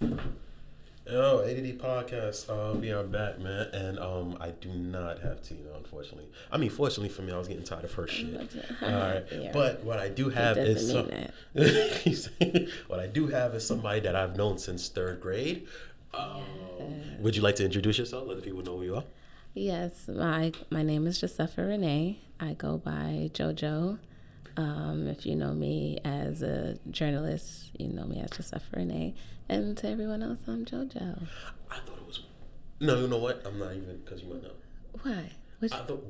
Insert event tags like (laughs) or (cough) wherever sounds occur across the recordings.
Yo, ADD podcast. Uh, we are back, man, and um, I do not have Tina, unfortunately. I mean, fortunately for me, I was getting tired of her shit. (laughs) All right, Yeah. but what I do have is some, (laughs) what I do have is somebody that I've known since third grade. Um, would you like to introduce yourself? Let the people know who you are. Yes, my my name is Josefa Renee. I go by JoJo. Um, if you know me as a journalist, you know me as Josefa Renee. And to everyone else, I'm JoJo. I thought it was. No, you know what? I'm not even because you might know. Why? Which, I thought.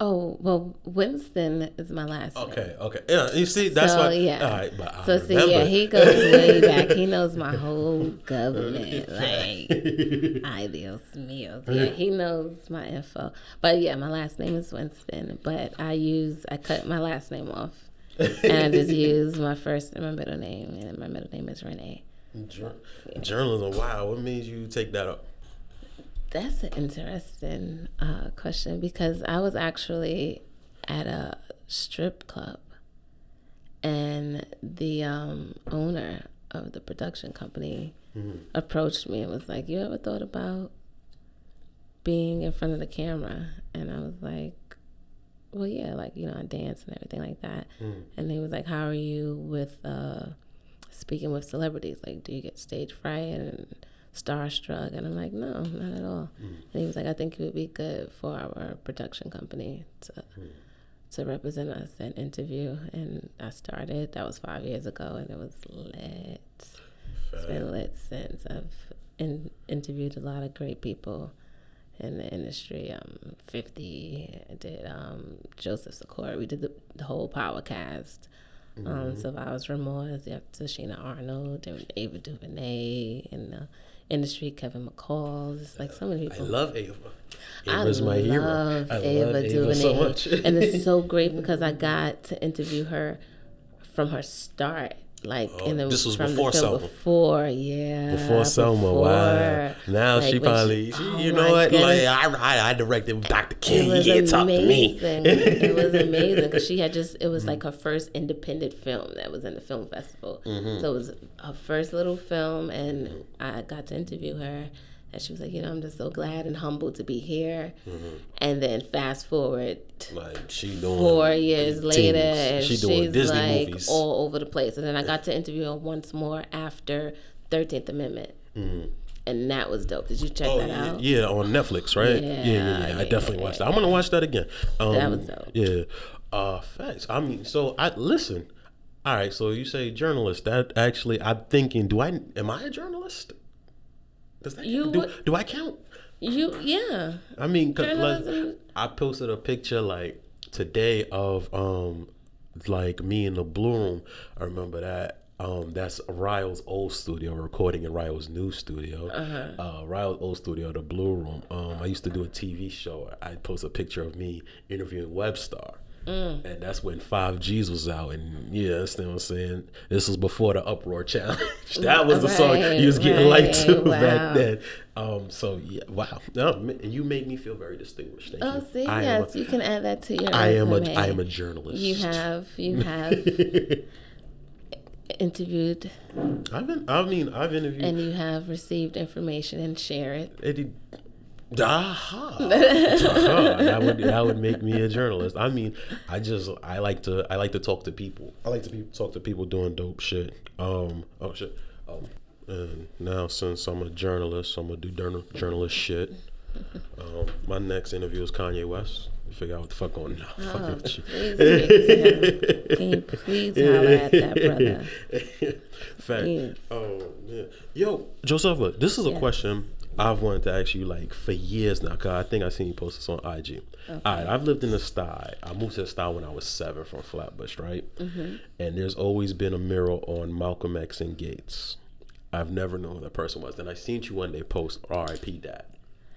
Oh, well, Winston is my last name. Okay, okay. Yeah, you see, that's So, why. yeah. All right, but I So see, remember. yeah, he goes way (laughs) back. He knows my whole government, (laughs) like Dios mío. Yeah, he knows my info. But yeah, my last name is Winston. But I use I cut my last name off, and I just (laughs) use my first and my middle name, and my middle name is Renee. Jour- Journalism. Wow, what made you take that up? That's an interesting uh, question because I was actually at a strip club, and the um, owner of the production company approached me and was like, "You ever thought about being in front of the camera?" And I was like, "Well, yeah, like you know, I dance and everything like that." And he was like, "How are you with uh, speaking with celebrities? Like, do you get stage fright and starstruck?" And I'm like, "No, not at all." And he was like, "I think it would be good for our production company to." To represent us and interview, and I started. That was five years ago, and it was lit. It's been lit since. I've in, interviewed a lot of great people in the industry. Um, 50, I did um, Joseph Sikora. We did the, the whole Power cast. Um, Survivors Remorse, have Tichina Arnold, and Ava DuVernay, in the industry, Kevin McCall. It's like so many people. I love Ava. I Ava's my hero. love I Ava love Ava DuVernay, so much. and it's (laughs) so great because I got to interview her from her start, like in the Oh, this was before the film Selma. before, yeah, Before Selma, wow. Now Like, she probably, she, oh you know what? Like goodness. I, I, I directed Dr. King. You can't talk to me. amazing. it was amazing because she had just, it was (laughs) like her first independent film that was in the film festival. Mm-hmm. So it was her first little film, and I got to interview her. And she was like, you know, I'm just so glad and humbled to be here. Mm-hmm. And then fast forward Like she doing four years later, and She doing she's Disney like movies. all over the place. And then I got to interview her once more after Thirteenth Amendment, and that was dope. Did you check Oh that out? yeah, on Netflix, right? Yeah, yeah, yeah. I Yeah, definitely yeah, watched that. I'm gonna watch that again. Um, That was dope. Yeah, uh, facts. I mean, so I listen. All right, so you say journalist. That actually, I'm thinking, do I am I a journalist? Does that You do, would- do I count? You, yeah. I mean, 'cause, like, I posted a picture like today of um like me in the blue room. I remember that. Um, that's Ryle's old studio, recording in Ryle's new studio. Uh-huh. uh Ryle's old studio, the Blue Room. Um, I used to do a TV show. I post a picture of me interviewing Webstar. Mm. And that's when Five Gs was out, and yeah, that's what I'm saying. This was before the Uproar Challenge. (laughs) that was the song Right, you was getting light to (laughs) right, wow. back then. Um, so yeah, wow. No, you made me feel very distinguished. Thank Oh, you. see, I yes, you can add that to your. a, I am a. I am a journalist. You have, you (laughs) have interviewed, I've been, I mean, I've interviewed. and you have received information and share it. Eddie. Aha. Aha. (laughs) that would that would make me a journalist. I mean, I just I like to I like to talk to people. I like to be, talk to people doing dope shit. Um. Oh shit. Um. And now since I'm a journalist, I'm gonna do journal, journalist shit. Um. My next interview is Kanye West. Figure out what the fuck going on. Oh, Fucking with you. please speak to him. Can you please holler at that (laughs) brother? Fact. Yes. Oh man. Yo, Josefa, this is a Yeah. question I've wanted to ask you like for years now. Cause I think I seen you post this on IG. All right, I've lived in the Stuy. I moved to the Stuy when I was seven from Flatbush, right? Mm-hmm. And there's always been a mural on Malcolm X and Gates. I've never known who that person was. Then I seen you one day post R.I.P. Dad.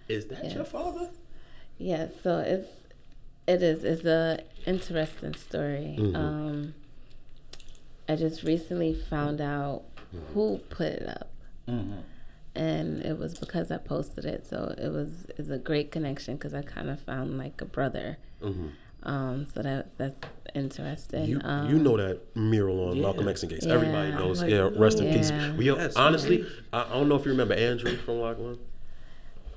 Is that your Yes. father? Yeah, so it's it is it's a interesting story. Um, I just recently found out who put it up, and it was because I posted it. So it was it's a great connection because I kind of found like a brother. Um, so that that's interesting. You, um, you know that mural on Malcolm X and Gates. Everybody knows. Like, yeah, rest in peace. We That's honestly, I, I don't know if you remember Andrew from Lachlan.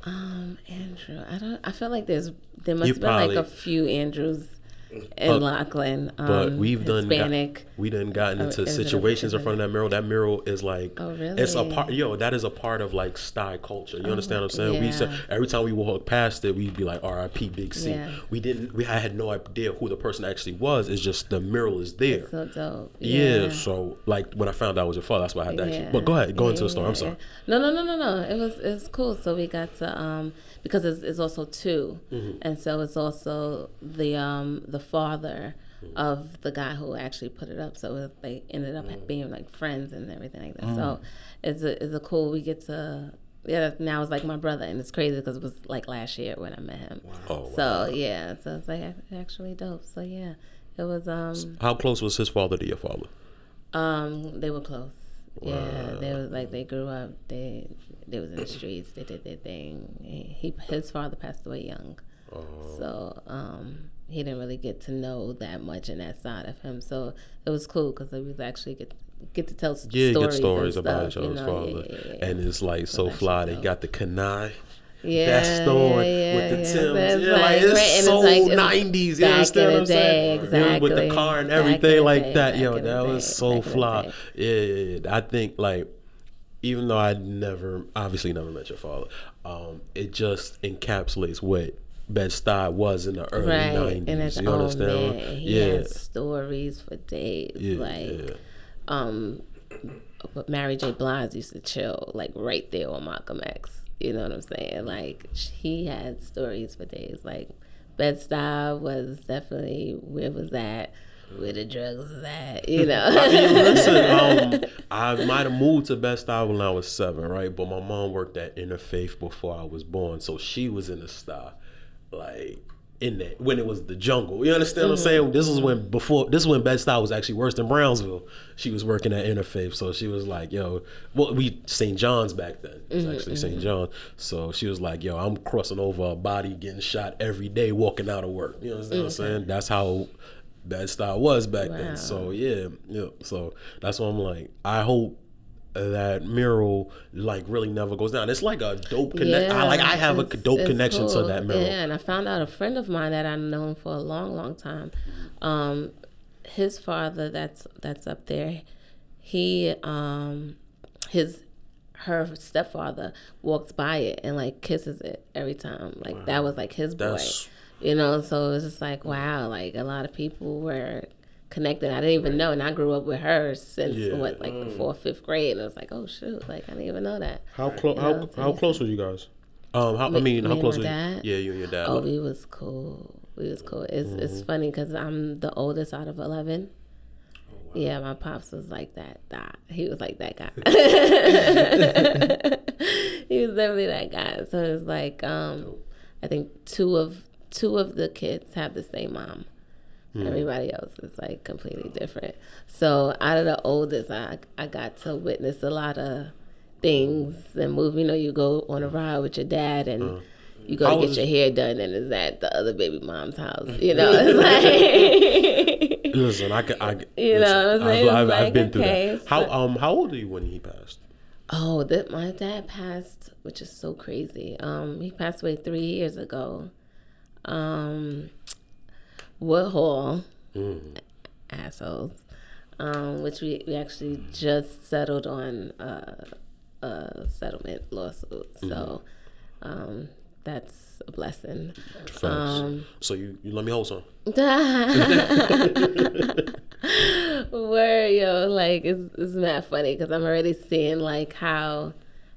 Um, Andrew, I don't. I feel like there's there must You have been like a few Andrews in But- Lachlan. Um, But we've done got, Hispanic. we done gotten Oh, into a- situations in front of that mural. That mural is like Oh, really? it's a part. Yo, that is a part of like Stuy culture. You understand what I'm saying? We yeah. said every time we walk past it, we'd be like R.I.P. Big C. Yeah. We didn't. We I had no idea who the person actually was. It's just the mural is there. so dope. yeah. So like when I found out it was your father, that's why I had to actually. But go ahead, go into the story. I'm sorry. yeah. No, no, no, no, no. It was it's cool. So we got to um because it's, it's also 2 Mm-hmm. and so it's also the um the father Mm-hmm. of the guy who actually put it up. So they ended up Mm. being like friends and everything like that. So it's a it's a cool. We get to. Yeah, now it's like my brother, and it's crazy because it was like last year when I met him. Oh, So yeah, so it's like actually dope. So yeah, it was um How close was his father to your father? um, they were close. Yeah, they was like they grew up. They they was in the streets. They did their thing. He, he his father passed away young, Oh. so um, he didn't really get to know that much in that side of him. So it was cool because we was actually get get to tell Yeah, stories, stories about each stuff, you other's know? father, Yeah, yeah, yeah. and it's like so that's fly. They got the kanai. Yeah, that store yeah, with the yeah, Timbs. That's Yeah, like, it's right, and so like, it's 90s, you understand what I'm saying? day, Yeah, with the car and everything like day, that. Yo, that day, was so fly. Yeah, yeah, yeah. I think like even though I never obviously never met your father, um, it just encapsulates what Bed Stuy was in the early right, nineties. and it's you oh understand? man, he yeah. had stories for days. Yeah, like, yeah. um, but Mary J. Blige used to chill like right there on Malcolm X. You know what I'm saying? Like he had stories for days. Like Bed Stuy was definitely where was that, where the drugs was at. You (laughs) know. I mean, listen, (laughs) um, I might have moved to Bed Stuy when I was seven, right? But my mom worked at Interfaith before I was born, so she was in the Stuy, like in that when it was the jungle. You understand what I'm mm-hmm. saying? This was when before this is when Bed Stuy was actually worse than Brownsville. She was working at Interfaith, so she was like, "Yo, well, we St. John's back then. It was mm-hmm, actually St. Mm-hmm. John." So she was like, "Yo, I'm crossing over a body, getting shot every day, walking out of work." You understand what I'm saying? That's how bad style was back Wow. then. So yeah, yeah. So that's why I'm like, I hope that mural like really never goes down. It's like a dope connection. I like I have a dope connection cool. to that mural. Yeah, and I found out a friend of mine that I've known for a long, long time. Um, his father, that's that's up there. He, um, his, her stepfather walks by it and like kisses it every time. Like that was like his boy. That's- You know, so it's just like wow, like a lot of people were connected. I didn't even know, and I grew up with her since Yeah. what like the fourth, fifth grade. And I was like, oh shoot, like I didn't even know that. How close? How know, how close were you guys? Um, how, I mean, me how close my were you? dad? Yeah, you and your dad. Oh, we was cool. We was cool. It's it's Mm-hmm. funny because I'm the oldest out of eleven. Oh, Yeah, my pops was like that. That he was like that guy. (laughs) (laughs) he was definitely that guy. So it's like um, I think two of two of the kids have the same mom. Hmm. Everybody else is like completely different. So out of the oldest, I I got to witness a lot of things and move. You know, you go on a ride with your dad and. You go I to get was- your hair done, and it's at the other baby mom's house. (laughs) You know, it's like (laughs) Listen, I could, I could- You know listen, what I'm saying? I've, I've, It's I've like, been through okay, that. How so- um how old are you when he passed? Oh, that my dad passed, which is so crazy. Um, he passed away three years ago. Um, Woodhull, assholes. Um, which we, we actually just settled on uh, a settlement lawsuit. So, um, that's a blessing. Um, so you, you let me hold some. (laughs) Where yo, like it's it's mad funny because I'm already seeing like how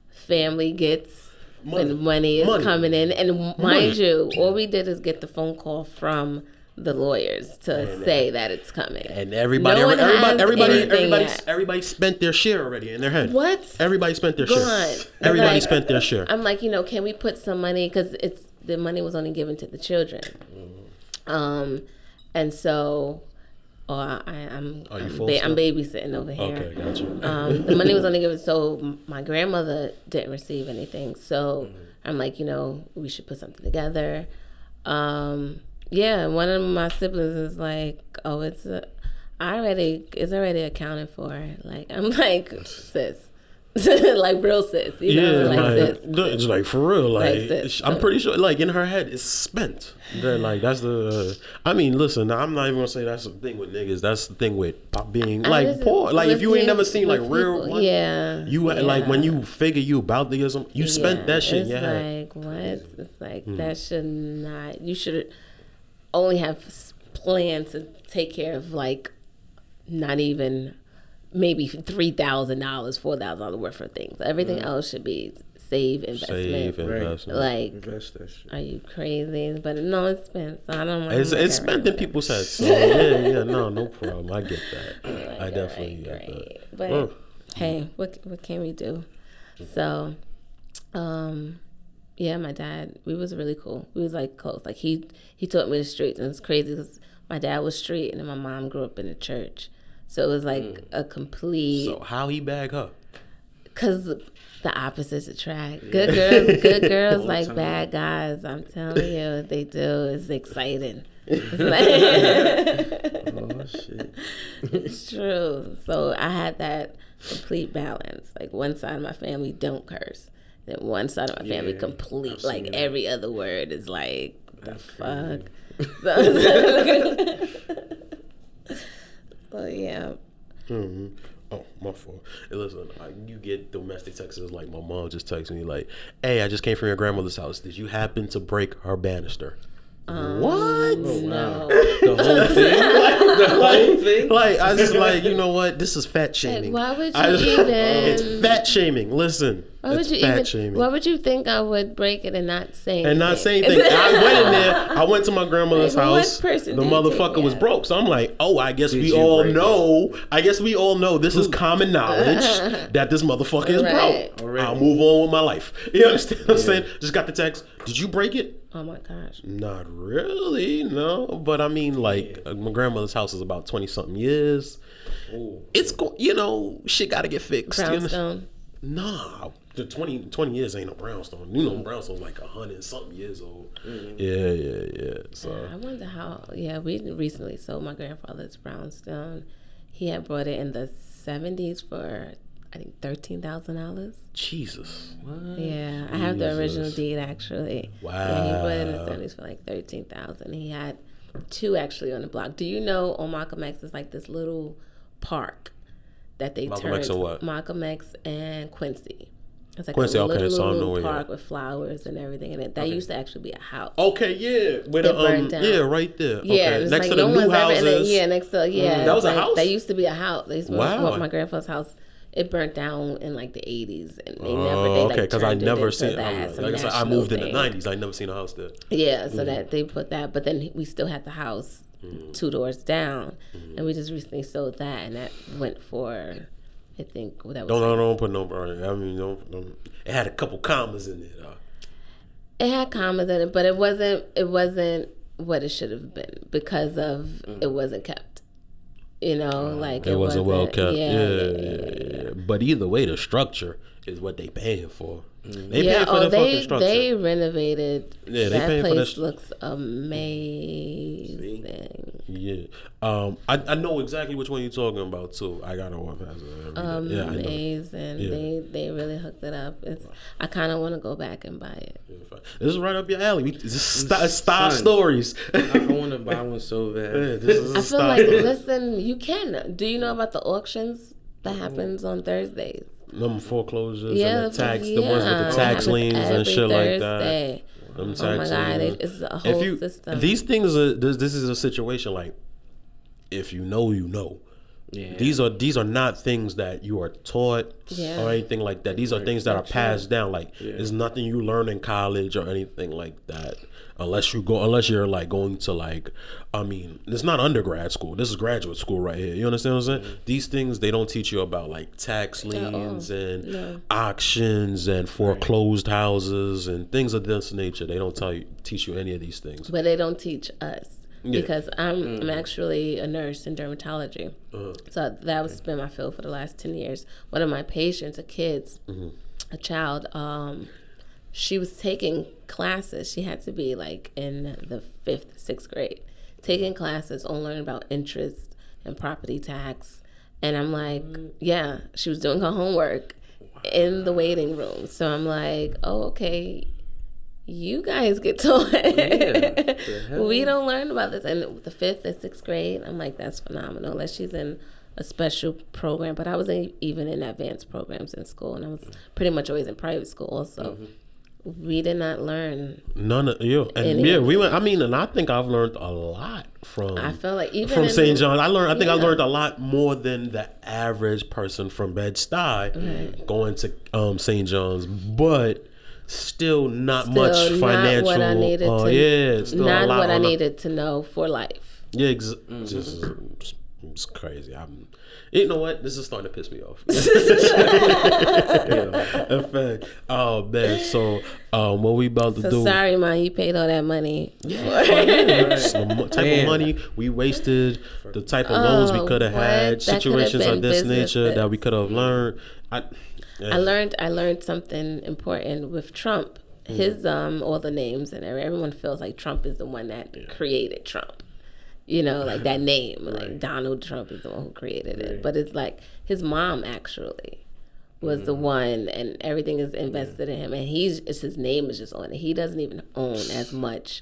family gets Money. when money is Money. coming in, and mind you, all we did is get the phone call from the lawyers to say that it's coming. And everybody, No every- everybody, everybody, everybody, everybody spent their share already in their head. What? Everybody spent their Gone. share. Everybody Like, spent their share. I'm like, you know, can we put some money because it's the money was only given to the children, um, and so, oh, I, I'm Are you I'm, ba- I'm babysitting over here. Okay, got you. um, the money was only given so my grandmother didn't receive anything so i'm like you know we should put something together um, Yeah, one of my siblings is like, "Oh, it's a, I already it's already accounted for." Like I'm (laughs) like, sis, (laughs) like real sis, you Yeah, know, like, like, sis. it's like for real. Like, Like sis. I'm pretty sure, like in her head, it's spent. That like that's the. I mean, listen, I'm not even gonna say that's the thing with niggas. That's the thing with being like just- poor. Like if you ain't never seen like real, people, money, yeah, you like when you figure you about some, you spent Yeah, that shit your like what? It's like Hmm. that should not. You should only have s- planned to take care of like not even maybe three thousand dollars, four thousand dollars worth of things. Everything else should be save investment. Save Right. investment. Like, Invest that shit. are you crazy? But no, it's spent. So I don't. It's, I'm it's like, spent in people's heads. (laughs) So yeah, yeah, no, no problem. I get that. Like, I definitely alright, get great. that. But Oh. hey, what what can we do? So, um, yeah, my dad, we was really cool. We was like close. Like he he taught me the streets, and it's crazy because my dad was street, and then my mom grew up in the church. So it was like mm. a complete So how he bag her? because the opposites attract. Good girls, good (laughs) girls like time. bad guys. I'm telling you, what they do is exciting. (laughs) (laughs) It's like- Oh shit. it's true. So I had that complete balance. Like one side of my family don't curse. Then one side of my family Yeah, complete like that. every other word is like the That's fuck. crazy. (laughs) So, so yeah. hmm Oh, my fault. Hey, listen, I, you get domestic texts like my mom just texted me like, "Hey, I just came from your grandmother's house. Did you happen to break her banister?" Um, what? No. The whole (laughs) thing. the whole thing. Like I just like you know what? This is fat Like, shaming. why would I you just- (laughs) even? It's fat shaming. Listen, Why would you fat even? shaming. Why would you think I would break it and not say anything? and not say (laughs) anything. I went in there. I went to my grandmother's Like, what house. person The do you take motherfucker was broke. So I'm like, oh, I guess Did we all break it? know. I guess we all know this is common knowledge (laughs) that this motherfucker is Right. broke. Already. I'll move on with my life. You understand what I'm saying? Just got the text. Did you break it? Oh my gosh. Not really, no. But I mean, like, uh, my grandmother's house is about 20 something years. Oh. It's, go- you know, shit got to get fixed. you understand? Brownstone. Nah, the 20, 20 years ain't no brownstone. You know, mm. brownstone's like a hundred something years old. Mm. Yeah, yeah, yeah. So I wonder how. Yeah, we recently sold my grandfather's brownstone. He had bought it in the seventies for I think thirteen thousand dollars. Jesus, Yeah, I have the original deed actually. Wow. Yeah, he bought it in the seventies for like thirteen thousand. He had two actually on the block. Do you know on Malcolm X is like this little park that they Malcolm turned X what? Malcolm X and Quincy. It's like Quincy, a okay, little, so little, little park with flowers and everything in it. That used to actually be a house. okay, yeah, with It the, um, burned down. yeah, right there. Yeah, okay. it's next like to the no new one's ever houses. Yeah, next to yeah. That was it's a like- house? That used to be a house. They used to Wow. my grandfather's house. It burnt down in like the eighties, and they Oh, never. They, like, okay, because I never seen. that, I, like I said, I moved in the '90s. I never seen a house there. Yeah, so Mm-hmm. that they put that, but then we still had the house two doors down, Mm-hmm. and we just recently sold that, and that went for, I think that was. Don't like- don't, put no. I mean, don't, don't. It had a couple commas in it. Uh, It had commas in it, but it wasn't. It wasn't what it should have been because of it wasn't kept. You know, like Mm. it, wasn't well kept. Yeah, Yeah, yeah, yeah, yeah, yeah. But either way, the structure is what they paying for. They yeah, paying for oh, the fucking they structure. they renovated. Yeah, they that paying for place that- looks amazing. Yeah. Um. I, I know exactly which one you're talking about too. I gotta walk past it every day. Yeah, Amazing. Yeah. They they really hooked it up. It's I kind of want to go back and buy it. This is right up your alley. We, this is star, star stories. I, I want to buy one so (laughs) Yeah, bad. this is I feel star like listen, you can. Do you know about the auctions that happens on Thursdays? Them foreclosures Yeah, and the tax, yeah. the ones with the tax liens and every shit like that. Thursday. Them oh tax Oh my god, liens. it's a whole if you system. these things are this, this is a situation like if you know you know Yeah. these are these are not things that you are taught Yeah. or anything like that these are things that are passed down like there's nothing you learn in college or anything like that unless you go unless you're like going to like i mean it's not undergrad school this is graduate school right here you understand what i'm saying these things they don't teach you about like tax liens and No. auctions and foreclosed houses and things of this nature they don't tell you teach you any of these things but they don't teach us Yeah. because I'm Mm. I'm actually a nurse in dermatology. Uh-huh. So that was been my field for the last ten years. One of my patients, a kids, Mm-hmm. a child, um, she was taking classes. She had to be like in the fifth, sixth grade, taking classes on learning about interest and property tax. And I'm like, mm. yeah, she was doing her homework in the waiting room. So I'm like, oh, okay, you guys get taught. (laughs) we don't learn about this. And the fifth and sixth grade, I'm like, that's phenomenal. Unless she's in a special program, but I was in, even in advanced programs in school, and I was pretty much always in private school. Also, mm-hmm. We did not learn. None of you, and yeah, we went. I mean, and I think I've learned a lot from. I feel like even from St. the- John's. I learned. I think I learned a lot more than the average person from Bed Stuy going to um, St. John's, but still not much Still not financial. what I needed uh, to. yeah, it's still a not lot what I on the- needed to know for life. Yeah, ex- just it's, it's crazy. I'm. You know what? This is starting to piss me off. (laughs) (laughs) In fact, oh man. So, um, what we about to So do? sorry, man, you paid all that money. It's (laughs) the type Man. of money we wasted, the type of loans we Oh, could have had, situations been of this nature that we could have learned. I, I learned I learned something important with Trump. Mm. His um all the names and everyone feels like Trump is the one that created Trump. You know, like that name, like Donald Trump is the one who created it. But it's like his mom actually was the mm-hmm. one, and everything is invested in him, and he's it's his name is just on it. He doesn't even own as much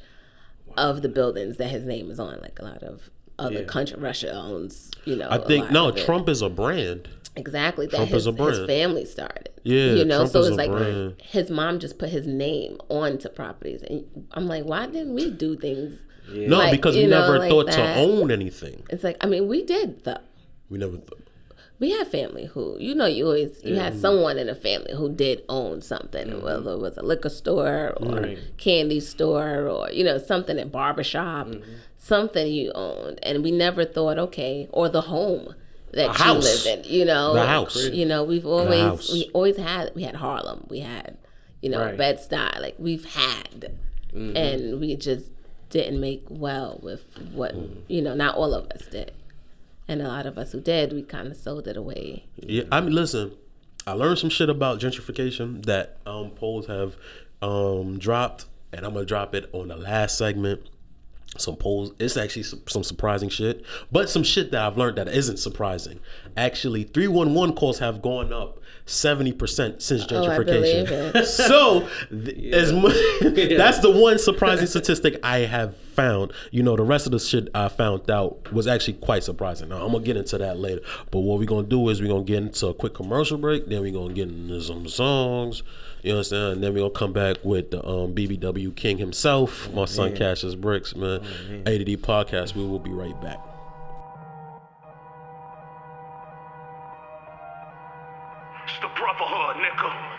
of the buildings that his name is on, like a lot of other country. Russia owns, you know. I think no. Trump is a brand. Exactly. That Trump his, is a his family started. Yeah, You know, Trump so it's like brand. his mom just put his name onto properties. And I'm like, why didn't we do things? No, Like, because we know, never like thought that. to own anything. It's like, I mean, we did though. We never. Th- We had family who, you know, you always, you had someone in the family who did own something, Mm-hmm. whether it was a liquor store or candy store or, you know, something at barbershop, Mm-hmm. something you owned. And we never thought, okay, or the home that A you house. lived in, you know. The house. You know, we've always, we always had, we had Harlem, we had, you know, Right. Bed-Stuy, like we've had. Mm-hmm. And we just didn't make well with what, you know, not all of us did. And a lot of us who did, we kind of sold it away. Yeah, I mean, listen, I learned some shit about gentrification that um, polls have um, dropped, and I'm gonna drop it on the last segment. Some polls, it's actually some, some surprising shit, but some shit that I've learned that isn't surprising. Actually, 311 calls have gone up 70% since Oh, I believe gentrification. it. (laughs) so, th- as mu- (laughs) (laughs) that's the one surprising statistic I have found. You know, the rest of the shit I found out was actually quite surprising. Now, I'm gonna get into that later. But what we're gonna do is we're gonna get into a quick commercial break, then we're gonna get into some songs. You know what I'm And then we're gonna come back with the um, BBW King himself, my son Kassius Brikkz, man. ADD podcast. We will be right back. It's the brotherhood, nigga.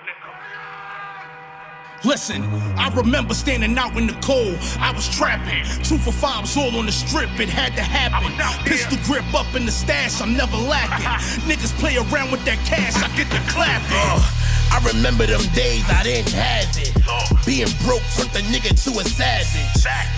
Listen, I remember standing out in the cold. I was trapping. Two for fives all on the strip. It had to happen. was out there. Pistol grip up in the stash. I'm never lacking. (laughs) Niggas play around with that cash. I get the clapping. I remember them days I didn't have it. Being broke turned the nigga to a savage.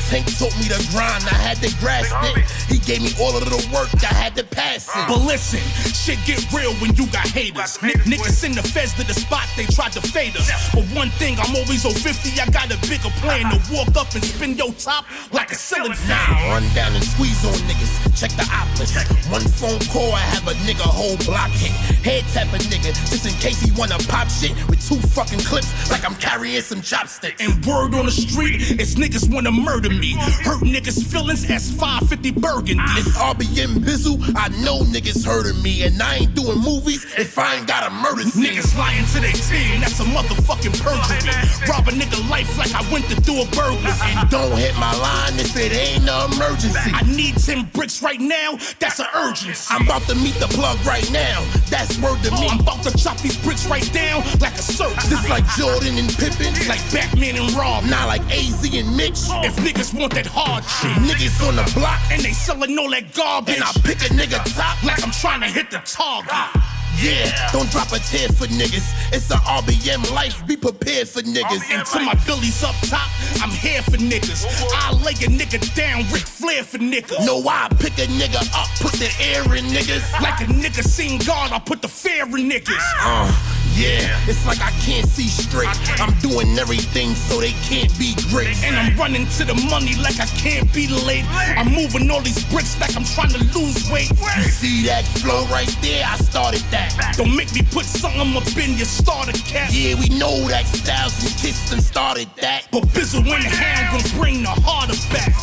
Tank taught me to grind, I had to grasp it. He gave me all of the work, I had to pass it. But listen, shit get real when you got haters. N- niggas send the feds to the spot, they tried to fade us. But one thing, I'm always on 50, I got a bigger plan to uh-uh. walk up and spin your top like a ceiling fan. Run down and squeeze on niggas, check the opless. One phone call, I have a nigga whole block hit. Head tap a nigga, just in case he wanna pop shit with two fucking clips, like I'm carrying some chopsticks. And word on the street, it's niggas wanna murder me. Hurt niggas' feelings, S550 burgundy. It's RBM Bizzle, I know niggas of me. And I ain't doing movies if I ain't gotta murder scenes. Niggas lying to their team, that's a motherfucking perjury. Rob a nigga life like I went to do a burglary. And don't hit my line if it ain't an emergency. I need 10 bricks right now, that's an urgency. I'm about to meet the plug right now, that's word to me. I'm about to chop these bricks right down like a search. This like Jordan and Pippin, like Batman and Rob. Not like Ace and Mitch. If niggas want that hard shit, niggas on the block and they selling all that garbage. And I pick a nigga top like I'm trying to hit the target. Yeah, don't drop a tear for niggas. It's the RBM life, be prepared for niggas. Until my Billy's up top, I'm here for niggas. I lay a nigga down, Ric Flair for niggas. No, I pick a nigga up, put the air in niggas. Like a nigga seen God, I put the fear in niggas. Uh, Yeah, it's like I can't see straight. I'm doing everything so they can't be great. And I'm running to the money like I can't be late. I'm moving all these bricks like I'm trying to lose weight. You see that flow right there? I started that. Don't make me put something up in your starter cap. Yeah, we know that Styles and Kiss started that. But Bizzle and Ham gon' bring the harder back.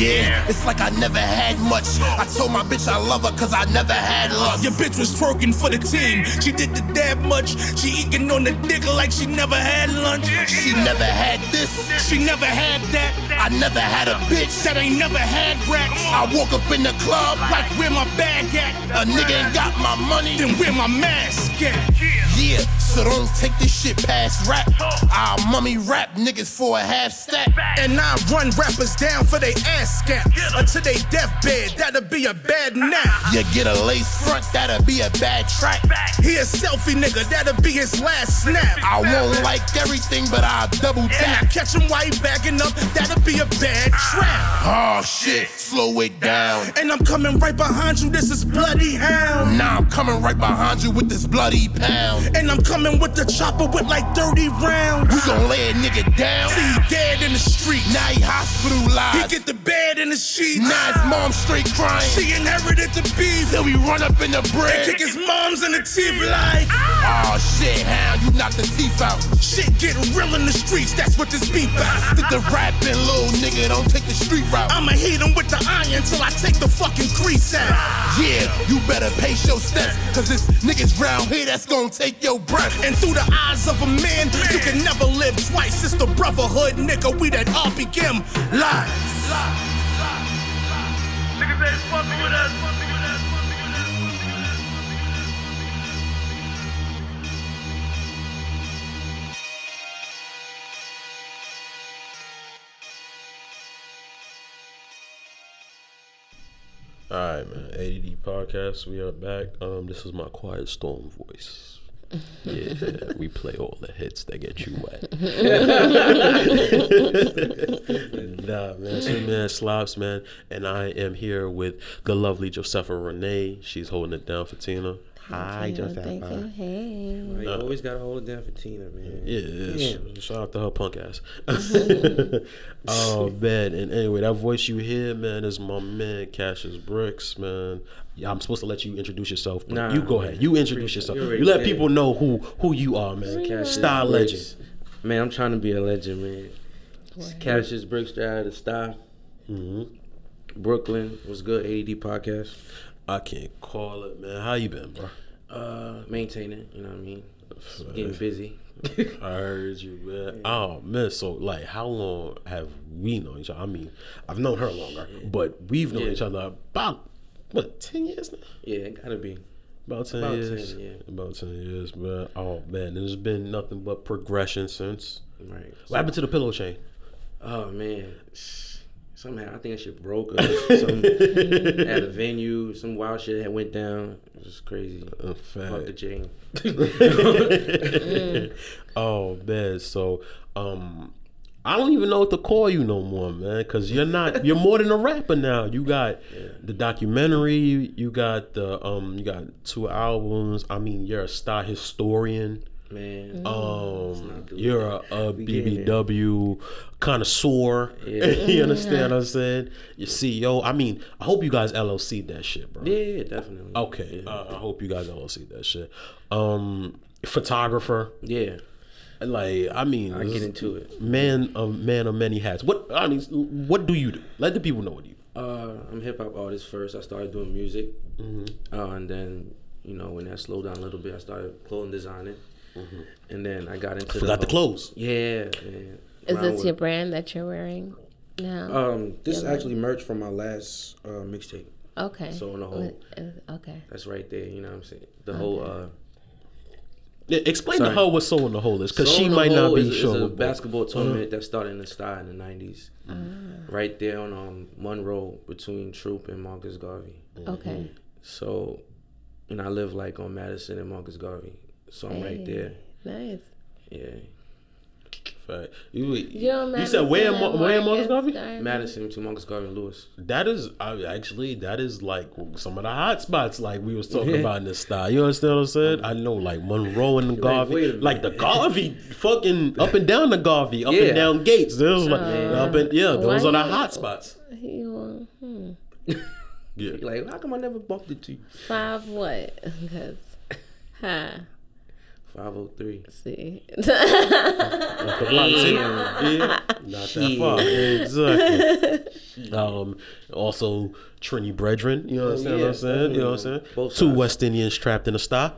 Yeah, it's like I never had much. I told my bitch I love her cause I never had lust. Your bitch was twerking for the team. She did the dab much. She eating on the dick like she never had lunch. She never had this. She never had that. I never had a bitch that ain't never had rap. I woke up in the club like where my bag at. A nigga ain't got my money, then where my mask at? Yeah, so don't take this shit past rap. I'll mummy rap niggas for a half stack. And I run rappers down for they ass scap. Until they deathbed, that'll be a bad nap. You get a lace front, that'll be a bad track. He a selfie nigga, that'll be his last snap. I won't like everything, but I'll double tap. And I catch him while he backing up, that'll be a bad trap. Oh shit, slow it down. And I'm coming right behind you, this is Bloody Hound. Now I'm coming right behind you with this bloody pound. And I'm coming with the chopper with like 30 rounds. We gon' lay a nigga down. See, dead in the street. Now he hospitalized. He get the bed in the sheets. Now his mom straight crying. She inherited the beef. Then we run up in the bread. And kick his moms in the teeth like. Oh shit, hound, you knocked the teeth out. Shit get real in the streets, that's what this beef about. Stick the rapping, little nigga, don't take the street route. I'ma hit him with the iron till I take the fucking crease out. Yeah, you better pace your steps, cause this niggas round here that's gonna take your breath. And through the eyes of a man, you can never live twice. It's the brotherhood, nigga, we that RPM live. All right, man. ADD podcast. We are back. Um, this is my quiet storm voice. Yeah, we play all the hits that get you wet. (laughs) nah, man. It's man Slops, man, and I am here with the lovely Josefa Renee. She's holding it down for Tina. Hi, Thank Josefa. Thank you. Hey. You always gotta hold it down for Tina, man. Yeah, yeah. Shout out to her punk ass. Mm-hmm. (laughs) oh man, and anyway, that voice you hear, man, is my man Kassius Brikkz, man. Yeah, I'm supposed to let you introduce yourself, but Nah, you go ahead. You introduce yourself. already You let did. people know who who you are, man. Kassius Stuy Brikkz. legend. Man, I'm trying to be a legend, man. Word. Kassius Brikkz out of the Stuy. hmm Brooklyn was good. AD podcast. I can't call it, man. How you been, bro? Uh, maintaining. You know what I mean. Getting busy. (laughs) I heard you, man. Oh man, so like, how long have we known each other? I mean, I've known her longer, but we've known Yeah. each other about what ten years now. yeah, it gotta be. About 10 About years. 10, yeah. About 10 years, man. Oh, man. There's been nothing but progression since. Right. What happened to the pillow chain? Oh man. Somehow I think that shit broke. Or (laughs) some, at a venue, some wild shit had went down. It was crazy. In Fuck the chain. (laughs) (laughs) oh, man. So, um, I don't even know what to call you no more, man, because you're not. You're more than a rapper now. You got the documentary. You, you got the um. You got two albums. I mean, you're a Stuy historian. Man. Um, you're a, a We getting there. BBW connoisseur. Yeah. (laughs) you understand what I'm saying? Your CEO. I mean, I hope you guys LLC that shit, bro. yeah, yeah, definitely. Okay. Yeah. Uh, I hope you guys LLC that shit. Um, photographer. yeah. Like, I mean, I get into it. man, a man of many hats. What I mean, what do you do? Let the people know what you. do. Uh, I'm hip hop artist first. I started doing music, Mm-hmm. uh, and then you know when that slowed down a little bit, I started clothing designing, and then I got into Mm-hmm. Forgot the whole- clothes. Yeah. yeah. Is this with- your brand that you're wearing now? Um, this is Yeah, like- actually merch from my last uh, mixtape. okay. so on the whole- Uh, Okay. That's right there. You know what I'm saying? The whole uh, Yeah, Explain Sorry. to her what soul in the hole is, because she in the might not Hole be is, sure. Is a but- basketball tournament that started in the Stuy in the '90s, Ah. right there on um, Monroe between Throop and Marcus Garvey. Okay. So, and I live like on Madison and Marcus Garvey, so I'm right there. Nice. Yeah, Fact. You, You're you said where, Mar- where Marcus Garvey? Madison to Marcus Garvey and Lewis. That is I, actually that is like some of the hot spots like we was talking Yeah. about in this style. You understand what I'm saying? I know like Monroe and the Garvey, wait a like, the. Garvey, fucking up and down the Garvey, up Yeah. and down gates. There's like Uh, up and yeah, those are the hot spots. You, hmm. (laughs) Yeah, Like, how come I never bumped it to you? Five what? (laughs) Because, huh? 503. See, the block, see? yeah, not that far. Exactly. (laughs) Um, also Trini Brethren. You know what yeah, I'm saying? You know what I'm saying? Both Two sides. West Indians trapped in a Stuy.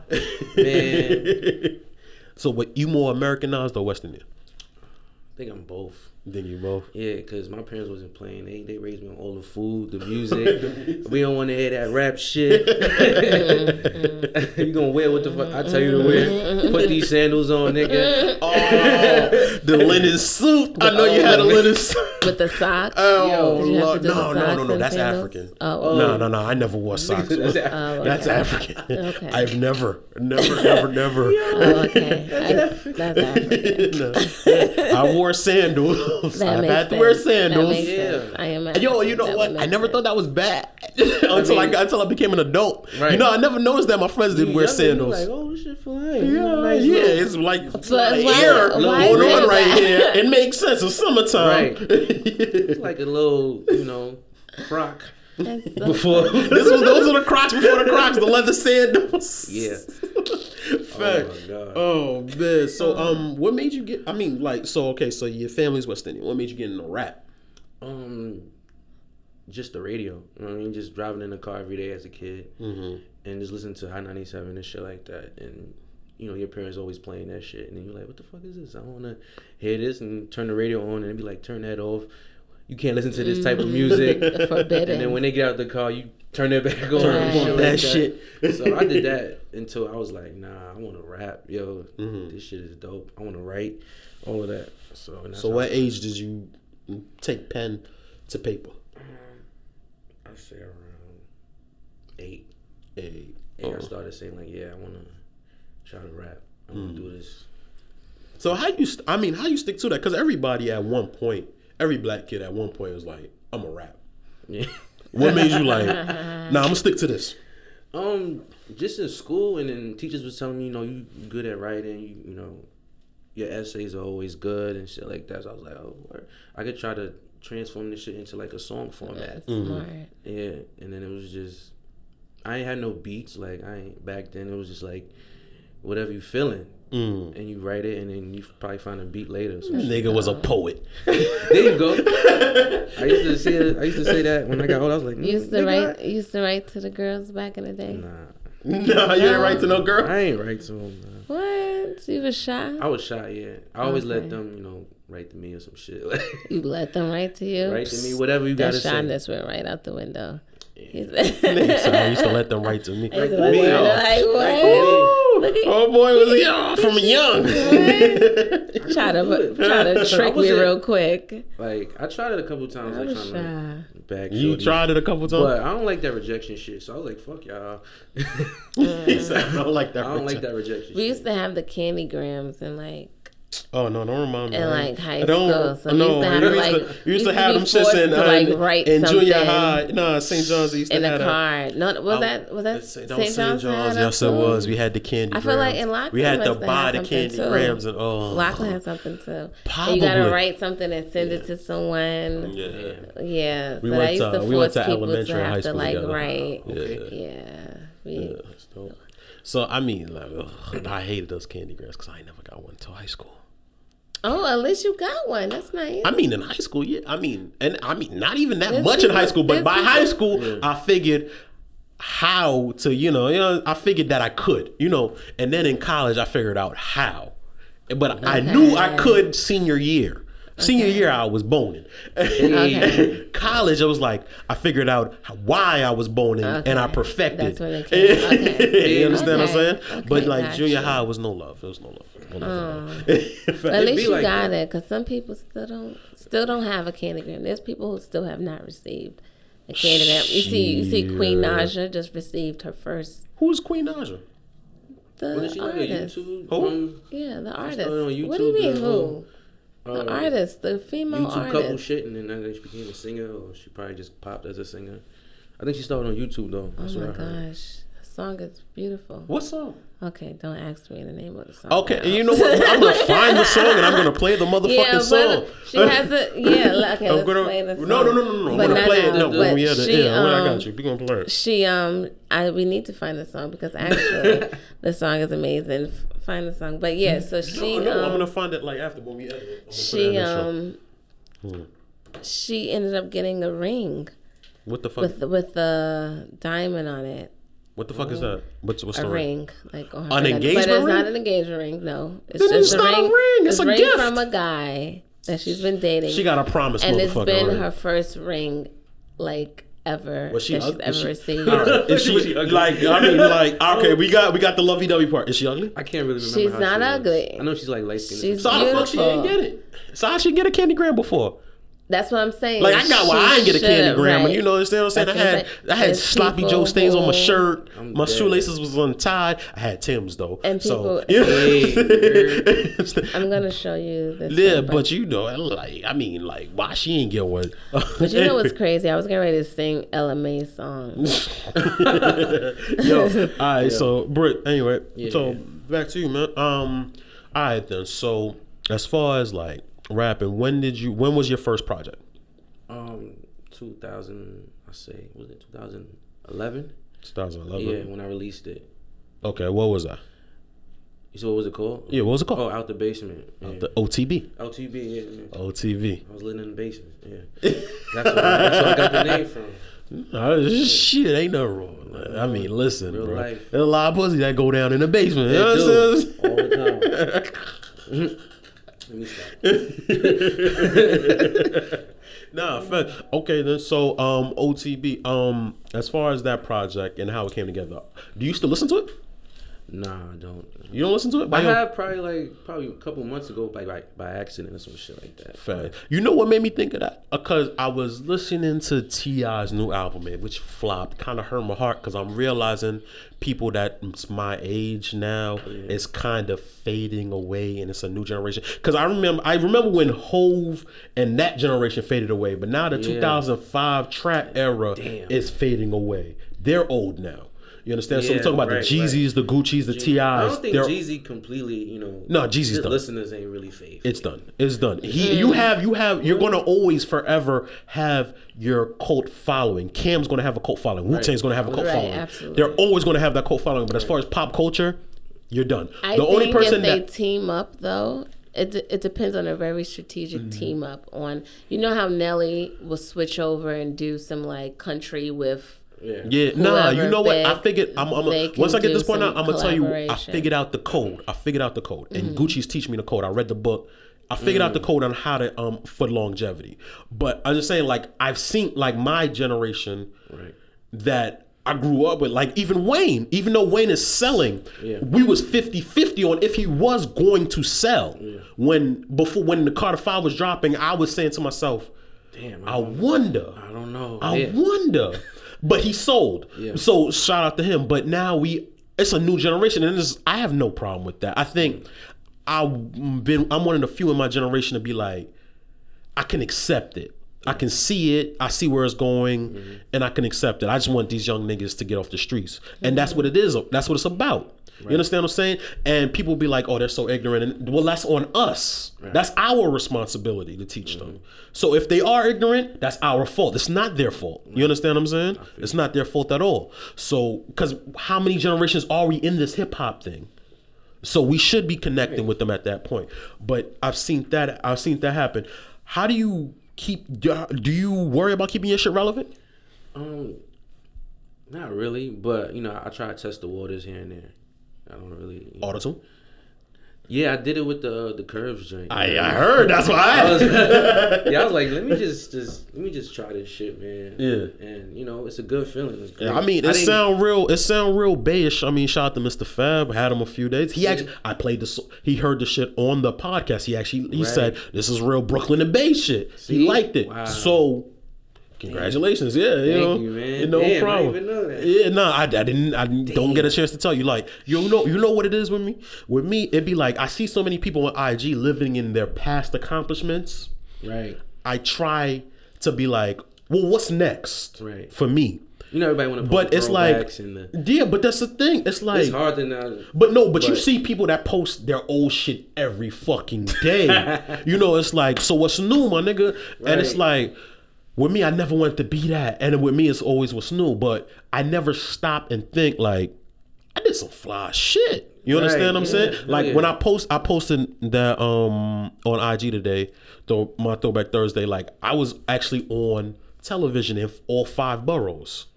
Man, (laughs) so, what you more Americanized or West Indian? I think I'm both. Than you both. Yeah, because my parents wasn't playing. They they raised me on all the food, the (laughs) music. we don't want to hear that rap shit. (laughs) you gonna wear what the fuck I tell you to wear? Put these sandals on, nigga. (laughs) Oh, the linen suit. I know you had a linen suit. with the socks. Oh, Did you have Lord. to do the no, no, no, no. That's sandals? African. Oh, No, oh. no, no. I never wore socks. That's oh, That's, Oh, okay. African. Okay. I've never, never, never, never. Oh, okay. I, that's African. No. I wore sandals. That I makes had to wear sandals. That makes Yeah. sense. I am. Yo, you know what? I never sense. thought that was bad (laughs) (laughs) until I, mean- got until I became an adult. Right. You know, I never noticed that my friends didn't wear sandals. Like, oh, this shit fine. yeah, nice yeah, little- it's like it's But like why- air why going on right that? here. It (laughs) makes sense. It's summertime. Right. It's like a little, you know, frock. That's so Before (laughs) this was those are the Crocs before the Crocs, the leather sandals. Yeah. (laughs) Fact. Oh my god. Oh man. So um, what made you get? I mean, like, so okay, so your family's West Indian. What made you get into rap? Um, just the radio. You know what I mean? Just driving in the car every day as a kid, Mm-hmm. and just listening to Hot ninety seven and shit like that. And you know, your parents always playing that shit, and then you're like, "What the fuck is this? I want to hear this." And turn the radio on, and be like, "Turn that off." You can't listen to this type of mm-hmm. music. (laughs) forbidden. And then when they get out the car, you turn it back on. Turn and that shit. So I did that (laughs) until I was like, nah, I want to rap, yo. Mhm. This shit is dope. I want to write, all of that. So, So what age did you take pen to paper? Um, I say around eight. Hey. And I oh. started saying like, yeah, I want to try to rap. I want to do mm. this. So how you? St- I mean, how you stick to that? Because everybody at one point, every black kid at one point was like, "I'm a rap." Yeah. What made you like? (laughs) Nah, I'm gonna stick to this. Um, just in school, and then teachers was telling me, you know, you good at writing. You, you know, your essays are always good and shit like that. So I was like, oh, word. I could try to transform this shit into like a song format. That's smart. Yeah, and then it was just I ain't had no beats like I ain't back then. It was just like whatever you feeling, Mm. and you write it, and then you probably find a beat later. So shit. Nigga was a poet. (laughs) there you go. I used to say I used to say that when I got old. I was like, You used to write. You used to write to the girls back in the day. Nah, nah, you didn't write to no girl. I ain't write to them. Nah. What? You was shy. I was shy. Yeah, I always let them, you know, write to me or some shit. (laughs) You let them write to you. write to me, whatever you gotta say. That shyness went right out the window. He (laughs) Nigga said, said, I used to let them write to me. Like, to what? me. Like, what? Look at Oh boy, was young from (laughs) young. try to try to trick me wasn't- real quick. Like I tried it a couple times, I like trying shy. to back. you shorties. tried it a couple times, But times. I don't like that rejection shit. So I was like, fuck y'all. (laughs) He said, I don't like that. I don't like rejection." that rejection We shit. used to have the candy grams and like Oh no, don't remind me. in like high I don't, school. So we no, used to have you used like to, you used to be have them shits forced in, to like um, write in junior high. No, St. John's. They used to in a have that. card. No, was oh, that was that St. St. John's? had Yes, that it was. We had the candy. I feel like in Lockland we had to buy the candy too. grams and oh, Lockland had something too. And Probably. you gotta write something and send it to someone. Yeah. Yeah, We so went I used to- to we force went to people elementary to and high have to school like write. Yeah. Yeah, we, Yeah, that's dope. So I mean, like, ugh, I hated those candy grams because I never got one until high school. Oh, at least you got one. That's nice. I mean, in high school, yeah. I mean, and I mean, not even that There's much in high school, but by people- high school, I figured how to, you know, you know, I figured that I could, you know, and then in college, I figured out how. But I knew I could senior year. Senior year, I was boning. Okay. (laughs) college, I was like, I figured out why I was boning, and I perfected. That's when it came. (laughs) Okay. you understand what I'm Okay. saying? but like got junior you. high was no love. There was no love. No love. But at oh. (laughs) least you like got that. it, because some people still don't still don't have a candygram. There's people who still have not received a candygram. You see, you see, Queen Naija just received her first. Who's Queen Naija? The Wasn't like artist, YouTube? Who? yeah, the artist. it on what do you mean the who? The uh, artist, the female YouTube couple artist. shit, and then then she became a singer, or she probably just popped as a singer. I think she started on YouTube though. Oh my what I heard. gosh, the song is beautiful. What song? Okay, don't ask me the name of the song. Okay, now. you know what? I'm gonna find the song and I'm gonna play the (laughs) motherfucking yeah, song. she has a yeah. Okay, (laughs) I'm let's gonna play the song. no no no no no. I'm gonna play it. No, but when we it. she, Yeah, I um, got you. We gonna play it. She um, I we need to find the song because actually (laughs) the song is amazing. Find the song, but yeah. So she no, no, I'm um, gonna find it like after when we edit it. I'm gonna put it she in the show. um, Hmm. she ended up getting a ring What the fuck? with with the diamond on it. What the fuck is that? What's what's a the ring? ring, like on An engagement but it's ring? not an engagement ring. No, it's Then just it's not a ring, it's a ring gift. from a guy that she's been dating. She got a promise, and it's been already. her first ring, like ever Was she that she's ug- ever (laughs) is she- received. Is she like? I mean, like, (laughs) okay, we got we got the lovey dovey part. Is she ugly? I can't really remember. She's how not she is. ugly. I know she's like light skinned. She's So how the fuck she ain't Beautiful. get it? So how she get a candy gram before? That's what I'm saying. Like I got why She I ain't get a candy should've, gram. right. You know understand what I'm saying? That's I had I'm saying. I had There's sloppy Joe stains on my shirt. I'm my dead. shoelaces was untied. I had Tim's though. And so, people- yeah. (laughs) I'm gonna show you this. yeah, one, but you know, like I mean, like why she ain't get one? (laughs) but you know what's crazy? I was getting ready to sing Ella Mai song. (laughs) Yo, all right. So, Britt. Anyway, Yeah. so back to you, man. Um, all right then. So, as far as like rapping, when did you? When was your first project? Um, 2000. I say was it 2011? 2011. Yeah, when I released it. Okay. What was that? You said what was it called? Yeah. What was it called? Oh, out the basement. Yeah. the OTB. LTB. Yeah, yeah. OTV. I was living in the basement. Yeah. (laughs) That's where, that's where I got the name from. Shit, ain't nothing wrong. that. I mean, listen, Real bro. life. There's a lot of pussy that go down in the basement. You know what I'm do. saying? All the time. (laughs) Stop. Nah, (laughs) fair. okay then. So, um, OTB. Um, as far as that project and how it came together, do you still listen to it? Nah, I don't. You don't listen to it? I By your- have probably like probably a couple months ago by by, by accident or some shit like that. Fair. You know what made me think of that? Uh, because I was listening to T.I.'s new album, man, which flopped. Kind of hurt my heart because I'm realizing people that's my age now oh, is kind of fading away, and it's a new generation. Because I remember, I remember when Hove and that generation faded away, but now the Yeah. 2005 trap era Damn. is fading away. They're old now. You understand? so we're talking about right, the Jeezys, the Gucci's, the T.I.'s. I don't think They're- Jeezy completely, you know. No, Jeezy's his done. listeners ain't really faith. It's done. It's done. He, you have, you have, you're gonna always forever have your cult following. Cam's gonna have a cult following. Wu Tang's gonna have a cult Right, following. absolutely. They're always gonna have that cult following. But as far as pop culture, you're done. I the think only person if they that team up though, it de- it depends on a very strategic Mm-hmm. team up. On you know how Nelly will switch over and do some like country with. Yeah. Yeah, nah, you know what? I figured. I'm, I'm a, once I get this point out, I'm gonna tell you. I figured out the code. I figured out the code, and Mm-hmm. Gucci's teach me the code. I read the book. I figured out the Mm. code on how to um for longevity. But I'm just saying, like I've seen like my generation Right. that I grew up with. Like even Wayne, even though Wayne is selling, Yeah. we was 50-50 on if he was going to sell. Yeah. When before when the Carter Five was dropping, I was saying to myself, Damn. I I, wonder. I don't know. I yeah. wonder. But he sold. Yeah. So shout out to him. But now we it's a new generation and I have no problem with that. I think I've been I'm one of the few in my generation to be like, I can accept it. I can see it. I see where it's going, mm-hmm. and I can accept it. I just want these young niggas to get off the streets, and that's mm-hmm. what it is. That's what it's about. You understand what I'm saying? And people be like, "Oh, they're so ignorant." And well, that's on us. That's our responsibility to teach them. So if they are ignorant, that's our fault. It's not their fault. You understand what I'm saying? It's not their fault at all. So, because how many generations are we in this hip hop thing? So we should be connecting with them at that point. But I've seen that. I've seen that happen. How do you keep? Do do you worry about keeping your shit relevant? Um, not really, but you know, I try to test the waters here and there. I don't really. you know. Auto Yeah, I did it with the uh, the curves joint. I, I heard. That's why I. I was, (laughs) yeah, I was like, let me just, just let me just try this shit, man. Yeah. and you know, it's a good feeling. It's great. Yeah, I mean, it didn't- sound real. It sound real bayish. I mean, shout out to Mr. Fab. Had him a few days. He actually, I played this. He heard the shit on the podcast. He actually, he Right. said, "This is real Brooklyn and Bay shit." he liked it. Wow. So, Congratulations, yeah, you Thank know, you, man. no Damn, problem. Yeah, no, I, I didn't. I don't get a chance to tell you. Like, you know, you know what it is with me. With me, it'd be like I see so many people on IG living in their past accomplishments. Right. I try to be like, well, what's next Right. for me? You know everybody want to But it's like, and the, yeah, but that's the thing. It's like, it's hard to not. But no, but, you see people that post their old shit every fucking day. (laughs) you know, it's like, so what's new, my nigga? And it's like, with me, I never wanted to be that. And with me, it's always what's new. But I never stop and think like, I did some fly shit. You Right, understand what I'm yeah, saying? Like yeah. when I post, I posted that um on IG today, though my Throwback Thursday. Like I was actually on television in all five boroughs.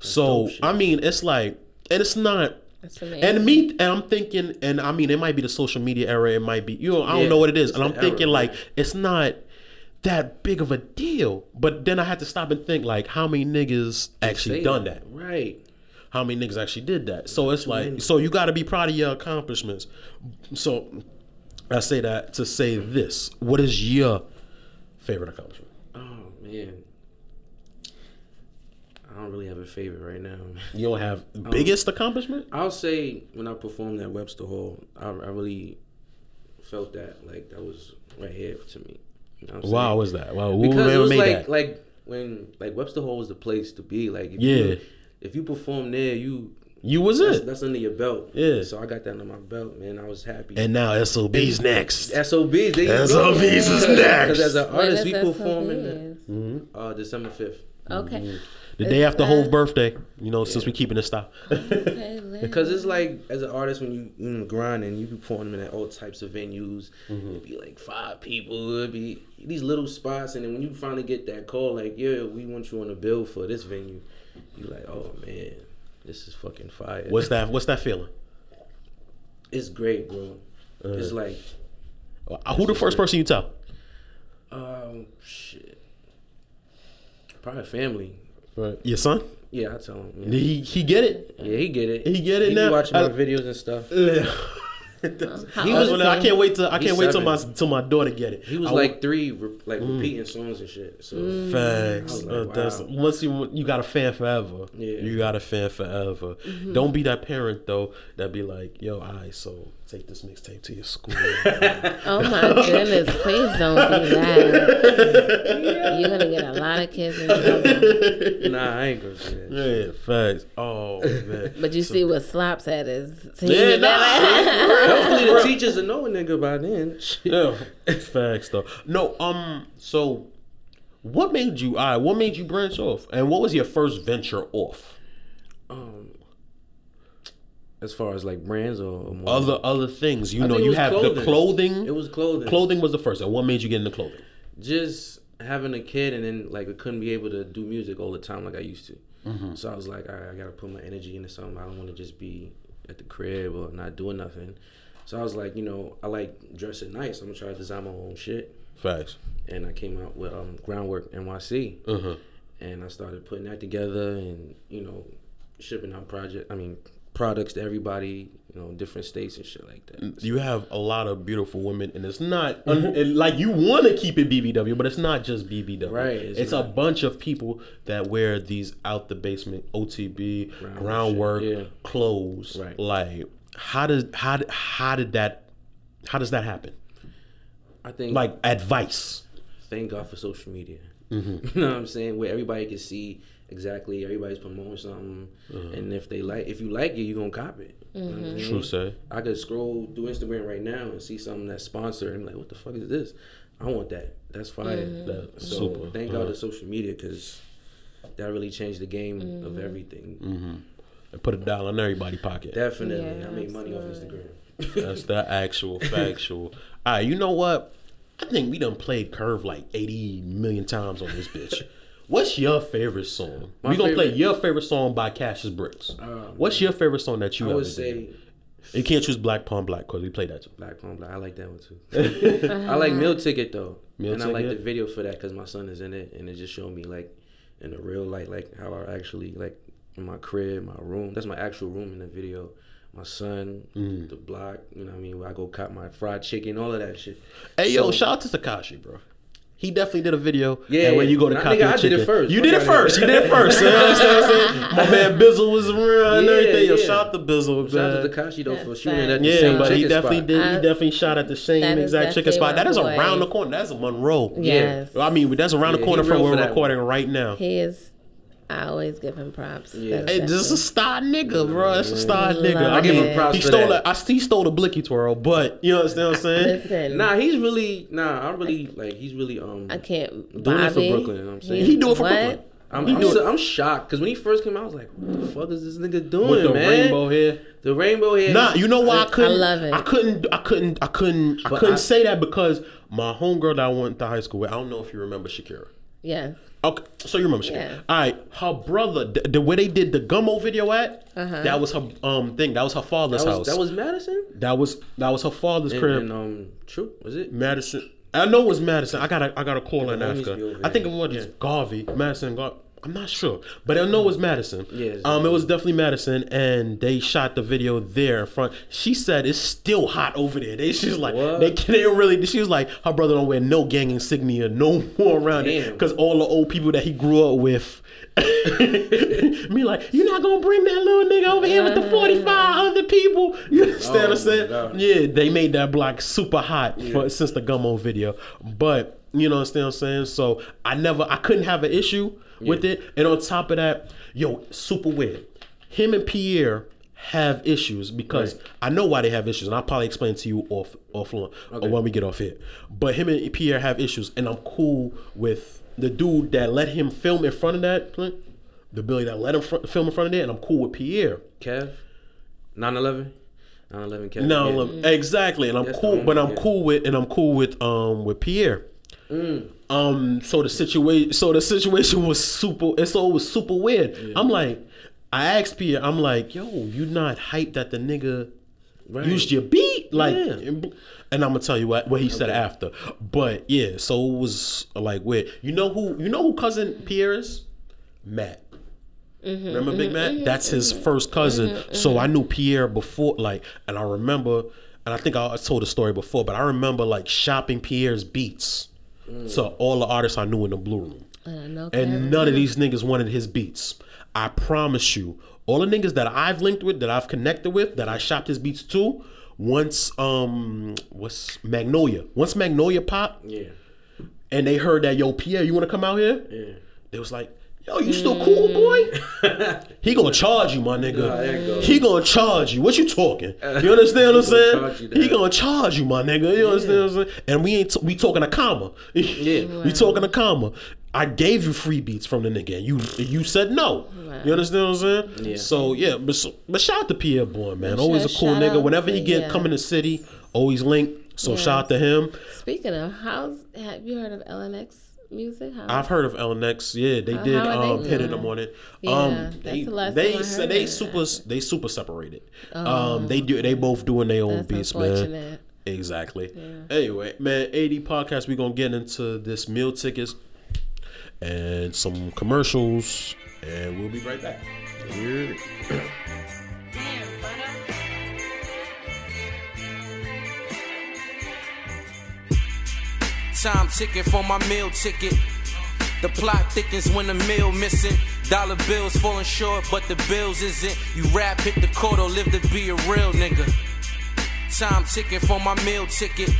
So. I mean, it's like, and it's not. And me, and I'm thinking, and I mean, it might be the social media era. It might be, you know, I don't Yeah, know what it is. it's And I'm thinking, era, like, man. it's not that big of a deal. But then I had to stop and think, like, how many niggas actually done that? Right. How many niggas actually did that? So it's like, so you got to be proud of your accomplishments. So I say that to say this: What is your favorite accomplishment? Oh man. I don't really have a favorite right now. You don't have (laughs) um, biggest accomplishment? I'll say when I performed at Webster Hall, I, I really felt that like that was right here to me. You know what I'm Wow, was that? Wow, who because it was made like that? like when like Webster Hall was the place to be. Like if Yeah. you, if you perform there, you You was that's, it, that's under your belt. Yeah. So I got that under my belt, man. I was happy. and now SOB's next. SOBs, there you go. SOBs is (laughs) next. Because as an artist, is we perform in the, uh, December fifth. Okay. The day after uh, Hove's birthday, you know, since we keeping it Stuy. (laughs) Okay. (laughs) Because it's like as an artist when you you in the grind and you be performing at all types of venues, Mm-hmm. it'd be like five people, it'd be these little spots, and then when you finally get that call, like yeah, we want you on the bill for this venue, you're like oh man, this is fucking fire. What's that? What's that feeling? It's great, bro. It's Uh-huh. like Uh, Who the first person you tell? um shit, probably family. Your son? Yeah, I tell him. Yeah, Did he he get it? yeah he get it. He get it he now? Be watching my videos and stuff. Yeah. (laughs) He old was, is I can't wait to I can't wait till my till my daughter get it. He was I like three, re- like Mm. repeating songs and shit. So Facts. Like, Uh, that's, wow. once you you got a fan forever. Yeah. You got a fan forever. Don't be that parent though that be like, yo, I so take this mixtape to your school. (laughs) Oh my goodness, please don't do that. You're gonna get a lot of kids in trouble. nah, I ain't gonna do that. yeah, facts. Oh man. But you see what Slops at is so Yeah, you nah. (laughs) Hopefully the teachers will know a nigga by then. yeah, it's facts though. No, um, so what made you? I what made you branch off, and what was your first venture off? Um, as far as like brands or? Other other things, you I know, you have the clothing. clothing. it was clothing. clothing was the first, and what made you get into clothing? Just having a kid and then like I couldn't be able to do music all the time like I used to. Mm-hmm. So I was like, all right, I gotta put my energy into something. I don't want to just be at the crib or not doing nothing. So I was like, you know, I like dressing nice. I'm gonna try to design my own shit. Facts. And I came out with um, Groundwork NYC. Uh-huh. and I started putting that together and you know shipping out project I mean products to everybody you know different states and shit like that You have a lot of beautiful women, and it's not and, like you want to keep it BBW, but it's not just BBW. Right, It's, it's a bunch of people that wear these out the basement OTB Ground groundwork yeah. clothes. Right. Like how does how how did that how does that happen? I think Like advice. thank God for social media Mm-hmm. (laughs) you know what I'm saying where everybody can see exactly everybody's promoting something Uh-huh. and if they like if you like it you're gonna cop it You know what I mean? True say. I could scroll through Instagram right now and see something that's sponsored and be like what the fuck is this I want that that's fire That's so super. thank Uh-huh. God to social media because that really changed the game of everything And put a dollar in everybody's pocket. Definitely. Yeah, I make money off. Instagram. That's the (laughs) actual factual. All right, you know what? I think we done played Curve like 80 million times on this bitch. What's your favorite song? My we gonna play your favorite song by Kassius Brikkz. Oh, What's your favorite song that you I would did? say You can't choose Black Palm Black because we played that too. Black Palm Black. I like that one too. (laughs) I like Meal Ticket though. Meal and I like the video for that because my son is in it and it just showed me like in a real light, like how I actually like in my crib, my room. That's my actual room in the video. My son, Mm. the block, you know what I mean? Where I go cop my fried chicken, all of that shit. Hey yo, shout out to Tekashi, bro. He definitely did a video. Yeah, and when you go to nah, copy nigga, I chicken, did it first. You Fuck did it first. You did it first. You know what I'm saying? My (laughs) man Bizzle was around and everything. Yo, yeah. shout out to Bizzle, Shout out man. to Tekashi though for That's shooting at facts. the Yeah, same but he definitely spot. did. he I- definitely shot at the same exact chicken spot. my That is boy. around the corner. That's a Monroe. Yes. I mean, that's around the corner from where we're recording right now. He is. I always give him props. Yeah. Hey, this is a star nigga, bro. That's a star nigga. I Give him props he for stole that. a, I, he stole a blicky twirl, but you understand what I'm saying? (laughs) Listen, Nah, he's really nah. I'm really like he's really um. I can't. Doing it for Brooklyn, you know what I'm saying? He do it for what? Brooklyn. I'm, I'm, do so- I'm shocked because when he first came out, I was like, "What the fuck is this nigga doing, With the man?" rainbow hair. The rainbow hair. Nah, you know why I couldn't? love it. I couldn't. I couldn't. I couldn't. I couldn't I- say that because my homegirl that I went to high school with. I don't know if you remember Shakira. Yes. Okay, so you remember Shakira? Yeah. All right, her brother, the, the way they did the Gummo video at, Uh-huh. that was her um thing. That was her father's that house. that was Madison that was that was her father's and, crib. and um True was it? Madison. I know it was Madison. I gotta I gotta call in the homies after. be over I think it was just Garvey, Madison Garvey. I'm not sure, but I know it was Madison. Yeah, um, it was definitely Madison, and they shot the video there in front. She said it's still hot over there. They she's like What? they they really. She was like her brother don't wear no gang insignia no (laughs) more around it because all the old people that he grew up with. (laughs) me like you're not gonna bring that little nigga over here with the 45 other people (laughs) you understand what Oh, i'm saying my yeah they made that block super hot for, since the gummo video but you know what i'm saying so i never i couldn't have an issue with it and on top of that yo super weird him and pierre have issues because Right. I know why they have issues, and I'll probably explain to you off offline or when we get off here. But him and Pierre have issues, and I'm cool with the dude that let him film in front of that, the Billy that let him fr- film in front of that, and I'm cool with Pierre. Kev, 9/11, 9/11 Kev. No, yeah. exactly, and I'm That's cool, but I'm yeah. cool with, and I'm cool with um with Pierre. Mm. Um, so the situation, so the situation was super. It's so it was super weird. I'm like, I asked Pierre, I'm like, yo, you not hyped that the nigga Right. used your beat, like, Yeah. and I'm gonna tell you what what he said after. But yeah, so it was like weird. You know who? You know who cousin Pierre is? Matt. Mm-hmm, remember Big mm-hmm, Matt? Mm-hmm. That's his first cousin. So I knew Pierre before, like, and I remember, and I think I told the story before, but I remember like shopping Pierre's beats to all the artists I knew in the Blue Room, And I and none of these niggas wanted his beats. I promise you, all the niggas that I've linked with, that I've connected with, that I shopped his beats to, once um, what's Magnolia? Once Magnolia popped, Yeah, and they heard that yo Pierre, you want to come out here? yeah. They was like, yo, you still cool, boy? Mm. (laughs) he gonna charge you, my there you go. nigga. He gonna charge you. What you talking? You understand what I'm (laughs) saying? He gonna charge you, my nigga. You understand what I'm saying? And we ain't t- we talking a comma. (laughs) Yeah. we talking a comma. I gave you free beats from the nigga. and You you said no. You understand what I'm saying? Yeah. So yeah, but so, but shout out to Pierre Boy, man. Always a cool nigga. Whenever he get yeah. come in the city, always link. So Yeah. shout out to him. Speaking of, how's have you heard of LNX music? I've heard of LNX. Yeah, they How- did um, they hit it doing? on it. Yeah, um, that's they the last they said they super they super separated. um, they do they both doing their own Oh. beats, man. Exactly. Anyway, man, ADD podcast. We gonna get into this meal tickets and some commercials, and we'll be right back. Here. (clears throat) Time ticking for my meal ticket. The plot thickens when the meal missing. Dollar bills falling short, but the bills isn't. You rap, hit the court, or live to be a real nigga. Time ticking for my meal ticket.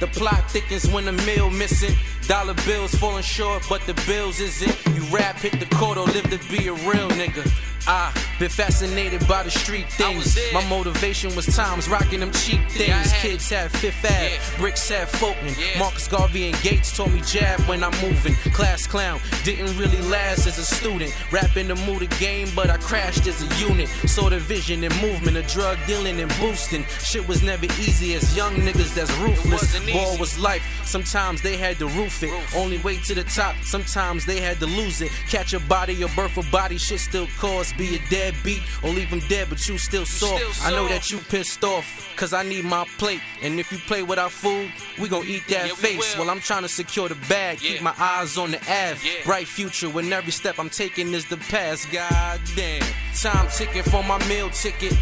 The plot thickens when the meal missing. Dollar bills falling short, but the bills isn't. You rap, hit the court, or live to be a real nigga. I been fascinated by the street things. My motivation was times rocking them cheap things. Kids had Fifth Ave, bricks had Fulton. Marcus Garvey and Gates told me jab when I'm moving. Class clown didn't really last as a student. Rapping the mood of game, but I crashed as a unit. Saw the vision and movement of drug dealing and boosting. Shit was never easy as young niggas that's ruthless. Ball was life. Sometimes they had to roof it. Only way to the top. Sometimes they had to lose it. Catch a body or birth a body. Shit still cause. Be a deadbeat or leave him dead, but you still sore. I know that you pissed off. Cause I need my plate. And if you play without food, we gon' eat that face. While I'm trying to secure the bag. Keep my eyes on the Ave. Bright future when every step I'm taking is the past. God damn. Time ticking for my meal ticket.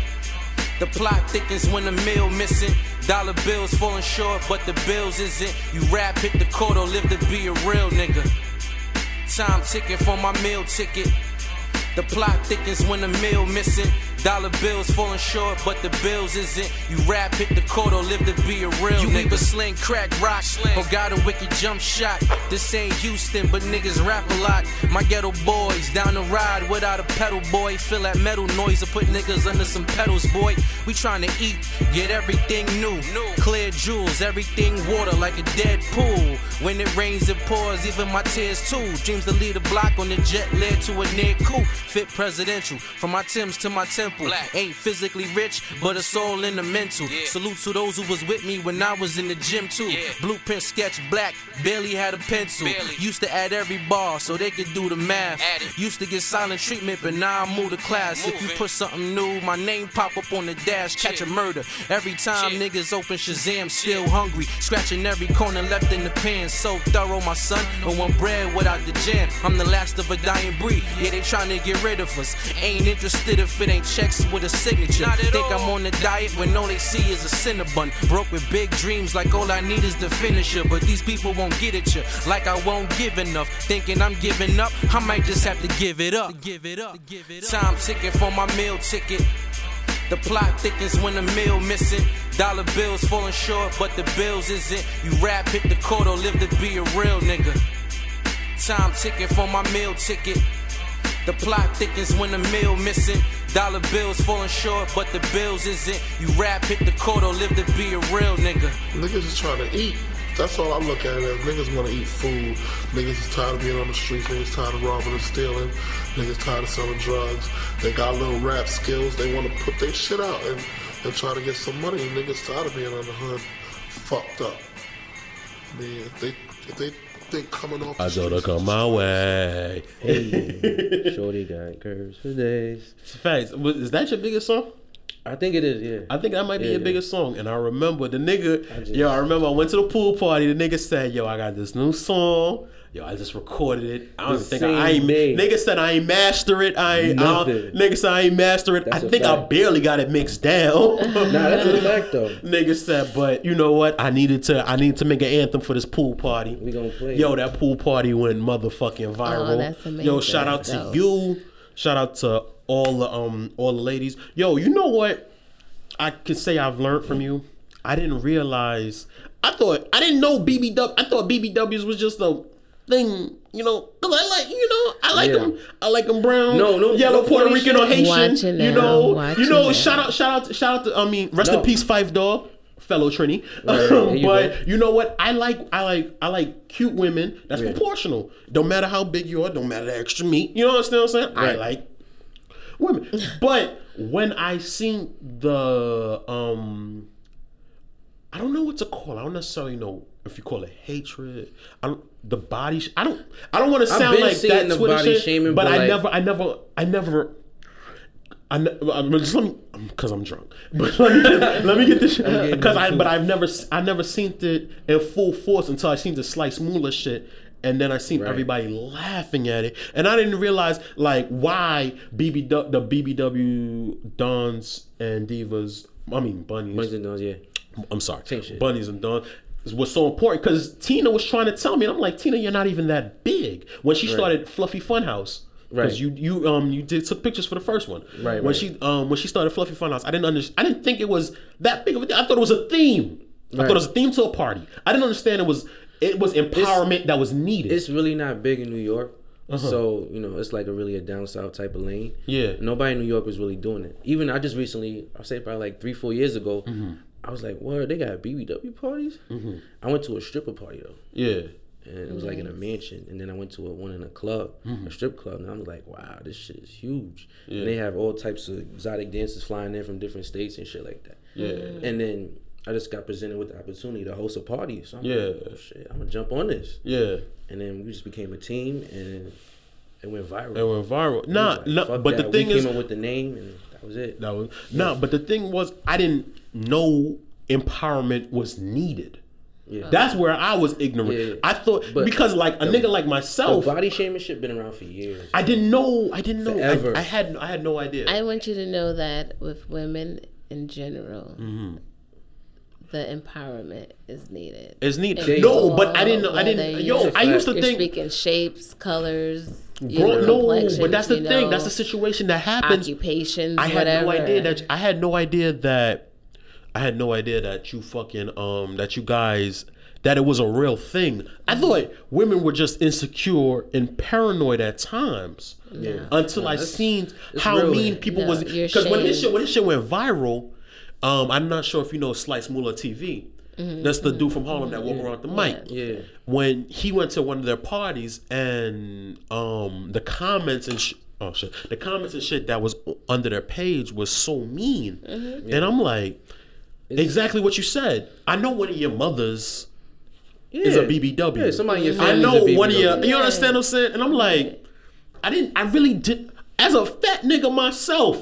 The plot thickens when the meal missing. Dollar bills falling short, but the bills isn't. You rap, hit the court, or live to be a real nigga. Time ticking for my meal ticket. The plot thickens when the meal missing. Dollar bills falling short, but the bills isn't. You rap, hit the court, or live to be a real you nigga. either sling, crack, rock, or got a wicked jump shot. This ain't Houston, but niggas rap a lot. My ghetto boys down the ride without a pedal, boy. Feel that metal noise to put niggas under some pedals, boy. We trying to eat, get everything new. new. Clear jewels, everything water like a dead pool. When it rains, it pours, even my tears too. Dreams to lead a block on the jet led to a near coup. Fit presidential, from my Timbs to my temple. Black. Ain't physically rich, but a soul in the mental. Yeah. Salute to those who was with me when I was in the gym too. Yeah. Blueprint sketch black, barely had a pencil. Barely. Used to add every bar so they could do the math. Used to get silent treatment, but now I move to class. Moving. If you put something new, my name pop up on the dash, catch a murder. Every time niggas open Shazam, still hungry. Scratching every corner left in the pan. So thorough, my son. No one bread without the jam. I'm the last of a dying breed. Yeah, they trying to get rid of us. Ain't interested if it ain't checks with a signature. Think I'm on the diet when all they see is a Cinnabon. Broke with big dreams, like all I need is the finisher. But these people won't get at you, like I won't give enough. Thinking I'm giving up, I might just have to give it up. Give it up. Time ticket for my meal ticket. The plot thickens when the meal missing. Dollar bills falling short, but the bills isn't. You rap, hit the court, or live to be a real nigga. Time ticking for my meal ticket. The plot thickens when the meal missing. Dollar bills falling short, but the bills isn't. You rap, hit the court, or live to be a real nigga. Niggas is trying to eat. That's all I look at it as. Niggas want to eat food. Niggas is tired of being on the streets. Niggas tired of robbing and stealing. Niggas tired of selling drugs. They got little rap skills. They want to put their shit out and, and try to get some money. Niggas tired of being on the hood fucked up. I if they, if they think coming off. I gotta come my way. Hey, shorty got curves for days. Facts. Is that your biggest song? I think it is, yeah. I think that might be yeah, your yeah. biggest song. And I remember the nigga, I just, yo, I remember I went to the pool party. The nigga said, yo, I got this new song. Yo, I just recorded it. I don't think I, I ain't. Day. Nigga said I ain't master it. I ain't. Nothing. nigga said I ain't master it. That's I think fact. I barely got it mixed down. (laughs) nah, that's a fact though. (laughs) nigga said, but you know what? I needed to. I need to make an anthem for this pool party. We gonna play. Yo, that pool party went motherfucking viral. Oh, that's amazing. Yo, shout out to you. Shout out to all the um all the ladies. Yo, you know what? I could say I've learned from you. I didn't realize. I thought I didn't know BBW. I thought BBWs was just a thing, you know, cause I like, you know, I like yeah. them. I like them brown, no, no, yellow, no Puerto Rican or Haitian. you know, you know. Now. Shout out, shout out, shout out to. I mean, rest no. in peace, Phife Dawg, fellow Trini. Right, (laughs) you but go. you know what? I like, I like, I like cute women. That's yeah. proportional. Don't matter how big you are. Don't matter the extra meat. You know what I'm saying? Right. I like women. (laughs) but when I seen the, um, I don't know what to call. I don't necessarily know if you call it hatred. I don't the body. Sh- I don't. I don't want to sound like that the Twitter shit, shaming, but, but I never. I never. I never. I ne- I'm just let me because I'm drunk. (laughs) But let me get, (laughs) let me get this because I. But I've never. I never seen it in full force until I seen the Slice Mula shit. And then I seen right. everybody laughing at it, and I didn't realize like why BB the BBW Dons and Divas. I mean bunnies. Bunnies and Dons, yeah. I'm sorry, bunnies and Dons was so important because Tina was trying to tell me, and I'm like, Tina, you're not even that big. When she started right. Fluffy Funhouse, because right. you you um you did took pictures for the first one. Right. When right. she um when she started Fluffy Funhouse, I didn't understand. I didn't think it was that big of a thing. I thought it was a theme. I thought it was a theme to a party. I didn't understand it was it was empowerment it's, that was needed. It's really not big in New York. Uh-huh. So you know, it's like a really a down south type of lane. Yeah. Nobody in New York was really doing it. Even I just recently, I say probably like three, four years ago, mm-hmm. I was like, "What? They got BBW parties?" Mm-hmm. I went to a stripper party though. Yeah. And it was like in a mansion, and then I went to a one in a club, mm-hmm. a strip club, and I was like, "Wow, this shit is huge." Yeah. And they have all types of exotic dancers flying in from different states and shit like that. Yeah. And then I just got presented with the opportunity to host a party. So I'm yeah. like, oh, shit, I'm gonna jump on this. Yeah. And then we just became a team, and it went viral. It went viral. Nah, like, nah but that. the thing we is, came up with the name, and that was it. That was yeah. nah. But the thing was, I didn't know empowerment was needed. Yeah. That's where I was ignorant. Yeah. I thought but because like a the, nigga like myself, body shaming shit been around for years. I didn't know. I didn't know. I, I, had I had no idea. I want you to know that with women in general, mm-hmm. the empowerment is needed. It's needed. in No, all, but I didn't. Know. I didn't. whether Yo, I used to you're think. speaking shapes, colors, you Bro, know, no, complexions, but that's the thing. know, That's the situation that happens. occupations. I had whatever. no idea that I had no idea that I had no idea that you fucking um that you guys that it was a real thing. I thought women were just insecure and paranoid at times. Yeah. Until I seen how real. mean people No, was because when this shit when this shit went viral, um, I'm not sure if you know Slice Mula TV. That's the dude from Harlem that walk around the mic Yeah. when he went to one of their parties and um the comments and sh- oh shit the comments and shit that was under their page was so mean and i'm like exactly what you said. I know one of your mothers is a bbw Yeah, somebody in your family. i know a one of your you understand what i'm saying? And i'm like i didn't i really did as a fat nigga myself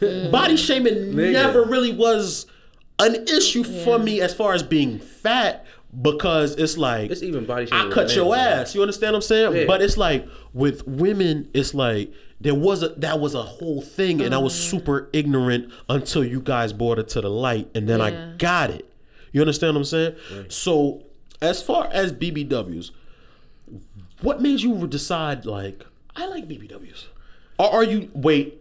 (laughs) body shaming never really was an issue for me as far as being fat because it's like It's even body I cut with your men, bro. ass. You understand what I'm saying? Yeah. But it's like with women, it's like there was a that was a whole thing, and I was mm. super ignorant until you guys brought it to the light, and then I got it. You understand what I'm saying? So as far as BBWs, what made you decide like I like BBWs? Or are you wait?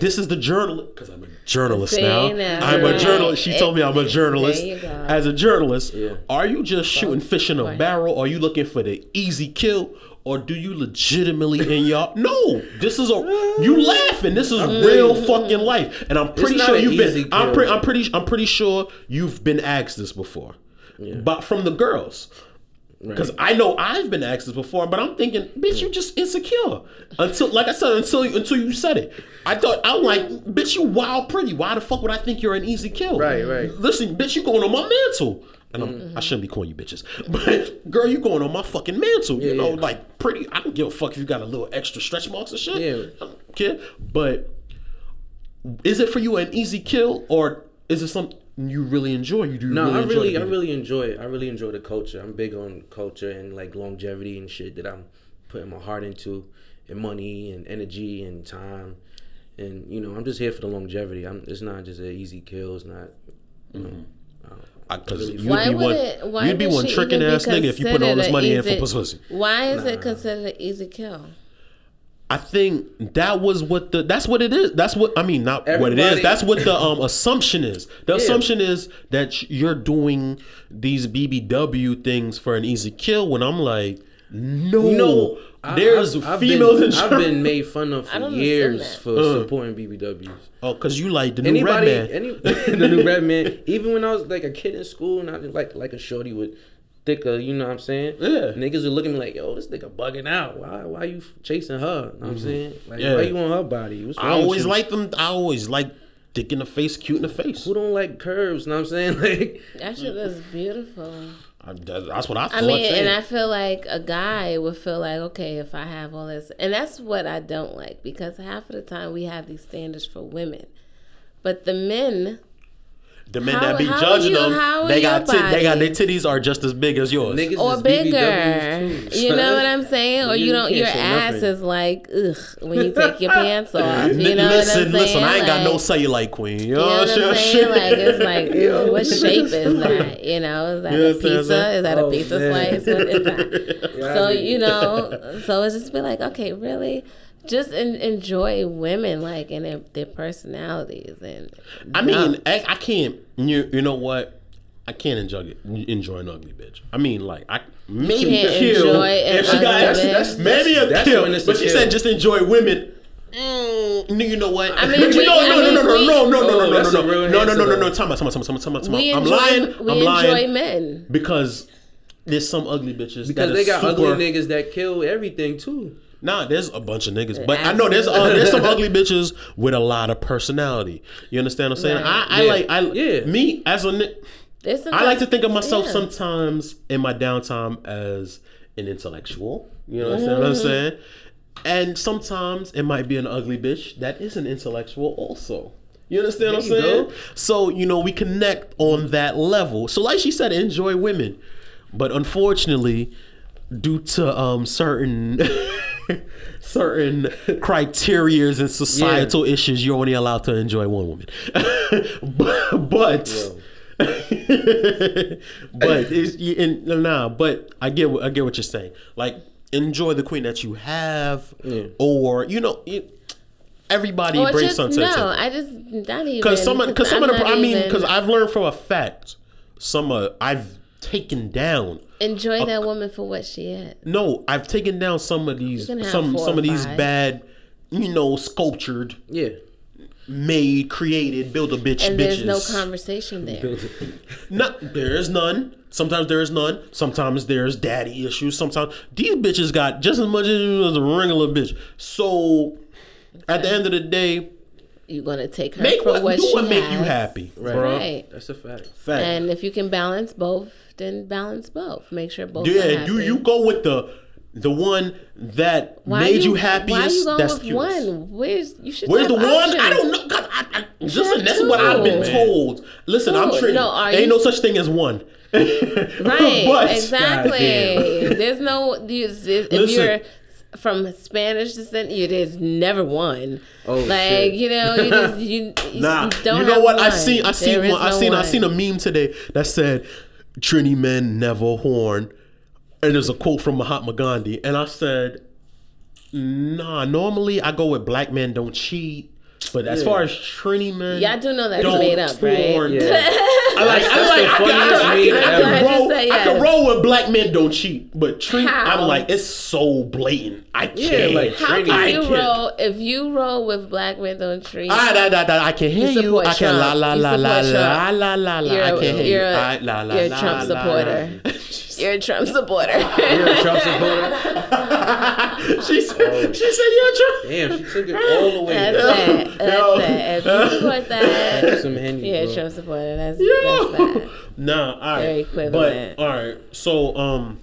This is the journalist because I'm a journalist now. now, I'm a journalist. She told me I'm a There journalist. you go. As a journalist, Yeah. are you just shooting fish in a Right. barrel? Are you looking for the easy kill? Or do you legitimately in (laughs) y'all? No, this is a you laughing. This is mm. real fucking life, and I'm pretty sure you've easy been. I'm, kill. pre- I'm pretty. I'm pretty sure you've been asked this before, but from the girls. Because I know I've been asked this before, but I'm thinking, bitch, you just insecure. Until, like I said, until until you said it, I thought I'm like, bitch, you wild pretty. Why the fuck would I think you're an easy kill? Right, right. Listen, bitch, you going on my mantle. And I'm, mm-hmm. I shouldn't be calling you bitches, but girl, you going on my fucking mantle. you know, yeah. like pretty. I don't give a fuck if you got a little extra stretch marks and shit. Yeah. I don't care. But is it for you an easy kill, or is it something you really enjoy? You do No, really I really, the I really enjoy it. I really enjoy the culture. I'm big on culture and like longevity and shit that I'm putting my heart into, and money and energy and time, and you know, I'm just here for the longevity. I'm. It's not just an easy kill. It's not. You know, mm-hmm. Because Really you'd Why be would one, it? Why you'd be one she tricking ass nigga if you put all this money a in for pussy. Why is it considered an easy kill? I think that was what the that's what it is. That's what I mean, not what it is. That's what the um assumption is. The assumption is that you're doing these BBW things for an easy kill. When I'm like, no, You know, I- there's I've- I've females been, in I've been made fun of for years for Uh. supporting BBWs. Oh, because you like the new Anybody, red man. any (laughs) the new red man. Even when I was like a kid in school, and I just like like a shorty with thicker, you know what I'm saying? Yeah. Niggas are looking like, yo, this nigga bugging out. Why why you chasing her? You know what I'm saying? Like, Mm-hmm. Yeah. why you on her body? What's I wrong with always like them. I always like thick in the face, cute in the face. Who don't like curves? You know what I'm saying? (laughs) Like, That shit is beautiful. I, that's what I thought. I mean, and I feel like a guy would feel like, okay, if I have all this, and that's what I don't like because half of the time we have these standards for women, but the men, the men how- that be judging you- them, how they got your tit- they got their titties are just as big as yours. niggas or bigger, too. (laughs) you know what I'm saying? Or You you don't, your ass nothing. is like, ugh, when you take your pants (laughs) off. You know listen, what I'm saying? listen. I ain't got no Like- cellulite queen. You You know know what I'm saying? Like it's like, (laughs) ugh, what shape is that? You know, is that You a understand what I'm pizza? Is that a Oh, pizza man. slice? What is that? Yeah, so I mean- you know, so it's just be like, okay, really, just en- enjoy women like and their, their personalities and. I mean, I, I can't. You you know what? I can't enjoy enjoy an ugly bitch. I mean, like I maybe can't kill enjoy an if she got ugly that's, maybe a that's kill. when it's a But she kill. said just enjoy women. Mm, you know what? I mean, but you we- know, I no, no, mean, no, no, we- no, no, no, no, Oh, no, that's no, a real no, no, no, answer, no, no, no. though. Time out, time out, time out, time out, time out, time out. We I'm enjoy, lying. we I'm enjoy lying men. because there's some ugly bitches Because that they are got super, ugly niggas that kill everything too. Nah, there's a bunch of niggas, but I know there's uh, there's some ugly (laughs) bitches with a lot of personality. You understand what I'm saying? Right. I, I Yeah. like I Yeah. me as a I like to think of myself yeah. sometimes in my downtime as an intellectual. You know what I'm saying? And sometimes it might be an ugly bitch that is an intellectual also. You understand what I'm saying? go. So, you know, we connect on that level. So like she said, enjoy women. But unfortunately, due to um certain (laughs) (laughs) certain criterias and societal issues, you're only allowed to enjoy one woman. (laughs) but but (laughs) but it's you- and, nah. But I get I get what you're saying. Like enjoy the queen that you have, Yeah. or you know, it, everybody Or brings just something. no, to the table. I just not even Because some of because some of the I mean because I've learned from a fact some uh, I've taken down. enjoy uh, that woman for what she is. No, I've taken down some of these You can have some some of these bad, you know, sculptured, Yeah. made, created, build a bitch And bitches. there's no conversation there. (laughs) No, there is none. Sometimes there is none. Sometimes there's daddy issues. Sometimes these bitches got just as much issues as a regular bitch. So at the end of the day, You're gonna take her make for what, what, do she what make you happy, Right. bruh. Right. That's a fact. Fact. And if you can balance both, then balance both. Make sure both. are yeah, you happy. you go with the the one that Why made you, happiest. Why you going that's with yours. one? Where's you should. Where's have the one? I don't know. God, I, I, listen, have this is what I've been told. Listen, I'm Two. No, are ain't you- no such thing as one. (laughs) Right, (laughs) But- exactly. There's no you- if Listen. you're from Spanish descent, it is never one. Oh, like shit. you know, you just you, (laughs) you Nah, don't you know have what? I one. seen I seen There is one, I no seen I seen a meme today that said Trini men never horn. And there's a quote from Mahatma Gandhi. And I said, Nah, normally I go with black men don't cheat. But as far as Trini men, Yeah, I do know that's don't made up, right? Yeah. I like, (laughs) I like, I can, I I I roll, say I can roll with black men don't cheat, but Trini, I'm like, it's so blatant. I can't. like, How Trini- can I you can't. roll if you roll with black men don't treat? Ah, da, da, da, I can hear you. support I can la la la la la la la la. You're, can hear you're, you. a, I, la, la, you're a Trump supporter. (laughs) you're a Trump supporter. You're a Trump supporter? (laughs) she said, she said you're a Trump. Damn, she took it all the way. That's down. it. That's (laughs) it. If you support that, Some Henny, you're a. Trump supporter. That's, Yo. that's that. (laughs) Nah, all right. Very equivalent. But all right, so um,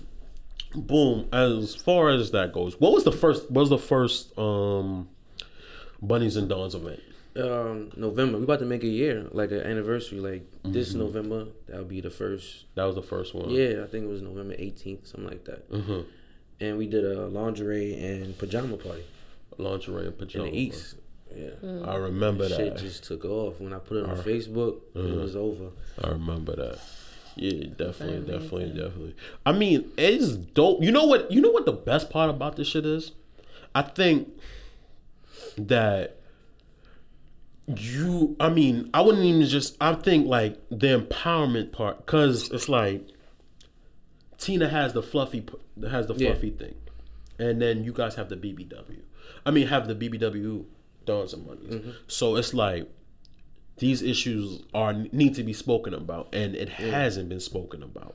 boom. As far as that goes, what was the first? What was the first um, Bunnies and Dons event? Um, November. We about to make a year, like an anniversary. Like this November, that'll be the first. That was the first one. Yeah, I think it was November 18th, something like that. Mhm. And we did a lingerie and pajama party Lingerie and in pajama. the east. Yeah. I remember that. Shit just took off. When I put it on Facebook, it was over. I remember that. Yeah, definitely, amazing. definitely, definitely. I mean, it's dope. You know what? You know what the best part about this shit is? I think that you. I mean, I wouldn't even just. I think like the empowerment part, because it's like Tina has the fluffy, has the Yeah. fluffy thing, and then you guys have the BBW. I mean, have the BBW Dons and Mondays. So it's like these issues are need to be spoken about and it hasn't been spoken about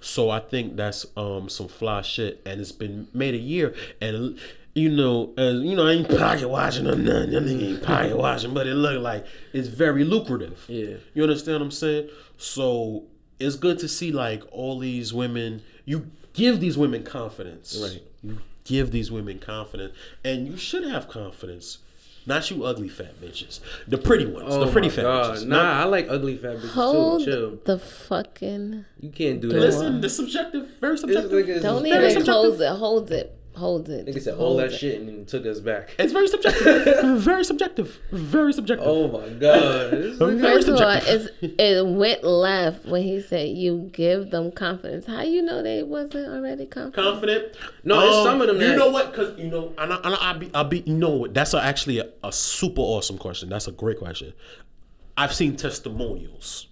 so i think that's um some fly shit and it's been made a year and you know as you know i ain't pocket watching or nothing that nigga ain't pocket watching but it look like it's very lucrative Yeah. you understand what i'm saying so it's good to see like all these women you give these women confidence Right. you give these women confidence and you should have confidence not you ugly fat bitches the pretty ones Oh the pretty my fat God. bitches Nah, Not- I like ugly fat bitches Hold too. Chill. the fucking. You can't do that. Listen, this subjective, very subjective. Like Don't very even subjective. close it. Hold it. Hold it. Nigga said Hold all that it. shit and took us back. It's very subjective. (laughs) very subjective. Very subjective. Oh my god. Very First of all, subjective. it's, it went left when he said you give them confidence. How you know they wasn't already confident? confident. No, it's um, some of them You that- know what? Because you know, and I, and I, will be, I'll be. You know what? That's a, actually a, a super awesome question. That's a great question. I've seen testimonials.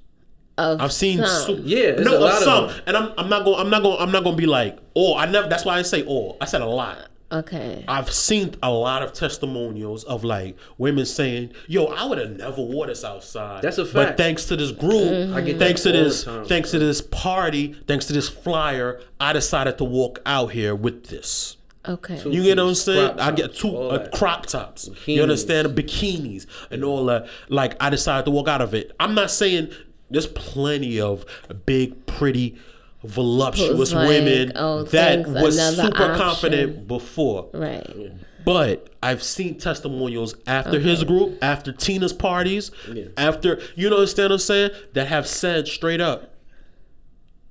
Of I've seen some. su- Yeah, no a lot of of some, them. and I'm, I'm not going. I'm not going. I'm not going to be like, oh, I never. That's why I say all. I said a lot. Okay. I've seen a lot of testimonials of like women saying, "Yo, I would have never wore this outside." That's a fact. But thanks to this group, I get thanks to this, time, thanks to this party, thanks to this flyer, I decided to walk out here with this. Okay. You get what I'm saying? Crop I get two uh, crop tops. You understand? Bikinis and all that. Like I decided to walk out of it. I'm not saying there's plenty of big, pretty, voluptuous like, women oh, that thanks, was super option. confident before. Right. But I've seen testimonials after his group, after Tina's parties, after you know understand what I'm saying, that have said straight up,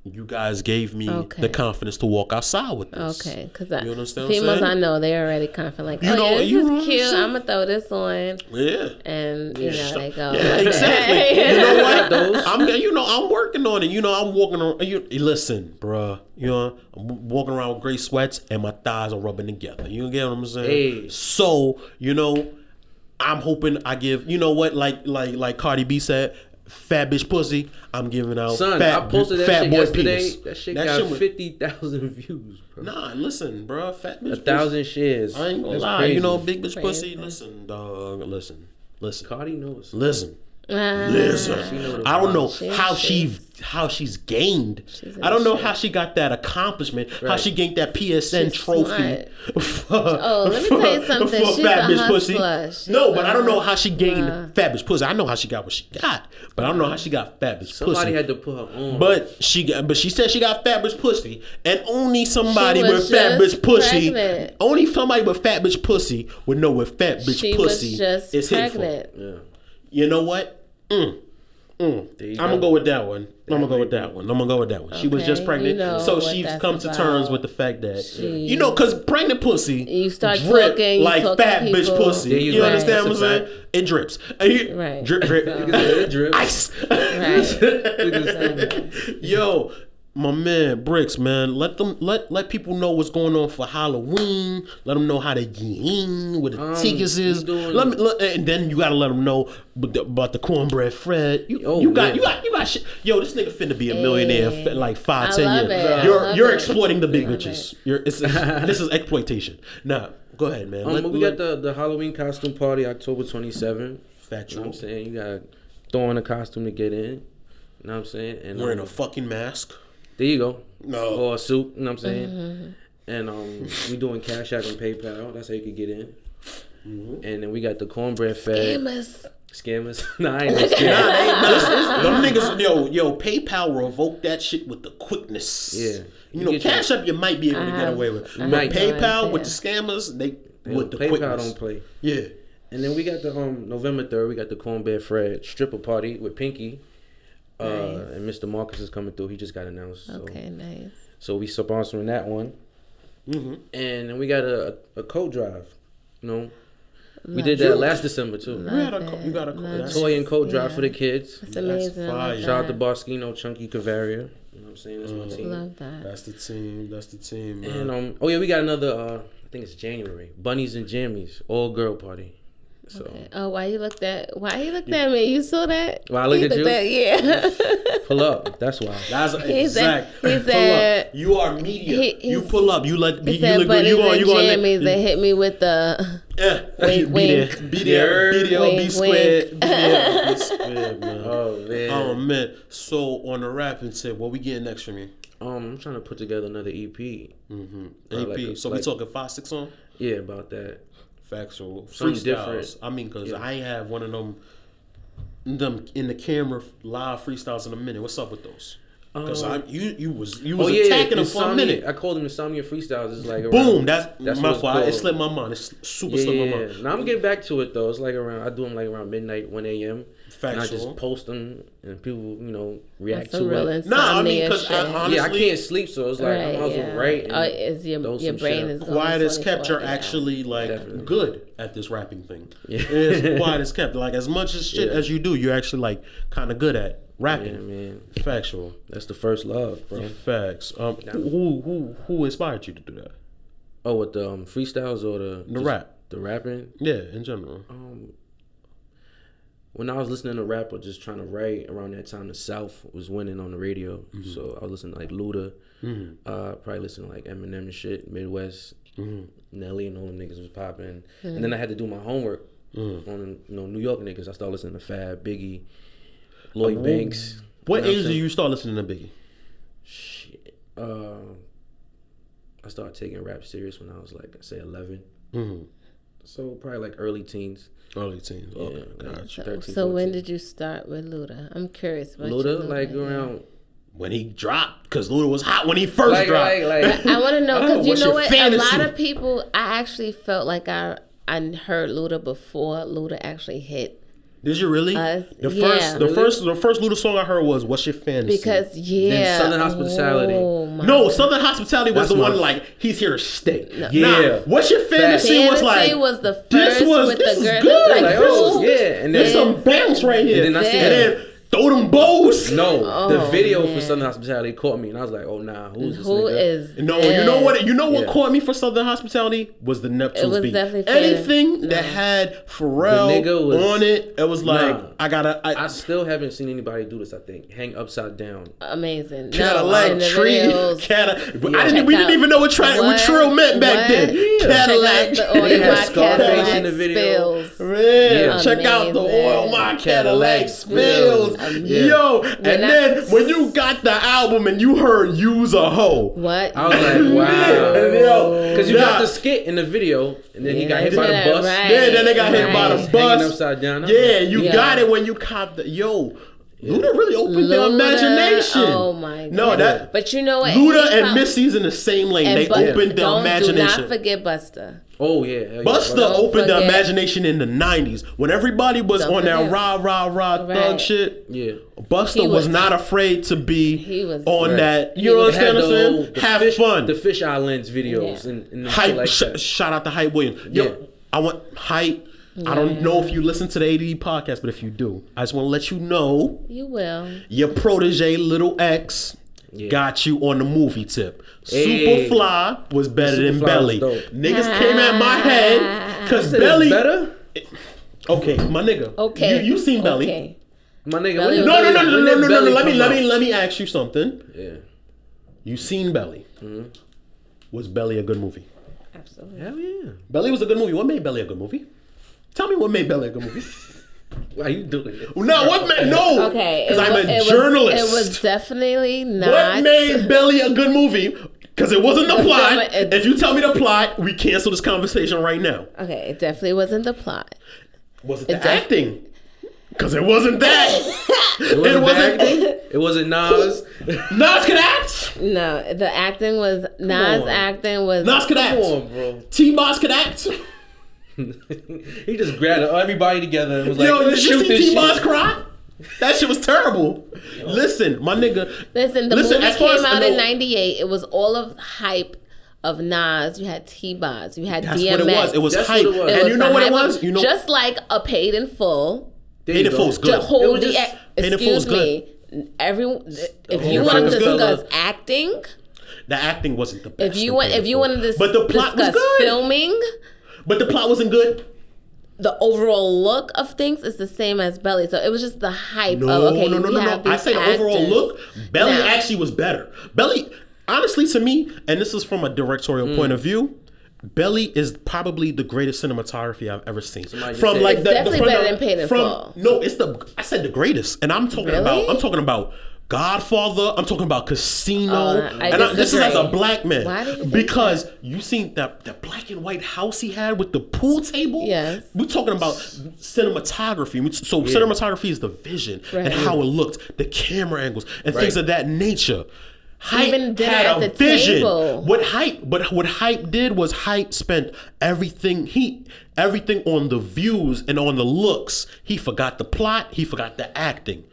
you guys gave me Okay. the confidence to walk outside with this. Okay, because You understand what I'm females saying? I know they already confident like, You oh know- yeah, this you know what is I'm cute. I'm gonna throw this on, Yeah. and you know they go. Yeah, exactly. (laughs) you know what? those. I'm, you know, I'm working on it. You know, I'm walking around. You, listen, bruh. You know, I'm walking around with gray sweats and my thighs are rubbing together. You get what I'm saying? Hey. So, you know, I'm hoping I give. You know what? Like, like, like Cardi B said. Fat bitch pussy. I'm giving out Son, fat, I posted that fat shit boy yesterday. penis. That shit got was- fifty thousand (laughs) views, bro. Nah, listen, bruh. Fat bitch. A thousand shares. I ain't gonna That's lie. crazy. You know, big bitch pussy. Listen, dog. Listen, listen. Cardi knows. Listen. Ah, Listen, I don't know She- how she she's- how she's gained. She's I don't know shit. how she got that accomplishment. How she gained that PSN She's trophy. (laughs) Oh, let me tell you something. She's a hustler. She's no, but a I don't know how she gained hustler. fat bitch pussy. I know how she got what she got, but I don't know how she got fat bitch Somebody pussy. had to put her on. but she got, but she said she got fat bitch pussy, and only somebody with was fat bitch pussy, pregnant. only somebody with fat bitch pussy would know what fat bitch She pussy was just is hitting for. pregnant. yeah. You know what? Mm. Mm. I'm gonna go. go with that one. I'm gonna go with that one. I'm gonna go with that one. She was just pregnant, you know so she's that's come to terms with the fact that She- you know, cause pregnant pussy You start drip talking, you like talk to fat bitch pussy. There You, you go. understand what I'm saying? It drips. And you- Right. Drip, drip, (laughs) It drip. ice. Right. (laughs) Yo, my man Brikkz, man, let them let let people know what's going on for Halloween. Let them know how to get in, what the Um, tickets is. Let me, let, and then you gotta let them know about the, about the cornbread Fred. You, Oh, you got yeah. you got you got shit. Yo, this nigga finna be a millionaire Hey. in like five I ten years. it. You're you're it. exploiting the big Love bitches. You're it's, (laughs) this is exploitation. Nah, go ahead, man. Um, Let- we let- got the, the Halloween costume party October 27th. You know what I'm saying? You got to throw in a costume to get in. You know what I'm saying? And Wearing um, a fucking mask. There you go. No. Or a suit, you know what I'm saying? Mm-hmm. And um, we doing Cash App and PayPal. That's how you can get in. Mm-hmm. And then we got the cornbread fed Scammers. scammers. (laughs) nah, I ain't no scam. Nah, this is, them niggas, yo, yo, PayPal revoke that shit with the quickness. Yeah. You You know, Cash App you might be able to I get have- away with. I But PayPal with the scammers, they They with the don't- PayPal quickness. don't play. Yeah. And then we got the um November third. We got the cornbread Fred stripper party with Pinky. Uh, and Mr. Marcus is coming through. He just got announced. So, Okay, nice. so we sponsoring that one. Mm-hmm. And then we got a, a, a code drive. You know, we Love did it. that last December too. You got a, Love co- you got a, co- Love that's, Toy and code drive Yeah. for the kids. It's amazing. I fire. Shout out to that. Boschino, Chunky Cavaria. You know what I'm saying? That's my team. Love that. that's the team. That's the team, man. And um, oh yeah, we got another. Uh, I think it's January. Bunnies and Jammies, all girl party. So Okay. Oh, why you looked at? Why you looked at me? You saw that? Why I looked He at you? yeah. (laughs) pull up. That's why. That's (laughs) He exact. he Pull up. said- you are media. He- you pull up. You let He you said look good. bunnies You going? and You going? jammies. They hit me with the. (laughs) Yeah. Wink, be there. wink. Be there. Be there. Be Wink, squared. wink. Be there. Be squared, man. Oh man. Oh man. So on the rap and said, what we getting next from you? Um, I'm trying to put together another EP. Mm-hmm. AP. like a- so like- we talking five six on Yeah, about that. Factual Something freestyles. different. I mean, cause Yeah. I have one of them them in the camera live freestyles in a minute. What's up with those? Cause Um, I you you was you was Oh yeah, attacking them for a minute. I called them Insomnia Freestyles. It's like around, Boom. That's, That's my fault. It slipped my mind. It's super Yeah, slipped yeah, my yeah. mind. Now I'm getting back to it though. It's like around I do them like around midnight, one a.m. And I just post them and people, you know, react That's some to real it. Nah, I mean, insomnia 'cause shit. I- honestly- yeah, I can't sleep, so it's like I might as well write. And Oh, is your throw your some brain shit is quiet as kept, you're yeah. actually like Definitely. good at this rapping thing. Yeah. It's (laughs) quiet as kept. Like as much as shit Yeah. as you do, you're actually like kind of good at Yeah, rapping. man, Factual. that's the first love, bro. Facts. Um, who who who inspired you to do that? Oh, with the um, freestyles or the The just rap. the rapping. Yeah, in general. Um, when I was listening to rap or just trying to write around that time, the South was winning on the radio. Mm-hmm. So I was listening to like Luda, uh, probably listening to like Eminem and shit, Midwest, Mm-hmm. Nelly and all them niggas was popping. And then I had to do my homework Mm. on you know New York niggas. I started listening to Fab, Biggie, Lloyd Banks. What age did you start listening to Biggie? Shit. Uh, I started taking rap serious when I was like, I say 11. So probably like early teens. Early teens. Yeah, Okay, like gotcha. So, 13, so when did you start with Luda? I'm curious about your Luda, like yeah. around When he dropped, because Luda was hot when he first like, dropped. like, like, I want to know Oh, because you know what? fantasy? A lot of people. I actually felt like I I heard Luda before Luda actually hit Did you really? Us, the yeah. first, the Really? first, the first Luda song I heard was "What's Your Fantasy." Because yeah, Southern Hospitality. Oh, my no, Southern Hospitality was That's the my- one like he's here to stay. Yeah. Nah, what's your fantasy? Was Fantasy like was the first this was with this the is girl. good. Like, Like, oh, who yeah, and There's then some bounce right here. And then I see and then throw them bows. no, oh, the video for. Southern Hospitality caught me, and I was like, oh nah, who's this Who nigga? is No, you know what? You know what Yeah. caught me for Southern Hospitality was the Neptune's It was beat. definitely Fan- Anything that had Pharrell The nigga was- on it, it was like Nah. I gotta. I, I still haven't seen anybody do this. I think hang upside down. amazing? Cadillac no, in the tree, videos, Cadillac. But I Yeah. didn't. We Check didn't even know what, tri- what What? trill meant back What? then. Check Cadillac. out the oil They had my Scarface Cadillac in the video. spills. Man, check out the oil my Cadillac Cadillac spills. Spills. Yo, and I- then when you got the album and you heard "Use a Hoe," What? I was like, (laughs) wow. Because you nah. got the skit in the video, and then he got hit by the bus. right. Yeah, then they got hit by the bus. Upside down. Yeah, you Yeah. got it when you caught the yo. Luda really opened their imagination. Oh my god. No, that But you know what? Luda and Missy's in the same lane. and they Bu- opened their don't, imagination. Do not forget Busta. Oh yeah. hell yeah. Busta Don't opened the forget- imagination in the '90s when everybody was Don't on that forget. rah rah rah thug Right. shit. Yeah. Busta was, was- not afraid to be He was- on Right. that. You was- understand what I'm the saying? whole- the Have fish, fun. The Fish Islands videos Yeah. and, and hype. like sh- shout out to Hype Williams. Yo, Yeah. I want hype. I don't know if you listen to the ADD podcast, but if you do, I just want to let you know You will. your protege, Little X, got you on the movie tip. Hey. Superfly was better than Belly. was dope. Niggas came at my head because Said it's Belly. better. Okay, my nigga. Okay. You, you seen Belly? Okay. My nigga. Belly when was No, no, no, no, no, no, no, Let me, let me, out? let me ask you something. Yeah. You seen Belly? Mm-hmm. Was Belly a good movie? Absolutely. Hell yeah. Belly was a good movie. What made Belly a good movie? Tell me what made Belly a good movie. (laughs) Why you doing it? no, what made no? Okay. because I'm a it was- journalist. it was definitely not. what made (laughs) Belly a good movie? Because it wasn't the The plot. film- it- if you tell me the plot, we cancel this conversation right now. Okay, it definitely wasn't the plot. Was it the It def- acting? Because it wasn't that. (laughs) It wasn't, It wasn't- acting. It wasn't Nas. (laughs) Nas could act. No, the acting was Nas acting was Nas could act. Come on, bro. T-Boz could act. (laughs) he just grabbed everybody together and was like, Yo, "Let's did you shoot see this T-Boz shit." cry? That shit was terrible. Listen, my nigga. Listen, the Listen, movie as came as- out no. in '98. It was all of hype of Nas. You had T-Boz. You had That's DMX. what it was. It was That's hype. what it was. And It you was know what it hype of- was? You know, just like a paid in full. Paid in. Full is good. Hold was the just- in Full is excuse me. Everyone, if you want to was good. discuss acting, the acting wasn't the best. if you want, if you Full. want to but the plot was good. filming, But the plot wasn't good. the overall look of things is the same as Belly. So it was just the hype No, of okay, no, no, no, no. I these say the overall look, Belly Now- actually was better. Belly, honestly, to me, and this is from a directorial Mm. point of view. Belly is probably the greatest cinematography I've ever seen. Somebody From like It's the, the definitely from better the- than Paid in from, Full. No, it's the I said the greatest, and I'm talking Really? about I'm talking about Godfather. I'm talking about Casino, Oh, I and I, this is as a black man Why do you because you seen that that black and white house he had with the pool table. Yes. we're talking about cinematography. So cinematography is the vision and how it looked, the camera angles, and Right. things of that nature. Hype Even dinner had at a the vision. table. What hype? But what hype did was hype spent everything he everything on the views and on the looks. He forgot the plot. He forgot the acting.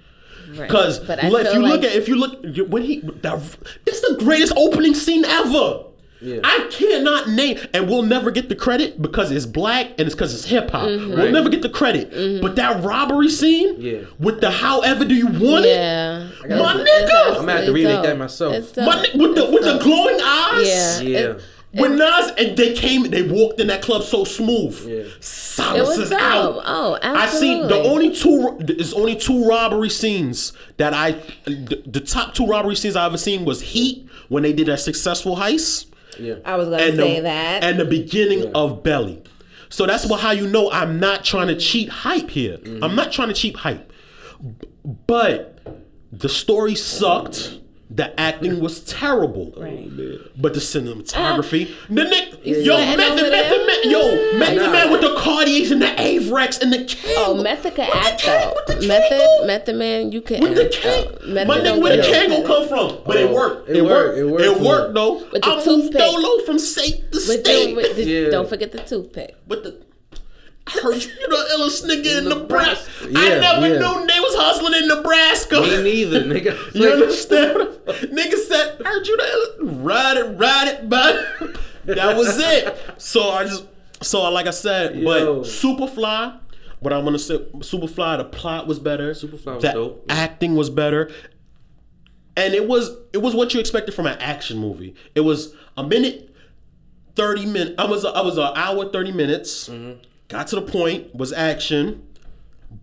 Right. Because But I if feel you look like- at if you look when he that, this the greatest opening scene ever. Yeah. I cannot name, and we'll never get the credit because it's black and it's because it's hip hop. Mm-hmm. We'll never get the credit. But that robbery scene, Yeah. with the however do you want it? yeah, My It's- nigga! it's I'm gonna have to absolutely remake that myself. It's it, dope. my ni- with the It's with the glowing eyes. Yeah, Yeah. it- When Nas and they came, they walked in that club so smooth. Yeah. Silence It was is dope. out. Oh, I seen the only two. There's only two robbery scenes that I. The, the top two robbery scenes I ever seen was Heat when they did that successful heist, Yeah. I was gonna and say the, that. and the beginning of Belly. So that's what how you know I'm not trying to mm-hmm. cheat hype here. Mm-hmm. I'm not trying to cheat hype, B- but the story sucked. The acting was terrible. Right. Oh, but the cinematography, uh, the Nick, You yo, sweating Method, over Method there? Man, yo, Method Nah. Man with the Cartiers and the Avirex and the cane. Oh, Method can With the act cane- though. with the cane Method, go- Method Man, you can with the act. cane. though. Method My nigga, don't where the get cane it. gonna come from? But it Oh, worked. it It, worked. worked. It It worked worked, for though. With the I moved toothpick. Dolo from state to With state. the, with the, Yeah. Don't forget the toothpick. With the I heard you, the illest nigga in, Nebraska. I Yeah, never yeah. knew they was hustling in Nebraska. Me neither, nigga. (laughs) You understand? Nigga said, I heard you the illest. Ride it, ride it, but (laughs) That was it. So I just, so like I said, Yo. but Superfly, But I'm gonna say, Superfly, the plot was better. Superfly was the dope. acting was better. And it was it was what you expected from an action movie. It was a minute, thirty minutes. I was I was an hour thirty minutes. Mm-hmm. Got to the point. Was action,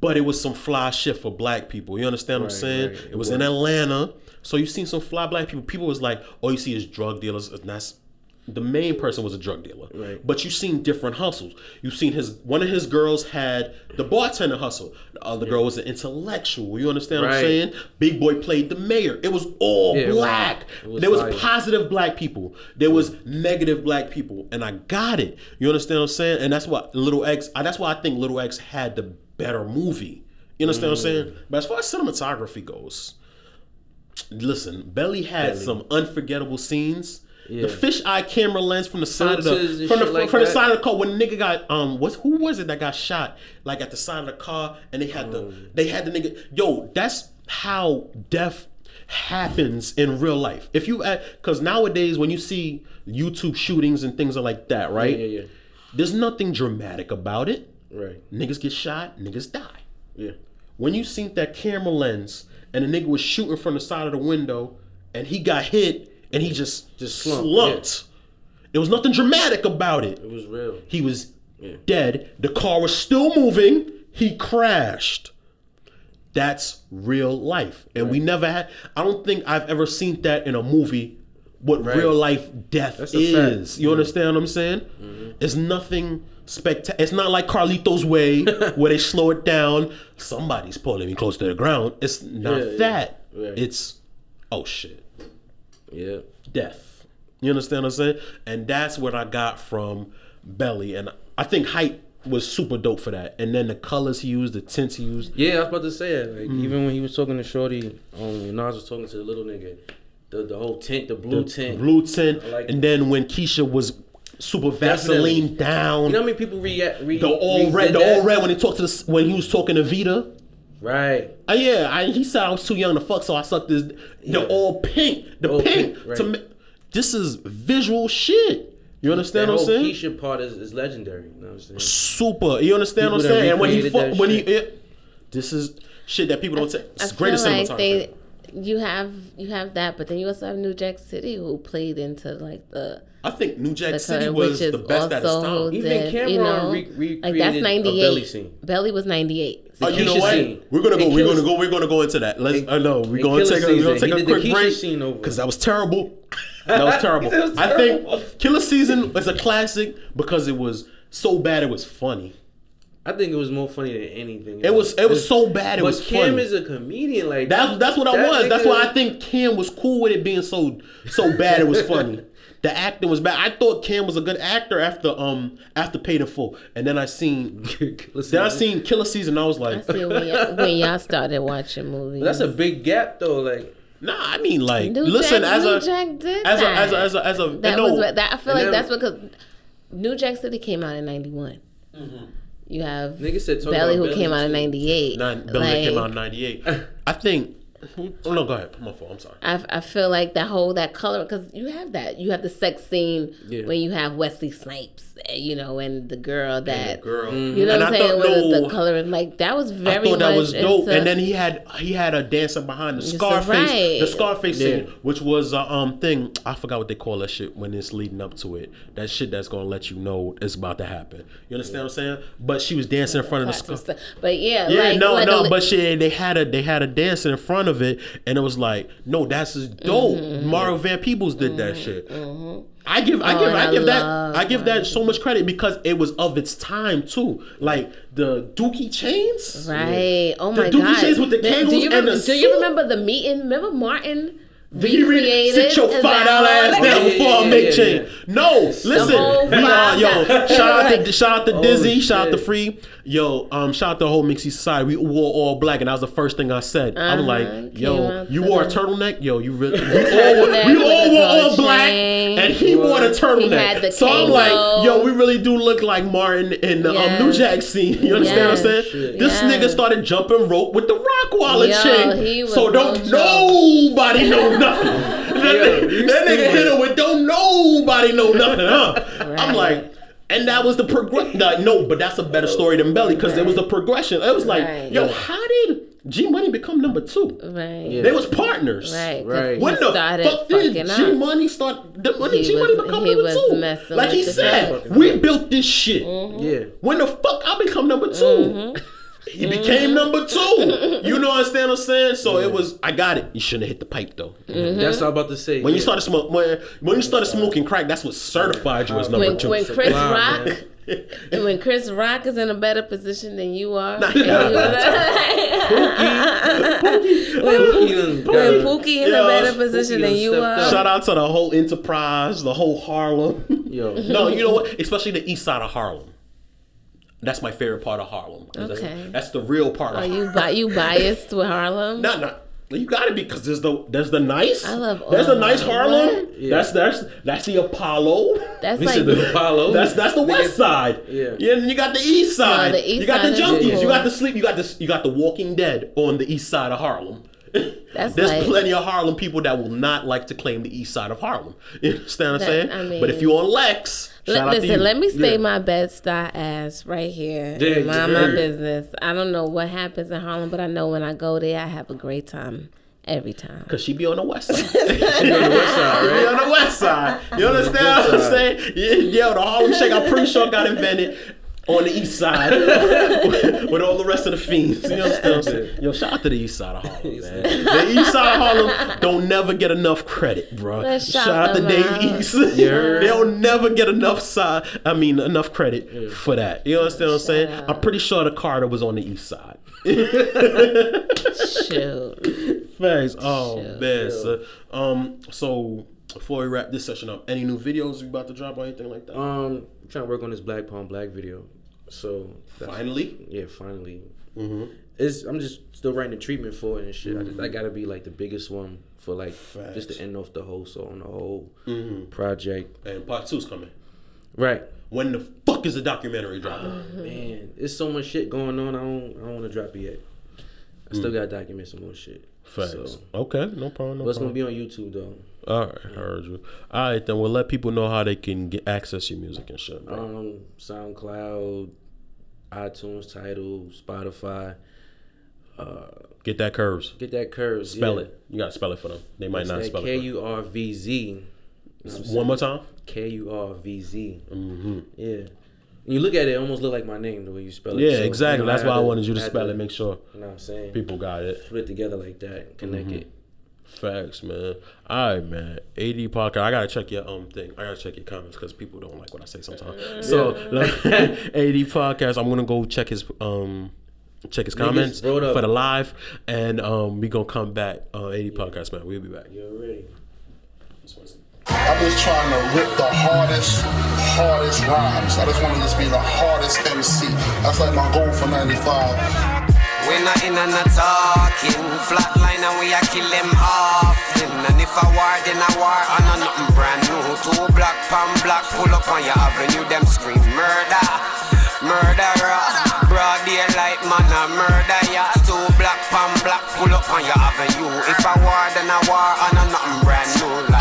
but it was some fly shit for black people. You understand what I'm saying? right. It, It was, in. Atlanta, so you seen some fly black people. People was like, all you see is drug dealers, and that's the main person was a drug dealer. Right. But you've seen different hustles. You've seen his one of his girls had the bartender hustle. The other girl was an intellectual. You understand what I'm saying? Big boy played the mayor. It was all Yeah, black. was there was fire. positive black people. There was negative black people, and I got it. You understand what I'm saying? And that's why Little X. I, that's why I think Little X had the better movie. You understand what I'm Mm. saying? But as far as cinematography goes, listen, Belly had some unforgettable scenes. Yeah. The fisheye camera lens from the side of the from the like from the side of the car when the nigga got um what who was it that got shot like at the side of the car and they had the they had the nigga yo that's how death happens in real life if you because nowadays when you see YouTube shootings and things are like that right Yeah, yeah, yeah. there's nothing dramatic about it Right. niggas get shot niggas die Yeah. when you seen that camera lens and the nigga was shooting from the side of the window and he got hit and he just just slumped, slumped, there was nothing dramatic about it. It was real. he was Yeah. dead. The car was still moving. He crashed. That's real life. And we never had i don't think i've ever seen that in a movie what Right. real life death That's a fact. Mm-hmm. is. You understand what i'm saying? It's nothing spectacular it's not like carlito's way (laughs) where they slow it down. Somebody's pulling me close to the ground. It's not Yeah, yeah. that. Right. it's oh shit Yeah. death. You understand what I'm saying? And that's what I got from Belly. And I think Hype was super dope for that. And then the colors he used, the tints he used. Yeah, I was about to say it. Like Mm. even when he was talking to Shorty, um, when Nas was talking to the little nigga, the the whole tint, the blue tint. Blue tint. Like and then when Keisha was super Vaseline Definitely. down. You know how many people react? Re, the all re- red, the all red when he talked to the, when he was talking to Vita. Right. Uh, yeah, I, he said I was too young to fuck, so I sucked this. The Yeah. all pink, the All pink. pink, right. to ma- this is visual shit. You understand that what I'm whole saying? Keisha part is, is legendary. You know what I'm saying? super. You understand what I'm saying? And when he recreated fu- that when he it, this is shit that people don't take. I It's feel greatest like cinematography. they, you have you have that, but then you also have New Jack City who played into like the I think New Jack the City was the best at its time. Even did, you Cam'ron know, re- like that's recreated a belly scene. Belly was ninety eight. Oh, you know what? scene. We're gonna go. And We're gonna go. We're gonna go into that. Let's. I know. We're gonna take. A, we're gonna take He a quick break scene over. because that was terrible. (laughs) That was terrible. Was I think Killa Season is a classic because it was so bad it was funny. I think it was more funny than anything. It was. It was so bad it but was Kim funny. is a comedian. Like That's that's what I that was. That's why I think Cam was cool with it being so so bad it was funny. (laughs) The acting was bad. I thought Cam was a good actor after um after Paid in Full, and then I seen (laughs) then I seen Killa Season. I was I like, see when y'all, when y'all started watching movies. That's a big gap though. Like nah. I mean, like, New listen, Jack, as New a Jack did as a that. as a as a as a that no, was what- that. I feel like then- that's because New Jack City came out in ninety You have Nigga said talk Belly about who came Belly out in ninety eight. nine, Billy that came out in '98. (laughs) I think. Oh no, go ahead. My fault. I'm sorry. I, I feel like that whole that color because you have that you have the sex scene Yeah. when you have Wesley Snipes you know and the girl that Girl, you know And what I'm saying thought, with the, no, the color and like that was very I thought that much was dope. into- and then he had he had a dancer behind the Scarface, right. the Scarface Yeah. scene, which was a um thing. I forgot what they call that shit when it's leading up to it. That shit that's gonna let you know it's about to happen. You understand what I'm saying? But she was dancing in front of the Lots of Scar- stuff. but yeah Yeah, like, no, like no, a, but she they had a they had a dancer in front of it, and it was like, no, that's dope. Mm-hmm, Mario Van Peebles did that shit. I give, I Oh, give, I I give that, I give that so much credit because it was of its time too. Like the Dookie chains, right. Oh The my Dookie god. Chains with the do Kangols you, and the do you remember the meeting? Remember Martin He re- recreated Sit your five dollar ass down Yeah, before yeah, I make yeah, change. No, listen, we are yo. (laughs) Shout out to shout out to Dizzy, Oh, shout out to. Free, yo. Um, shout out to the whole Mixie Society. We wore all black, and that was the first thing I said. I'm Uh-huh, like, yo, you wore a turtleneck, yo. You really, we (laughs) all, we all wore all black, and he wore the turtleneck. so I'm like, yo, we really do look like Martin in the um, New Jack scene. (laughs) You understand what I'm saying? This nigga started jumping rope with the rock Yo, chain. he was So don't no nobody know (laughs) nothing. that, nigga- that nigga hit him with don't nobody know nothing, huh? I'm like. And that was the progression. no, but that's a better story than Belly because there was a progression. It was like, Right. yo, how did G Money become number two? Right. They was partners. Right. Right. He When the fuck did G Money start? the- When did G Money was- become he number was two? Like with he said, we built this shit. Yeah. When the fuck I become number 2 Mm-hmm. He became number two. You know what I'm saying? So it was. I got it. You shouldn't have hit the pipe though. Mm-hmm. That's what I'm about to say. When you started smoking, when, when you started smoking crack, that's what certified you as number When, two. when Chris Wow, Rock, man. (laughs) when Chris Rock is in a better position than you are, Nah, (laughs) you- He done got when a- Pookie in Yo, a better position than you are, up. Shout out to the whole enterprise, the whole Harlem. Yo. (laughs) no, you know what? Especially the east side of Harlem. That's my favorite part of Harlem. that's- Okay. That's, the real part are of you bi- you (laughs) biased with Harlem? Not not. You gotta be because there's the there's the nice. I love There's the nice Harlem. Yeah. That's that's that's the Apollo. That's We like the Apollo. That's that's the west side. Yeah. Yeah. And you got the east side. the east you got the side is junkies. You got the sleep. You got the you got the Walking Dead on the east side of Harlem. (laughs) That's There's like- plenty of Harlem people that will not like to claim the east side of Harlem. (laughs) You understand what I'm saying? I but if you're on Lex, shout Let, out to listen, let me stay Yeah. my best star ass right here. Yeah, and mind my yeah. business. I don't know what happens in Harlem, but I know when I go there, I have a great time every time. Cause she be on the west side. (laughs) She on the west side, She right? on the west side. You understand what I'm saying? Yeah, yo, the Harlem Shake, I'm pretty sure got invented on the east side with, (laughs) with all the rest of the fiends. You know what I'm saying? Yo, shout out to the east side of Harlem, man. The east side of Harlem don't never get enough credit, bro. Let's shout shout out to Dave out. East. Yeah. (laughs) They'll never get enough side. I mean, enough credit for that. You understand what I'm saying? Out. I'm pretty sure the Carter was on the east side. Shoot. (laughs) Thanks. Oh Shit. man. So, um. So before we wrap this session up, any new videos you about to drop or anything like that? Um, I'm trying to work on this Black Palm Black video. So Finally. yeah, finally. Mm-hmm. It's I'm just still writing the treatment for it and shit. I, just, I gotta be like the biggest one for like just Facts. to end off the whole so on the whole Mm-hmm. project. And part two's coming. Right. When the fuck is the documentary dropping? Man, it's so much shit going on. I don't I don't want to drop it yet. I still gotta document some more shit. Facts. So, Okay. No problem. No but it's gonna be on YouTube though. All right. I heard you. All right. Then we'll let people know how they can get access your music and shit. Bro. Um, SoundCloud, iTunes, Tidal, Spotify. Uh, get that Kurvz. get that Kurvz. Spell yeah. it. You gotta spell it for them. They might It's not spell K it. U R V Z. One more time. K U R V Z. Mm-hmm. Yeah. When you look at it, it almost look like my name the way you spell it. Yeah, So, exactly. you know, That's why I wanted you to spell it. Make sure You know what I'm saying? people got it. put it together like that, connect Mm-hmm. it. Facts, man. All right, man. ADD podcast. I gotta check your um thing. I gotta check your comments because people don't like what I say sometimes. So, like, (laughs) ADD podcast. I'm gonna go check his um check his comments for the live, and um we gonna come back. Uh, ADD podcast, man. We'll be back. You already. I'm just trying to rip the hardest, hardest rhymes. I just want to be the hardest MC. That's like my goal for 95. We not in and not talking. Flatline and we a kill them often. And if I war then I war and a nothing brand new. Two black pan black pull up on your avenue Them scream murder, murderer. Broad daylight man a murder ya. Two black pan black pull up on your avenue. If I war then I war and a nothing brand new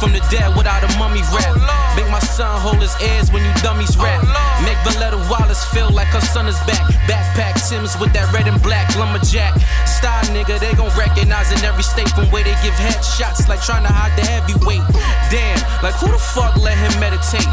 from the dead without a mummy rap. Make my son hold his ears when you dummies rap. Make Voletta Wallace feel like her son is back. Backpack Tim's with that red and black lumberjack. Style nigga, they gon' recognize in every state from where they give headshots like trying to hide the heavyweight. Damn, like who the fuck let him meditate?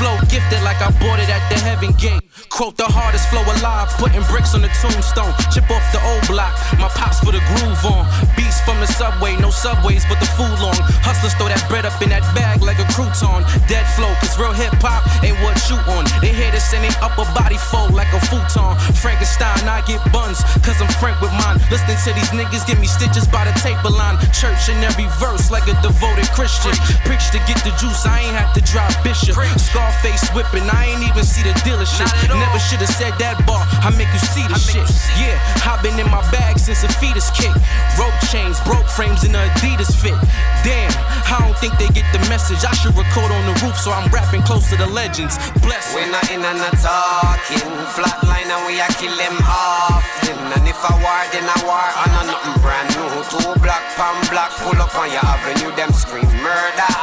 Flow gifted like I bought it at the heaven gate. Quote the hardest flow alive, putting bricks on the tombstone. Chip off the old block, my pops put a groove on. Beats from the subway, no subways, but the food long. Hustlers throw that bread up in that bag like a crouton. Dead flow, cause real hip hop ain't what you on. They hit us and they upper body fold like a futon. Frankenstein, I get buns cause I'm frank with mine. Listening to these niggas give me stitches by the tape line. Church in every verse like a devoted Christian. Preach to get the juice, I ain't have to drop bishop. Scarface whipping, I ain't even see the dealership. Never should've said that bar, I make you see the shit. Yeah, I've been in my bag since a fetus kick. Rope chains, broke frames, and Adidas fit. Damn, I don't think they get the message. I should record on the roof so I'm rapping close to the legends. Bless We not in and not talking. Flatline and we a kill them often. And if I war, then I war. I nothing brand new. Two black pan black pull up on your avenue. Them scream murder,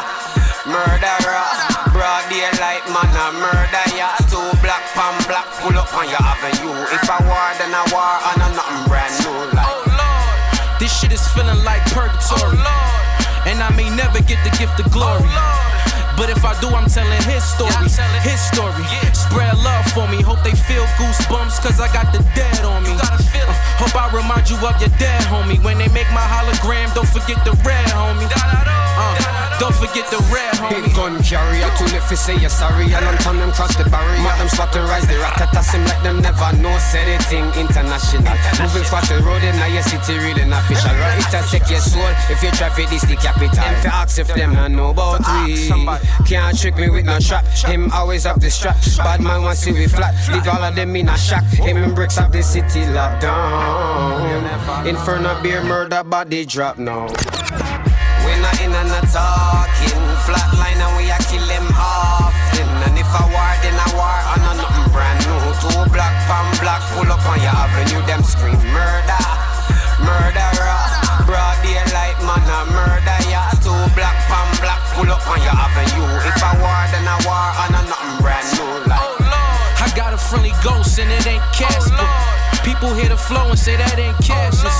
murderer. Broad daylight man a murder ya. Two black pan black pull up on your avenue. If I war, then I war. I nothing brand new. Like Oh Lord, this shit is feeling like purgatory. Oh, and I may never get the gift of glory. But if I do, I'm telling his story. His story. Spread love for me. Hope they feel goosebumps, cause I got the dead on me. Uh, hope I remind you of your dead homie. When they make my hologram, don't forget the red homie. Uh, don't forget the red homie. Big gun carrier, too late for say you're sorry. And on time them cross the barrier. Them spot to rise the ratata seem like them never know. Said it thing international. Moving fast the road in your city, really not official. Right? It take your soul if you try for this the capital. Them fi ask if them not know about we. Can't trick me with no trap. Him always have the strap. Bad man want see we flat. Leave all of them in a shack. Him and bricks have the city locked down. Inferno beer murder body drop now. We're not in and not talking. Flatline and it ain't Casper. People hear the flow and say that ain't Kassius.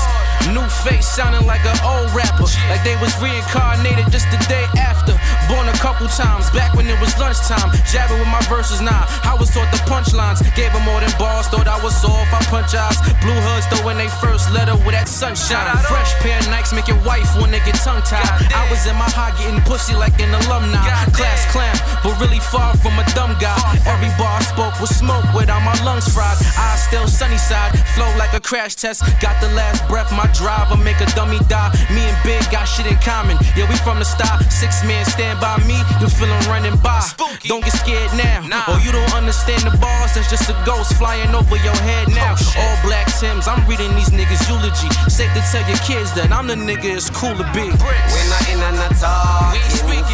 New face sounding like an old rapper. Like they was reincarnated just the day after. Born a couple times, back when it was lunchtime. Jabbing with my verses now. I was taught the punchlines. Gave them more than balls, thought I was soft. I punch eyes. Blue hoods throwing they first letter with that sunshine. Fresh pair of Nikes make your wife when they get tongue tied. I was in my high getting pussy like an alumni. Class clown, but really far from a dumb guy. Every bar I spoke was smoke without my lungs fried. I still sunny side, flow like a crash test. Got the last breath, my driver make a dummy die. Me and Big got shit in common. Yeah, we from the style. Six men stand by me, you feel 'em running by. Don't get scared now. Or oh, you don't understand the bars, that's just a ghost flying over your head now. All black Tims, I'm reading these niggas' eulogy. Safe to tell your kids that I'm the nigga it's cool to be. We're not in and not talking.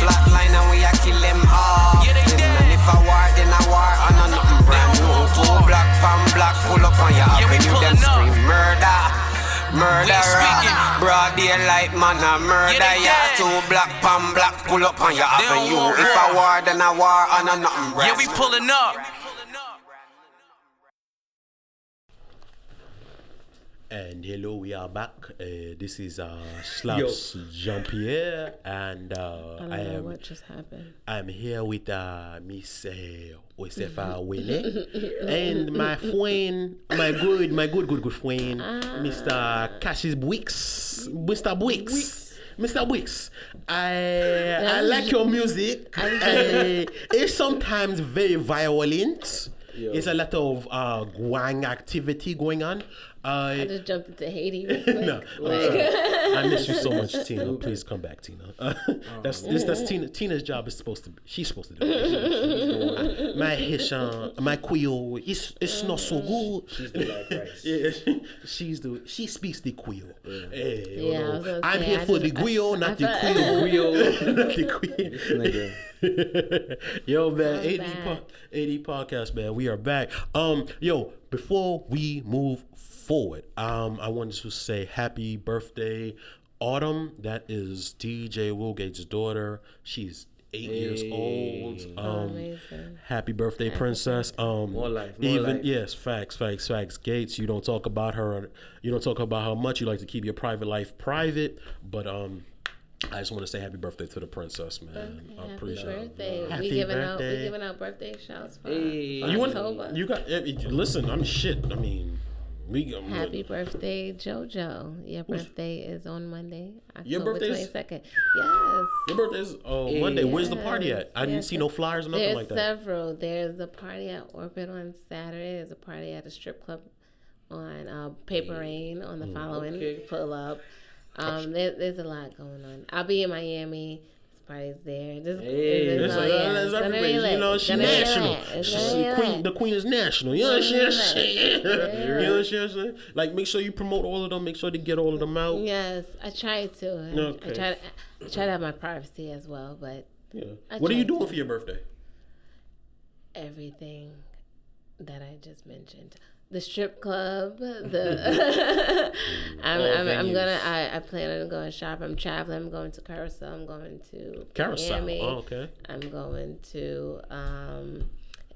Flatline and we a kill them off. And if I war, then I war. I know nothing brand new. Two black pan black pull up on your yeah, avenue. Them scream murder. Murderer, broad daylight man a murder ya. Two black pan black pull up on your avenue. If I war, then I war, and I nothing Yeah, we pulling up. And hello, we are back. Uh, this is uh, (laughs) Slaps Jean Pierre, and uh, I don't I know am what just happened. I'm here with uh, Miss uh, Josefa (laughs) Wele (laughs) and my friend, my good, my good, good, good friend, Mr. Kassius Bwix, Mr. Bwix. Mr. Bwix, I I like your music. It's sometimes very violent. There's a lot of uh, gang activity going on. I Uh, just jumped into Haiti. Quick. (laughs) no, I'm Like- sorry. I miss you so much, (laughs) Tina. Please come back, Tina. Uh, (laughs) that's this, that's Tina. Tina's job is supposed to. Be, she's supposed to do. It. She- she's doing- my Haitian, my Creole, it's it's not so good. She's the black rice. yeah, she, she's the she speaks the Creole. Hey, Yeah, I know, was gonna I'm here I for just- the Creole, I- not the thought- Creole. not the Creole. yo man, I'm 80, po- 80 podcast man, we are back. Um, yo, before we move forward, um, I wanted to say happy birthday, Autumn. That is DJ Woolgate's daughter. She's eight years old. Um, amazing. happy birthday, princess. Um, More life, more even life. yes, facts, facts, facts. Gates, you don't talk about her. You don't talk about how much you like to keep your private life private, but um. I just want to say happy birthday to the princess, man. I Happy appreciate it. birthday. Happy we giving out we birthday. giving out birthday shouts for Hey. for You want October. you got eh, eh, listen. I'm shit. I mean, we. I'm, Happy birthday, JoJo. Your birthday is on Monday, October Your birthday's- 22nd. Yes. Your birthday's oh Monday. Where's the party at? I didn't see no flyers or nothing There's like that. several. There's a party at Orbit on Saturday. There's a party at a strip club on uh, Paper Rain on the following Okay. pull up. Um, there, there's a lot going on. I'll be in Miami. Party's there. Just, Hey. it's- It's like, yeah, uh, it's it's gonna everybody, be lit. you know, It's she national. She's the queen, the queen is national. You know what I'm saying? gonna be lit. (laughs) You know what I'm saying? Like, make sure you promote all of them. Make sure to get all of them out. Yes, I try to. Okay. I try to. I try to have my privacy as well, but Yeah. I What are you doing to. for your birthday? everything that I just mentioned. The strip club, the (laughs) (laughs) I'm, I'm, I'm gonna I, I plan on going shop. I'm traveling. I'm going to Carousel. I'm going to Carousel. Miami. Oh, okay. I'm going to um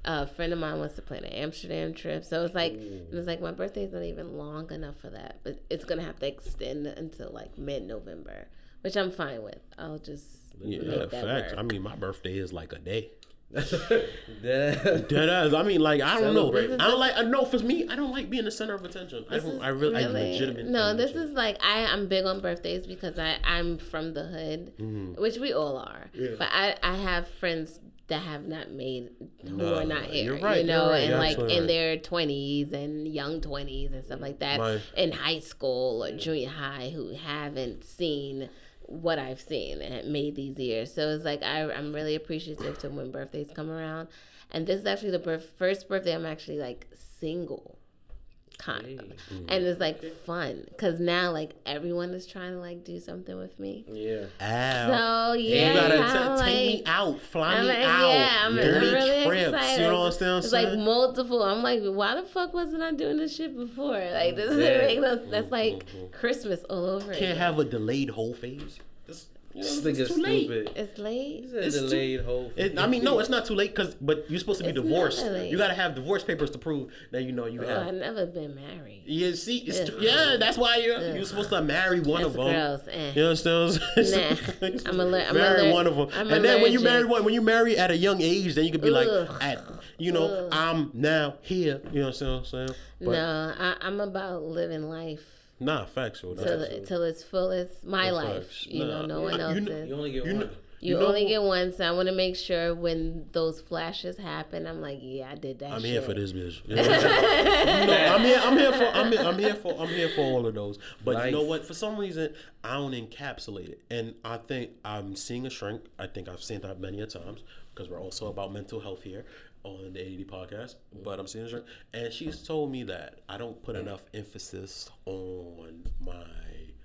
a friend of mine wants to plan an Amsterdam trip. So it's like it's like my birthday's not even long enough for that. But it's gonna have to extend until like mid November. Which I'm fine with. I'll just Yeah, make that facts. work. I mean, my birthday is like a day. That- Dead ass. I mean, like I don't know. Celebrate. I don't like. I know for me, I don't like being the center of attention. I This don't. I really, I legitimately. no. This is like I I'm big on birthdays because I I'm from the hood, Mm-hmm. which we all are. Yeah. But I I have friends that have not made who No, are not here. you're right, You know, right, and you're like absolutely in their twenties and young twenties and stuff like that My- in high school or junior high who haven't seen what I've seen and made these years. So it's like I, I'm really appreciative to when birthdays come around. And this is actually the birth, first birthday I'm actually like single. Kind of. And it's like fun because now like everyone is trying to like do something with me. yeah. Ow. So You yeah, gotta I'm t- take me out, fly I'm me like, out. yeah, I'm, I'm dirty really trips. excited. You know what I'm saying It's saying? like multiple. I'm like, why the fuck wasn't I doing this shit before? Like this Yeah. (laughs) doesn't make. That's like mm-hmm. Christmas all over. Can't again. have a delayed whole phase. It's, you know, This it's nigga's too late. stupid. It's late. It's a It's too- delayed whole. It, I mean, no, it's not too late because, but you're supposed to be It's not divorced. late. You gotta have divorce papers to prove that you know you Oh, have. I've never been married. Yeah, see, it's Ugh. too, yeah, that's why you're you're supposed to marry one That's of them. gross. Eh. You understand? what I'm saying? Nah. (laughs) You're supposed I'm to aller- I'm marry aller- one of them, I'm and then when you marry one, when you marry at a young age, then you could be like, at, you know, Ugh. I'm now here. You know what I'm saying? But, no, I, I'm about living life Nah, factual. till, That's till its fullest. My life, facts. you know, Nah. no one You else's. know- You only get You one. know, You, know- only get one, so I want to make sure when those flashes happen, I'm like, yeah, I did that. I'm shit. here for this bitch. (laughs) You know what I'm saying? You know, I'm here. I'm here for. I'm here, I'm here for. I'm here for all of those. But you know what? For some reason, I don't encapsulate it, and I think I'm seeing a shrink. I think I've seen that many a times because we're also about mental health here on the ADD podcast. But I'm seeing shrink, and she's told me that I don't put enough emphasis on my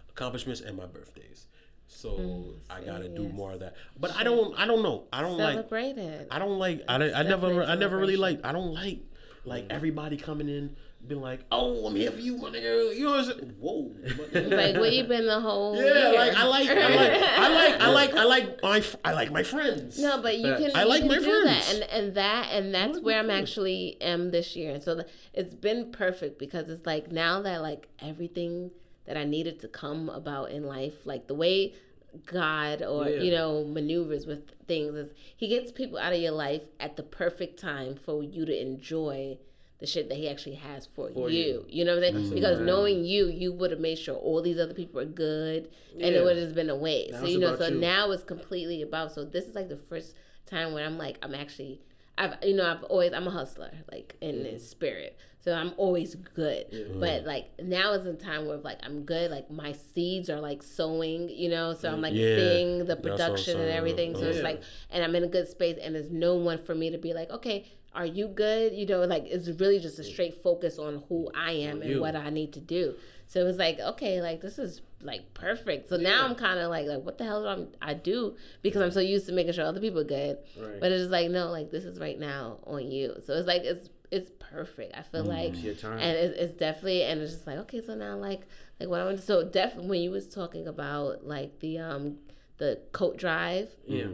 accomplishments and my birthdays. So I gotta do yes. more of that. But I don't. I don't know. I don't like. Celebrate it. I don't like. I, I never. I never really like. I don't like like everybody coming in, being like, "Oh, I'm here for you, my nigga." You know what I'm saying? Whoa. like, where you been the whole yeah, year? like I like. I like. I like. I like. I like my. I like my friends. No, but you can. I you like can my do that, friends. and and that and that's where I'm actually am this year, and so the, it's been perfect because it's like now that like everything that I needed to come about in life, like the way God or Yeah. you know maneuvers with things is He gets people out of your life at the perfect time for you to enjoy the shit that he actually has for, For you. you. you. know what I'm saying? Mm-hmm. Because knowing you, you would have made sure all these other people are good, and it would have been a waste. Now so you know, so you. now it's completely about. So this is like the first time where I'm like, I'm actually, I've you know, I've always I'm a hustler, like in Mm-hmm. in spirit. So I'm always good. But like now is a time where like I'm good. Like my seeds are like sowing, you know. So I'm like Yeah. seeing the That's what I'm production and saying. everything. So it's like, and I'm in a good space, and there's no one for me to be like, okay, are you good? You know, like it's really just a straight focus on who I am and you. what I need to do. So it was like, okay, like this is like perfect. So now I'm kind of like, like what the hell do I, I do? Because I'm so used to making sure other people are good. Right. But it's just like, no, like this is right now on you. So it's like it's it's perfect. I feel like, your time. and it's, it's definitely, and it's just like, okay, so now like like what I want. to So definitely when you was talking about like the um the coat drive, Yeah.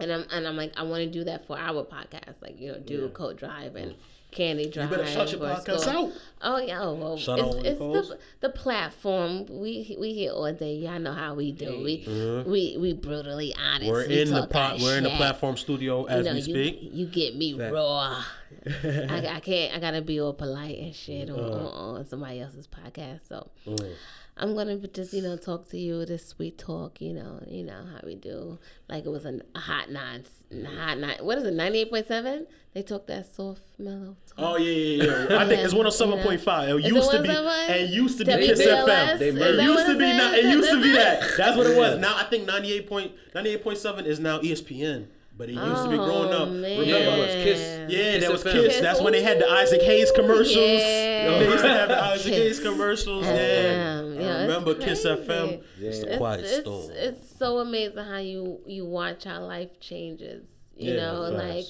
And I'm and I'm like I want to do that for our podcast, like you know, do a coat drive and candy drive. You better shut your podcast school. out. Oh yeah, oh, well, Shut it's, all the it's the the platform. We we here all day. Y'all know how we do. We we we brutally honest. Mm-hmm. We're we in the talk pot. We're in the platform studio You as know, we speak. you get me raw. (laughs) I, I can't. I gotta be all polite and shit on, Uh. on, on somebody else's podcast. So, I'm gonna just you know talk to you this sweet talk, you know, you know how we do. Like it was a, a hot nine, hot nine. What is it? Ninety eight point seven. They talk that soft mellow. Talk. Oh yeah, yeah, yeah. I think it's one of seven point five. It Is it used to be, 107? and used to be WBLS? Kiss FM. They Is It used to be, not, it used to be (laughs) that. That's what it was. Now I think 98 point, 98.7 is now ESPN. But it used to be growing Oh, up. man. Remember, it was Kiss. Yeah, Kiss that was FM. Kiss. That's when they had the Isaac Hayes commercials. Yeah. They used to have the Isaac Kiss Hayes commercials. FM. Yeah. Yeah, I it's remember Kiss crazy. FM. It's the It's, quiet it's, storm. it's so amazing how you you watch how life changes. You Yeah, know, facts. like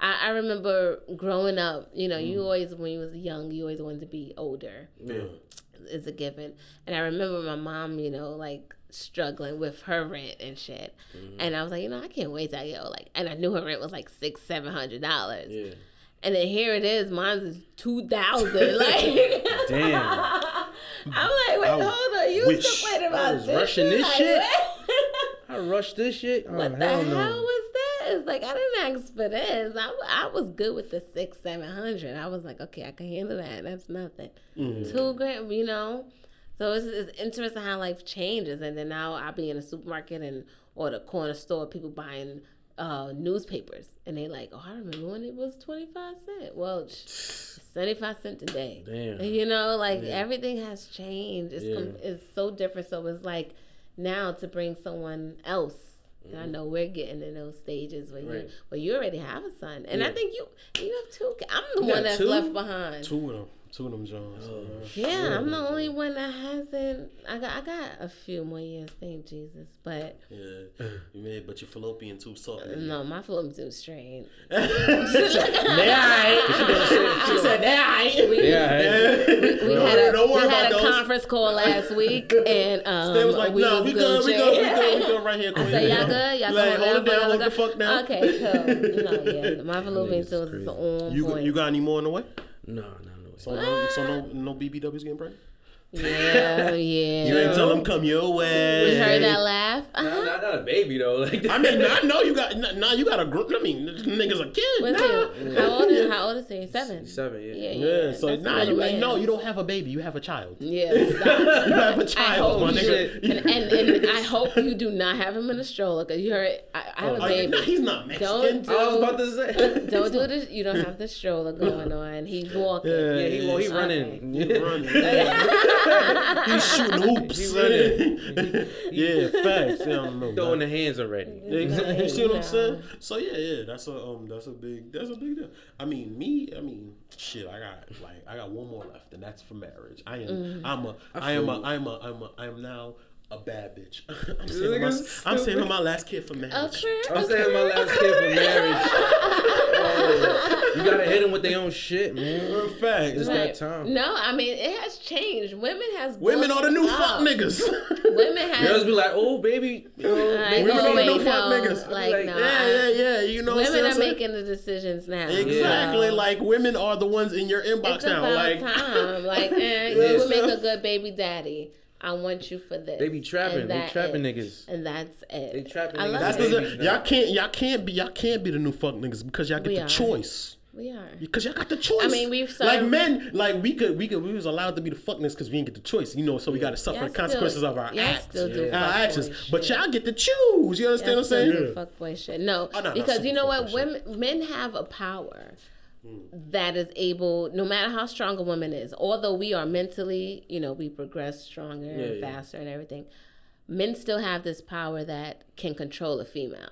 I, I remember growing up. You know, Mm. you always when you was young, you always wanted to be older. Yeah. Is a given. And I remember my mom, you know, like struggling with her rent and shit. Mm-hmm. And I was like, you know, I can't wait till I get old. Like, and I knew her rent was like six, seven hundred dollars. Yeah. And then here it is, mine's is two thousand. (laughs) Like, Damn. (laughs) I'm like, wait, I hold on, you wish complaining about I was this? rushing this Like, shit. I rushed this shit. Oh, What the hell hell no. was this? Like I didn't ask for this. I, I was good with the six, seven hundred. I was like, okay, I can handle that. That's nothing. Mm-hmm. Two grand, you know. So it's, it's interesting how life changes, and then now I'll be in a supermarket and or the corner store, people buying uh, newspapers, and they like, oh, I remember when it was twenty five cent. Well, seventy five cent today. Damn. (laughs) You know, like everything has changed. It's com- it's so different. So it's like now to bring someone else. And I know we're getting in those stages where you Mm-hmm. Where you already have a son, and I think you you have two. I'm the You one that's two? left behind. Two of them. Two of them Jones. Oh, Yeah, I'm the only one that hasn't. I got I got a few more years. Thank Jesus, but Yeah. You made, but your fallopian tube soft. no, my flow's too straight. (laughs) She said, nah. Yeah. We had a, Don't worry we had a those. conference call last week, (laughs) and um, They was like, we no, was we good, we Jay. good, we good, we good right here. I said, y'all good? Y'all Like, can hold it down, hold the fuck down. Okay, cool. No, yeah, my (laughs) fallopian tubes is on You, point. you got any more in the way? No, no, no. So, no, so no, no BBWs getting pregnant? Yeah, (laughs) yeah. You ain't tell them come your way. We heard that laugh. Uh-huh. Not, not a baby though. (laughs) Like I mean, I know you got now. You got a group. I mean, this nigga's a kid. What's now. he? How old is how old is he? Seven. seven. Yeah. Yeah, Yeah, yeah. so that's nah, you little like no, you don't have a baby. You have a child. Yeah. (laughs) You have a I child, my nigga. and, and, and I hope you do not have him in a stroller because you heard I, I have a Oh, baby. nah, he's not Mexican. Don't do. I was about to say. Don't do this. You don't have the stroller going on. He's walking. Yeah. Yeah, he well, he Okay. running. He's running. He's shooting hoops. He running. (laughs) yeah, facts. Yeah, I don't know. Throwing man. the hands already. Exactly. You see what I'm saying? So yeah, yeah, that's a um, that's a big, that's a big deal. I mean, me, I mean, shit, I got like, I got one more left, and that's for marriage. I am, Mm-hmm. I'm a, I am a, I'm a, I'm a, I'm now a bad bitch. (laughs) I'm saving my, I'm saving my last kid for marriage. Okay. I'm saying my last kid for marriage. Oh, (laughs) you gotta hit them with their own shit, man. Facts. It's that time. No, I mean it has changed. Women has Women are the new up. fuck niggas. (laughs) Women have Girls be like, oh baby, you know, Like, baby, Women oh, are the wait, new fuck niggas. Like, Like, no, yeah, I- yeah, yeah. You know, what women I'm are saying? making the decisions now. Exactly, So, like women are the ones in your inbox it's now. about Like, time. Like, eh, Yeah. you would make a good baby daddy. I want you for this. They be trapping. They trapping it. niggas. And that's it. They trapping I niggas. love that's it. the y'all can't y'all can't be y'all can't be the new fuck niggas because y'all get We the are. choice. We are. Because y'all got the choice. I mean, we've like men, like we could, we could, we was allowed to be the fuckness because we didn't get the choice, you know. So we got to suffer Y'all the consequences still- of our y'all acts, still do our fuckboy actions. But y'all get to choose. You understand Y'all what I'm still saying? do fuckboy shit. No, Oh, no, no, because you know what? super Women, men have a power Hmm. that is able, no matter how strong a woman is, although we are mentally, you know, we progress stronger and yeah. faster and everything. Men still have this power that can control a female.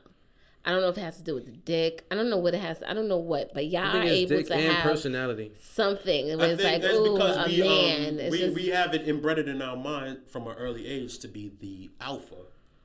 I don't know if it has to do with the dick. I don't know what it has. I don't know what, but y'all I are it's able dick to and have personality. something where I it's think like, that's ooh, because a we, man. um, we, just, we have it embedded in our mind from an early age to be the alpha.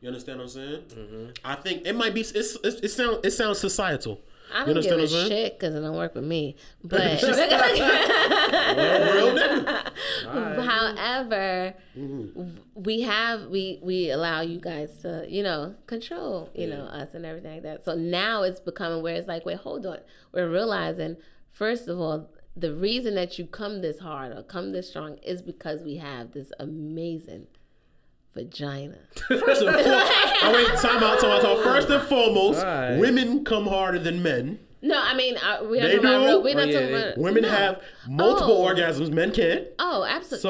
You understand what I'm saying? Mm-hmm. I think it might be. It's, it's, it sounds it sounds societal. I You don't give a shit because it don't work with me. (laughs) But (laughs) however, Mm-hmm. we have we we allow you guys to you know control you know us and everything like that. So now it's becoming where it's like, wait, hold on. We're realizing first of all. The reason that you come this hard or come this strong is because we have this amazing vagina. First and foremost, oh wait, time out, time out, time out. First and foremost, Alright. women come harder than men. No, I mean uh, we're not They talking about do. real. We're not Oh, yeah, talking they- about Women no. have multiple Oh. orgasms. Men can't. Oh, absolutely. So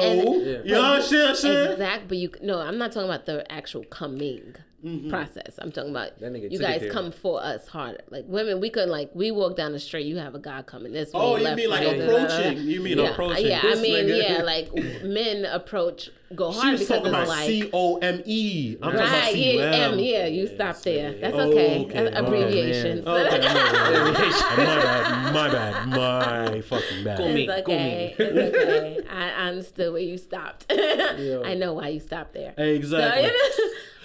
And- you know what I'm saying? Exact, but you no, I'm not talking about the actual coming Mm-hmm. process. I'm talking about you guys there. come for us harder. Like women, we could like we walk down the street, you have a guy coming this way. Oh, you mean like approaching? You mean yeah. approaching? Yeah, I mean, nigga- yeah, like men approach go She hard was because talking it's about like C O M E. I'm talking about Right, C yeah, M, M. yeah, you stop there. That's Oh, okay. okay. That's Oh, abbreviations. Okay, my bad. My bad. My bad. My fucking bad. It's okay. It's okay. I I understood where you stopped. (laughs) I know why you stopped there. Exactly. So,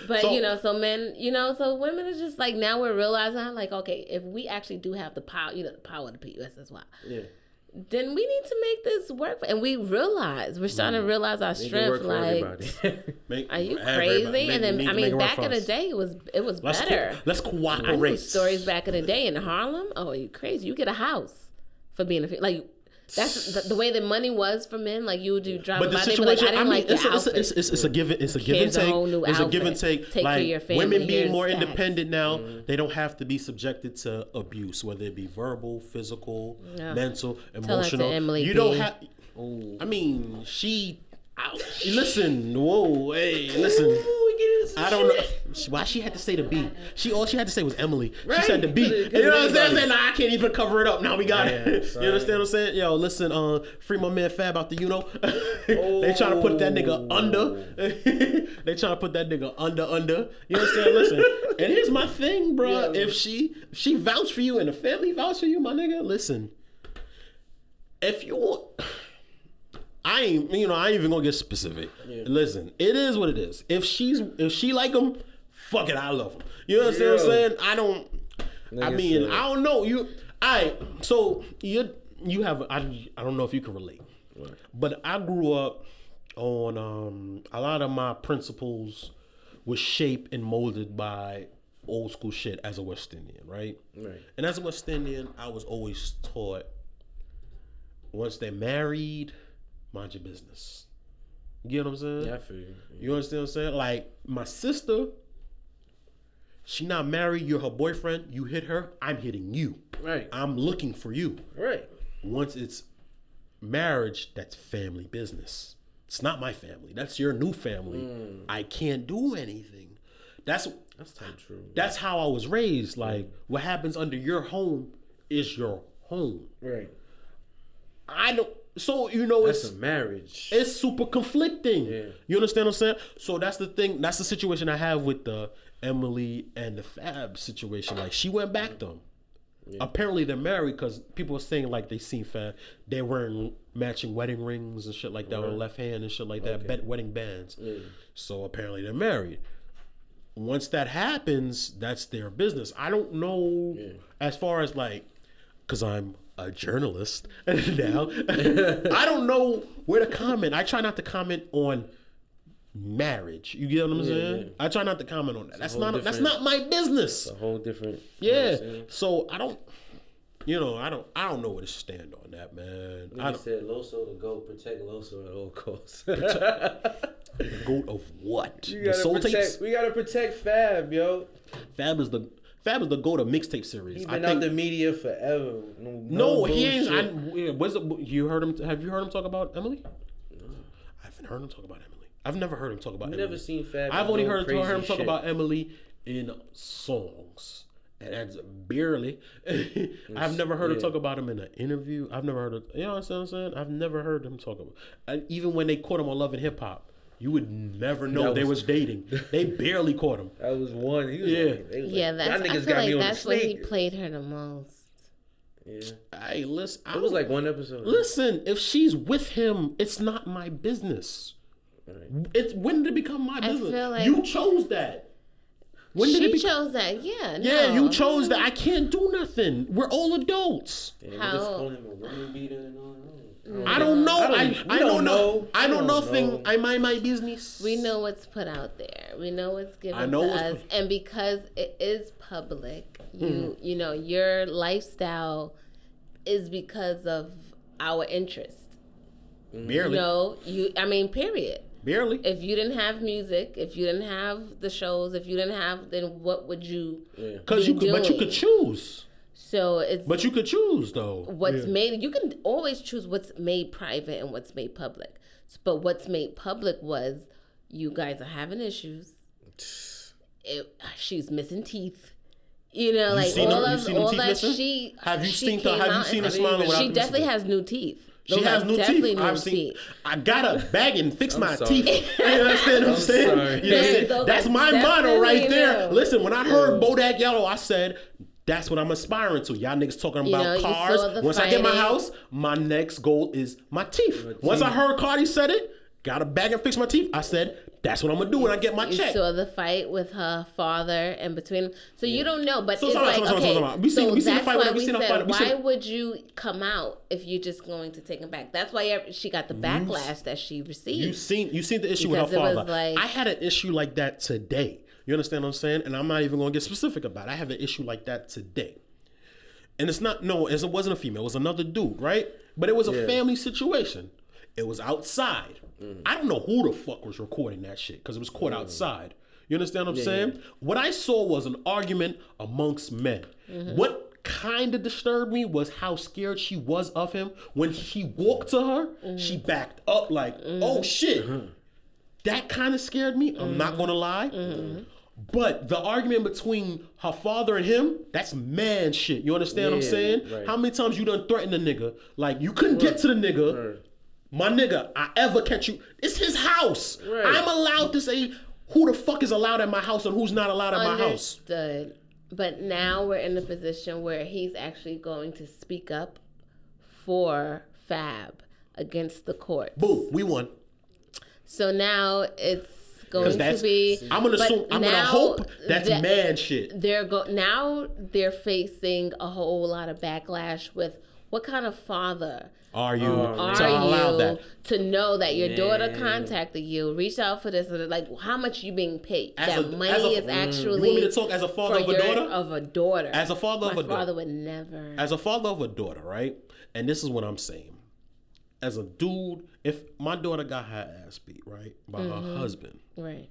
but So- you know, so men, you know, so women are just like now we're realizing like, okay, if we actually do have the power, you know, the power of the PUS as well, Yeah. then we need to make this work. And we realize we're starting to mm. realize our Make strength. Like. (laughs) Make- are you crazy? make- and then I mean, back in the day, it was it was Let's better. co- let's cooperate. stories back in the day in Harlem. Oh, you crazy? You get a house for being a like. That's the, the way the money was for men. Like you would do drive But the by, like, situation, I didn't I mean, like it's, your a, it's, a, it's, it's, it's a give, it's a give and Here's a take. whole new It's a give and take. Take care like of your family. women being more stacks. independent now, mm-hmm. they don't have to be subjected to abuse, whether it be verbal, physical, Yeah. mental, emotional. You don't have. I mean, she. Listen, whoa, hey, listen. I don't know why she had to say the B. She all she had to say was Emily. She said the B. You know what I'm saying? saying? Nah, I can't even cover it up. Now we got Yeah, it. son. (laughs) You understand what I'm saying? Yo, listen, uh, free my man Fab out the you know. (laughs) they trying to put that nigga under. (laughs) they trying to put that nigga under under. You know what I'm saying? Listen, and here's my thing, bro. If she if she vouch for you and the family vouch for you, my nigga, listen. If you want. I ain't, you know, I ain't even gonna get specific. Listen, it is what it is. If she's, if she like him, fuck it, I love him. You understand what I'm saying? I don't. I mean, I don't know you. I so you you have I I don't know if you can relate, but I grew up on um a lot of my principles was shaped and molded by old school shit as a West Indian, right? Right. And as a West Indian, I was always taught once they're married, mind your business. You get what I'm saying? Yeah, I feel you. You understand what I'm saying? Like my sister, she not married. You're her boyfriend. You hit her. I'm hitting you. Right. I'm looking for you. Right. Once it's marriage, that's family business. It's not my family. That's your new family. Mm. I can't do anything. That's That's true. that's how I was raised. Like what happens under your home is your home. Right. I don't. So you know That's it's a marriage. it's super conflicting. Yeah. You understand what I'm saying? So that's the thing. That's the situation I have with the Emily and the Fab situation. Like she went back to him. Apparently they're married because people are saying like they seen Fab. They're wearing matching wedding rings and shit like that on the left hand and shit like that. Bet wedding bands. So apparently they're married. Once that happens, that's their business. I don't know as far as like, because I'm a journalist (laughs) now. I don't know where to comment. I try not to comment on marriage. You get what I'm saying? yeah. I try not to comment on that. That's whole not that's not my business. a whole different. you know Yeah. So I don't. You know, I don't. I don't know where to stand on that, man. I said Loso to go protect Loso at all costs. The (laughs) goat of what? You the gotta soul protect, tapes. We gotta protect Fab, yo. Fab is the Fab is the goat of mixtape series. He's I been think. out the media forever. No, no, he ain't. I, yeah, was it, you heard him? Have you heard him talk about Emily? I haven't heard him talk about Emily. I've never heard him talk about. I've Emily. never seen Fab. I've only heard, heard him talk about Emily in songs. And that's barely. (laughs) I've never heard him talk about him in an interview. I've never heard of, you know what I'm saying? I've never heard him talk about and even when they caught him on Love and Hip Hop, you would never know That they was- was dating. They (laughs) barely caught him. That was one. He was Yeah. like, was Yeah, like, that's. y'all I feel got me like on that's when he played her the most. Yeah. Hey, listen. I It was like one episode. Listen, if she's with him, it's not my business. It's when did it become my I business? feel like- you chose that. When did she it be- chose that. Yeah. Yeah, no. you chose that. I can't do nothing. We're all adults. Yeah, How- niggas call him a woman beater and all that. I don't know. I don't- I, I, don't don't know. know. I We know don't nothing. know. I mind my business. We know what's put out there. We know what's given I know to what's us, put- and because it is public, you Mm-hmm. you know your lifestyle is because of our interest. barely. You know, you. I mean, period. Barely. If you didn't have music, if you didn't have the shows, if you didn't have, then what would you? Because you be could, but you could choose. So it's But you could choose though. what's Yeah. made you can always choose what's made private and what's made public but what's made public was you guys are having issues (sighs) it, she's missing teeth you know, like seen all them- you of seen all teeth that missing? she Have you she seen her- came have you seen her said- smiling without She definitely missing has new teeth. She Those has new teeth. new I've seen. teeth. I got a bag and fix my sorry. teeth. (laughs) You understand what I'm saying? You know what I'm saying? That's my motto right there. new. Listen, when I heard Bodak Yellow, I said. That's what I'm aspiring to. Y'all niggas talking You about know, cars. saw the Once I get my house, my next goal is my teeth. Once I heard Cardi said it, got a bag and fix my teeth. I said, that's what I'm gonna do when I get my You check. saw the fight with her father and between, so you don't know. But So it's time like time out, time out, okay, time. We seen- so we seen the that's fight why we we seen the said, fight, we why seen- would you come out if you're just going to take him back? That's why she got the backlash that she received. You seen you seen the issue Because with her father. like- I had an issue like that today. You understand what I'm saying? And I'm not even gonna get specific about it. I have an issue like that today. And it's not no, it wasn't a female, it was another dude, right? But it was a Yeah. family situation. It was outside. Mm. I don't know who the fuck was recording that shit because it was caught mm. outside. You understand what I'm saying? What I saw was an argument amongst men. Mm-hmm. What kind of disturbed me was how scared she was of him. When he walked to her, mm-hmm. she backed up like, oh mm-hmm. shit. That kind of scared me. I'm not gonna lie. But the argument between her father and him, that's man shit. You understand what I'm saying? right. How many times you done threatened a nigga? Like you couldn't get to the nigga. My nigga, I ever catch you. It's his house. Right. I'm allowed to say who the fuck is allowed at my house and who's not allowed at my house. Understood. But now we're in a position where he's actually going to speak up for Fab against the court. Boom, we won. So now it's going to be. I'm gonna assume I'm gonna hope that's that- man shit. They're go now. They're facing a whole lot of backlash with what kind of father Are you are to allow you that? to know that your daughter contacted you, reached out for this, like how much you being paid? As that a- money as a- is Mm. actually. You want me to talk as a father of a your- daughter? Of a daughter. As a father My of a daughter. father would never. as a father of a daughter, right? And this is what I'm saying. As a dude, if my daughter got her ass beat, right, by Mm-hmm. her husband, right.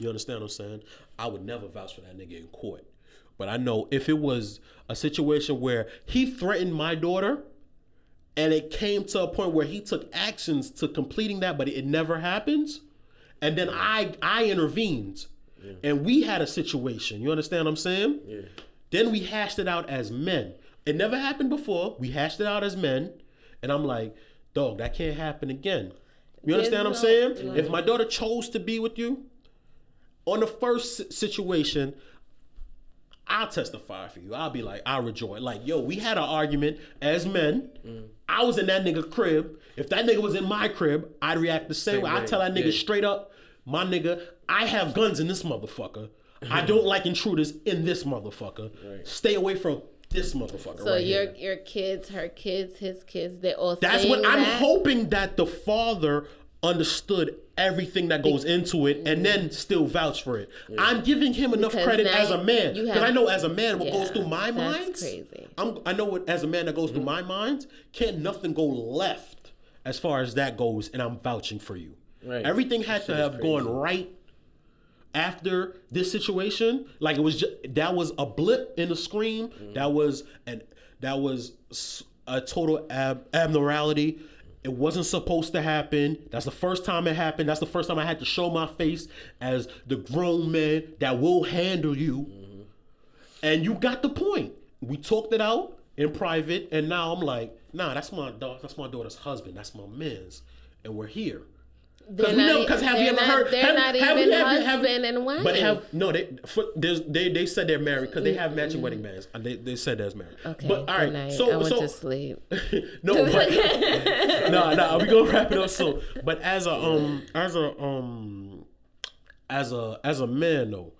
you understand what I'm saying? I would never vouch for that nigga in court. But I know if it was a situation where he threatened my daughter and it came to a point where he took actions to completing that, but it never happens, and then I I intervened and we had a situation. You understand what I'm saying? Yeah. Then we hashed it out as men. It never happened before. We hashed it out as men. And I'm like, dog, that can't happen again. You understand what I'm saying? no- If my daughter chose to be with you, on the first situation, I'll testify for you. I'll be like, I'll rejoice. Like, yo, we had an argument as men. I was in that nigga crib. If that nigga was in my crib, I'd react the same, Same way. I tell that nigga yeah. straight up, my nigga, I have guns in this motherfucker. I don't (laughs) like intruders in this motherfucker. Stay away from this motherfucker. So right your here. your kids, her kids, his kids, they all. That's what I'm that? hoping that the father understood everything that goes into it and then mm-hmm. still vouch for it. I'm giving him enough Because credit as a man because I know as a man what Yeah, goes through my mind. crazy. I'm, I know what as a man that goes through mm-hmm. my mind. Can't nothing go left as far as that goes, and I'm vouching for you. Right. Everything had to have gone right after this situation. Like it was just that was a blip in the screen. Mm-hmm. That was an that was a total ab- abnormality. It wasn't supposed to happen. That's the first time it happened. That's the first time I had to show my face as the grown man that will handle you. Mm-hmm. And you got the point. We talked it out in private, and now I'm like, nah, that's my daughter. That's my daughter's husband. That's my man's, and we're here. They're we not know- e- 'cause have you ever not- heard- They're have- not have even you ever- have- husband and wife. But have no, they for, there's, they they said they're married because they have matching wedding bands. They, they said they're married. Okay. but all good night. So I went so to sleep. (laughs) no, but no, no, we gonna wrap it up soon. But as a um, as a um, as a as a man though,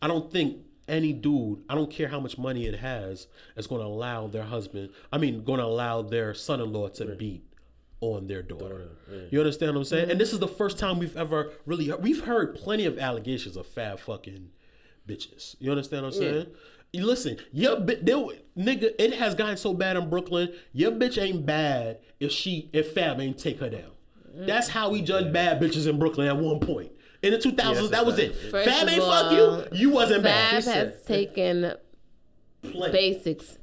I don't think any dude, I don't care how much money it has, is gonna allow their husband. I mean, gonna allow their son-in-law to beat on their daughter. You understand what I'm saying? And this is the mm-hmm. first time we've ever really heard, we've heard plenty of allegations of fab fucking bitches. You understand what I'm saying? You listen, your bi- there, nigga, it has gotten so bad in Brooklyn. Your bitch ain't bad if she if Fab ain't take her down. Mm. That's how we judge bad bitches in Brooklyn at one point. In the 2000s, Yes, that was it. right. First Fab ain't all, fuck you. You wasn't Fab bad. Fab has taken plenty. Basics.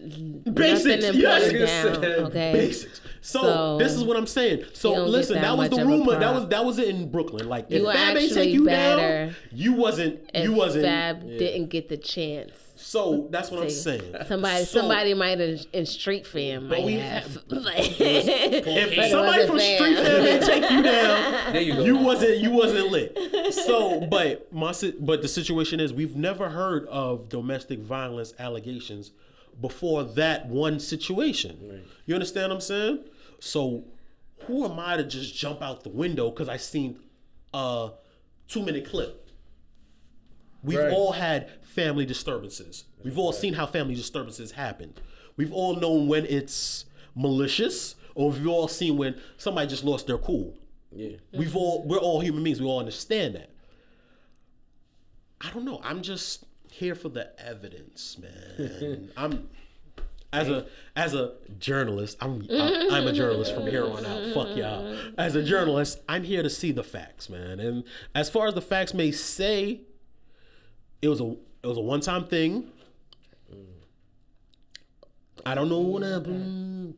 Basics, Nothing yes. down. Okay. Basics. So, So, this is what I'm saying. So listen, that that, was the rumor. That was that was it in Brooklyn. Like if You were Fab ain't take you down, you wasn't If you wasn't. Fab didn't get the chance. So that's what I'm saying. Somebody, So, somebody might have in Street Fam might we have. have- (laughs) But If it somebody from fair. Street Fam didn't take you down, (laughs) There you go. you wasn't you wasn't lit. So, but my si- but the situation is we've never heard of domestic violence allegations before that one situation. You understand what I'm saying? So, who am I to just jump out the window because I seen uh, a two minute clip? We've Right. all had family disturbances. We've all seen how family disturbances happen. We've all known when it's malicious, or we've all seen when somebody just lost their cool. Yeah. We've all we're all human beings. We all understand that. I don't know. I'm just here for the evidence, man. (laughs) I'm as a as a journalist. I'm I'm I'm a journalist from here on out. Fuck y'all. As a journalist, I'm here to see the facts, man. And as far as the facts may say, it was a it was a one time thing. I don't know what happened.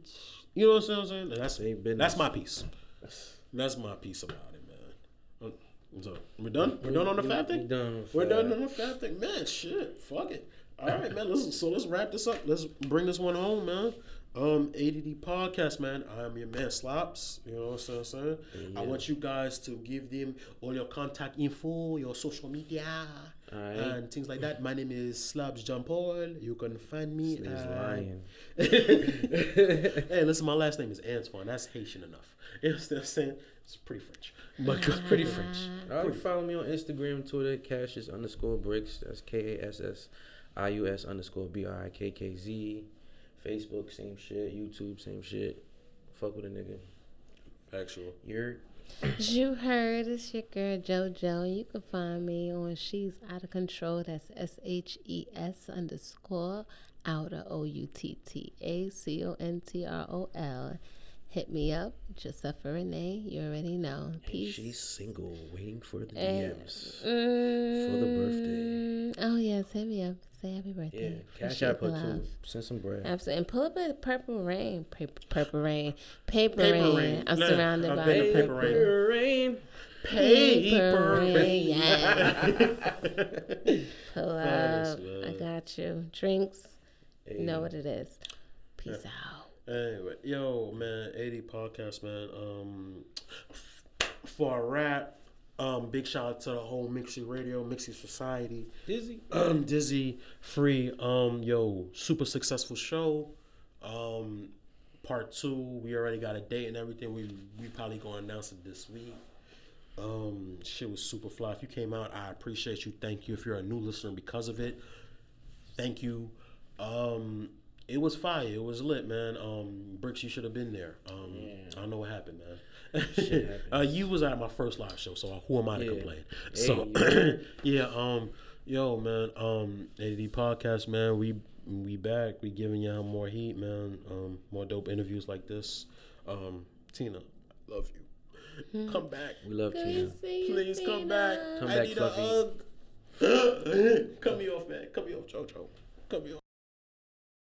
You know what I'm saying? That's that's my piece. That's my piece about it, So we're done. We're done on the fab we thing. done We're done on the fab thing, man. Shit, fuck it. All right, man. Let's so let's wrap this up. Let's bring this one home, man. Um, ADD podcast, man. I'm your man, Slops. You know what I'm saying? I want you guys to give them all your contact info, your social media, Alright. and things like that. My name is Slops John Paul. You can find me. He's at- lying. (laughs) hey, listen, my last name is Antoine. That's Haitian enough. (laughs) You know what I'm saying? It's pretty French. But mm-hmm. pretty French. All right, mm-hmm. follow me on Instagram, Twitter, Kassius underscore Brikkz. That's K A S S I U S underscore B R I K K Z. Facebook, same shit. YouTube, same shit. Fuck with a nigga. Actual. You're you heard, it's your girl JoJo. You can find me on She's Out of Control. That's S H E S underscore outer O U T T A C O N T R O L. Hit me up, Josefa Renee. You already know. Peace. she's single, waiting for the And- DMs for the birthday. Mm, Oh yes, hit me up. Say happy birthday. Yeah, cash out put too. Send some bread. Absolutely. And pull up a purple rain. Paper, purple rain. Paper, Paper rain. rain. I'm Nah, surrounded I've by been the to (laughs) paper rain. rain. Paper Paper rain. Yeah. (laughs) Pull up. I got you. Drinks. You know what it is. Peace out. Anyway, yo, man, ADD podcast, man. Um, for a rap, um, big shout out to the whole Mixie Radio, Mixie Society, Dizzy. um, (clears throat) Dizzy, Free, um, yo, super successful show. Um, part two, we already got a date and everything. We we probably gonna announce it this week. Um, shit was super fly. If you came out, I appreciate you. Thank you. If you're a new listener because of it, thank you. Um, it was fire. It was lit, man. Um, Brikkz, you should have been there. Um, I don't know what happened, man. (laughs) uh, you was at my first live show, so who am I to Yeah. complain? Hey, So, yeah. (clears throat) yeah. Um, yo, man. Um, ADD podcast, man. We we back. We giving y'all more heat, man. Um, more dope interviews like this. Um, Tina, I love you. Come back. We love Good you. to see you, Please come back. Come I back, need Fluffy. a hug. Cut me off, man. Cut me off, Jojo. Cut me off.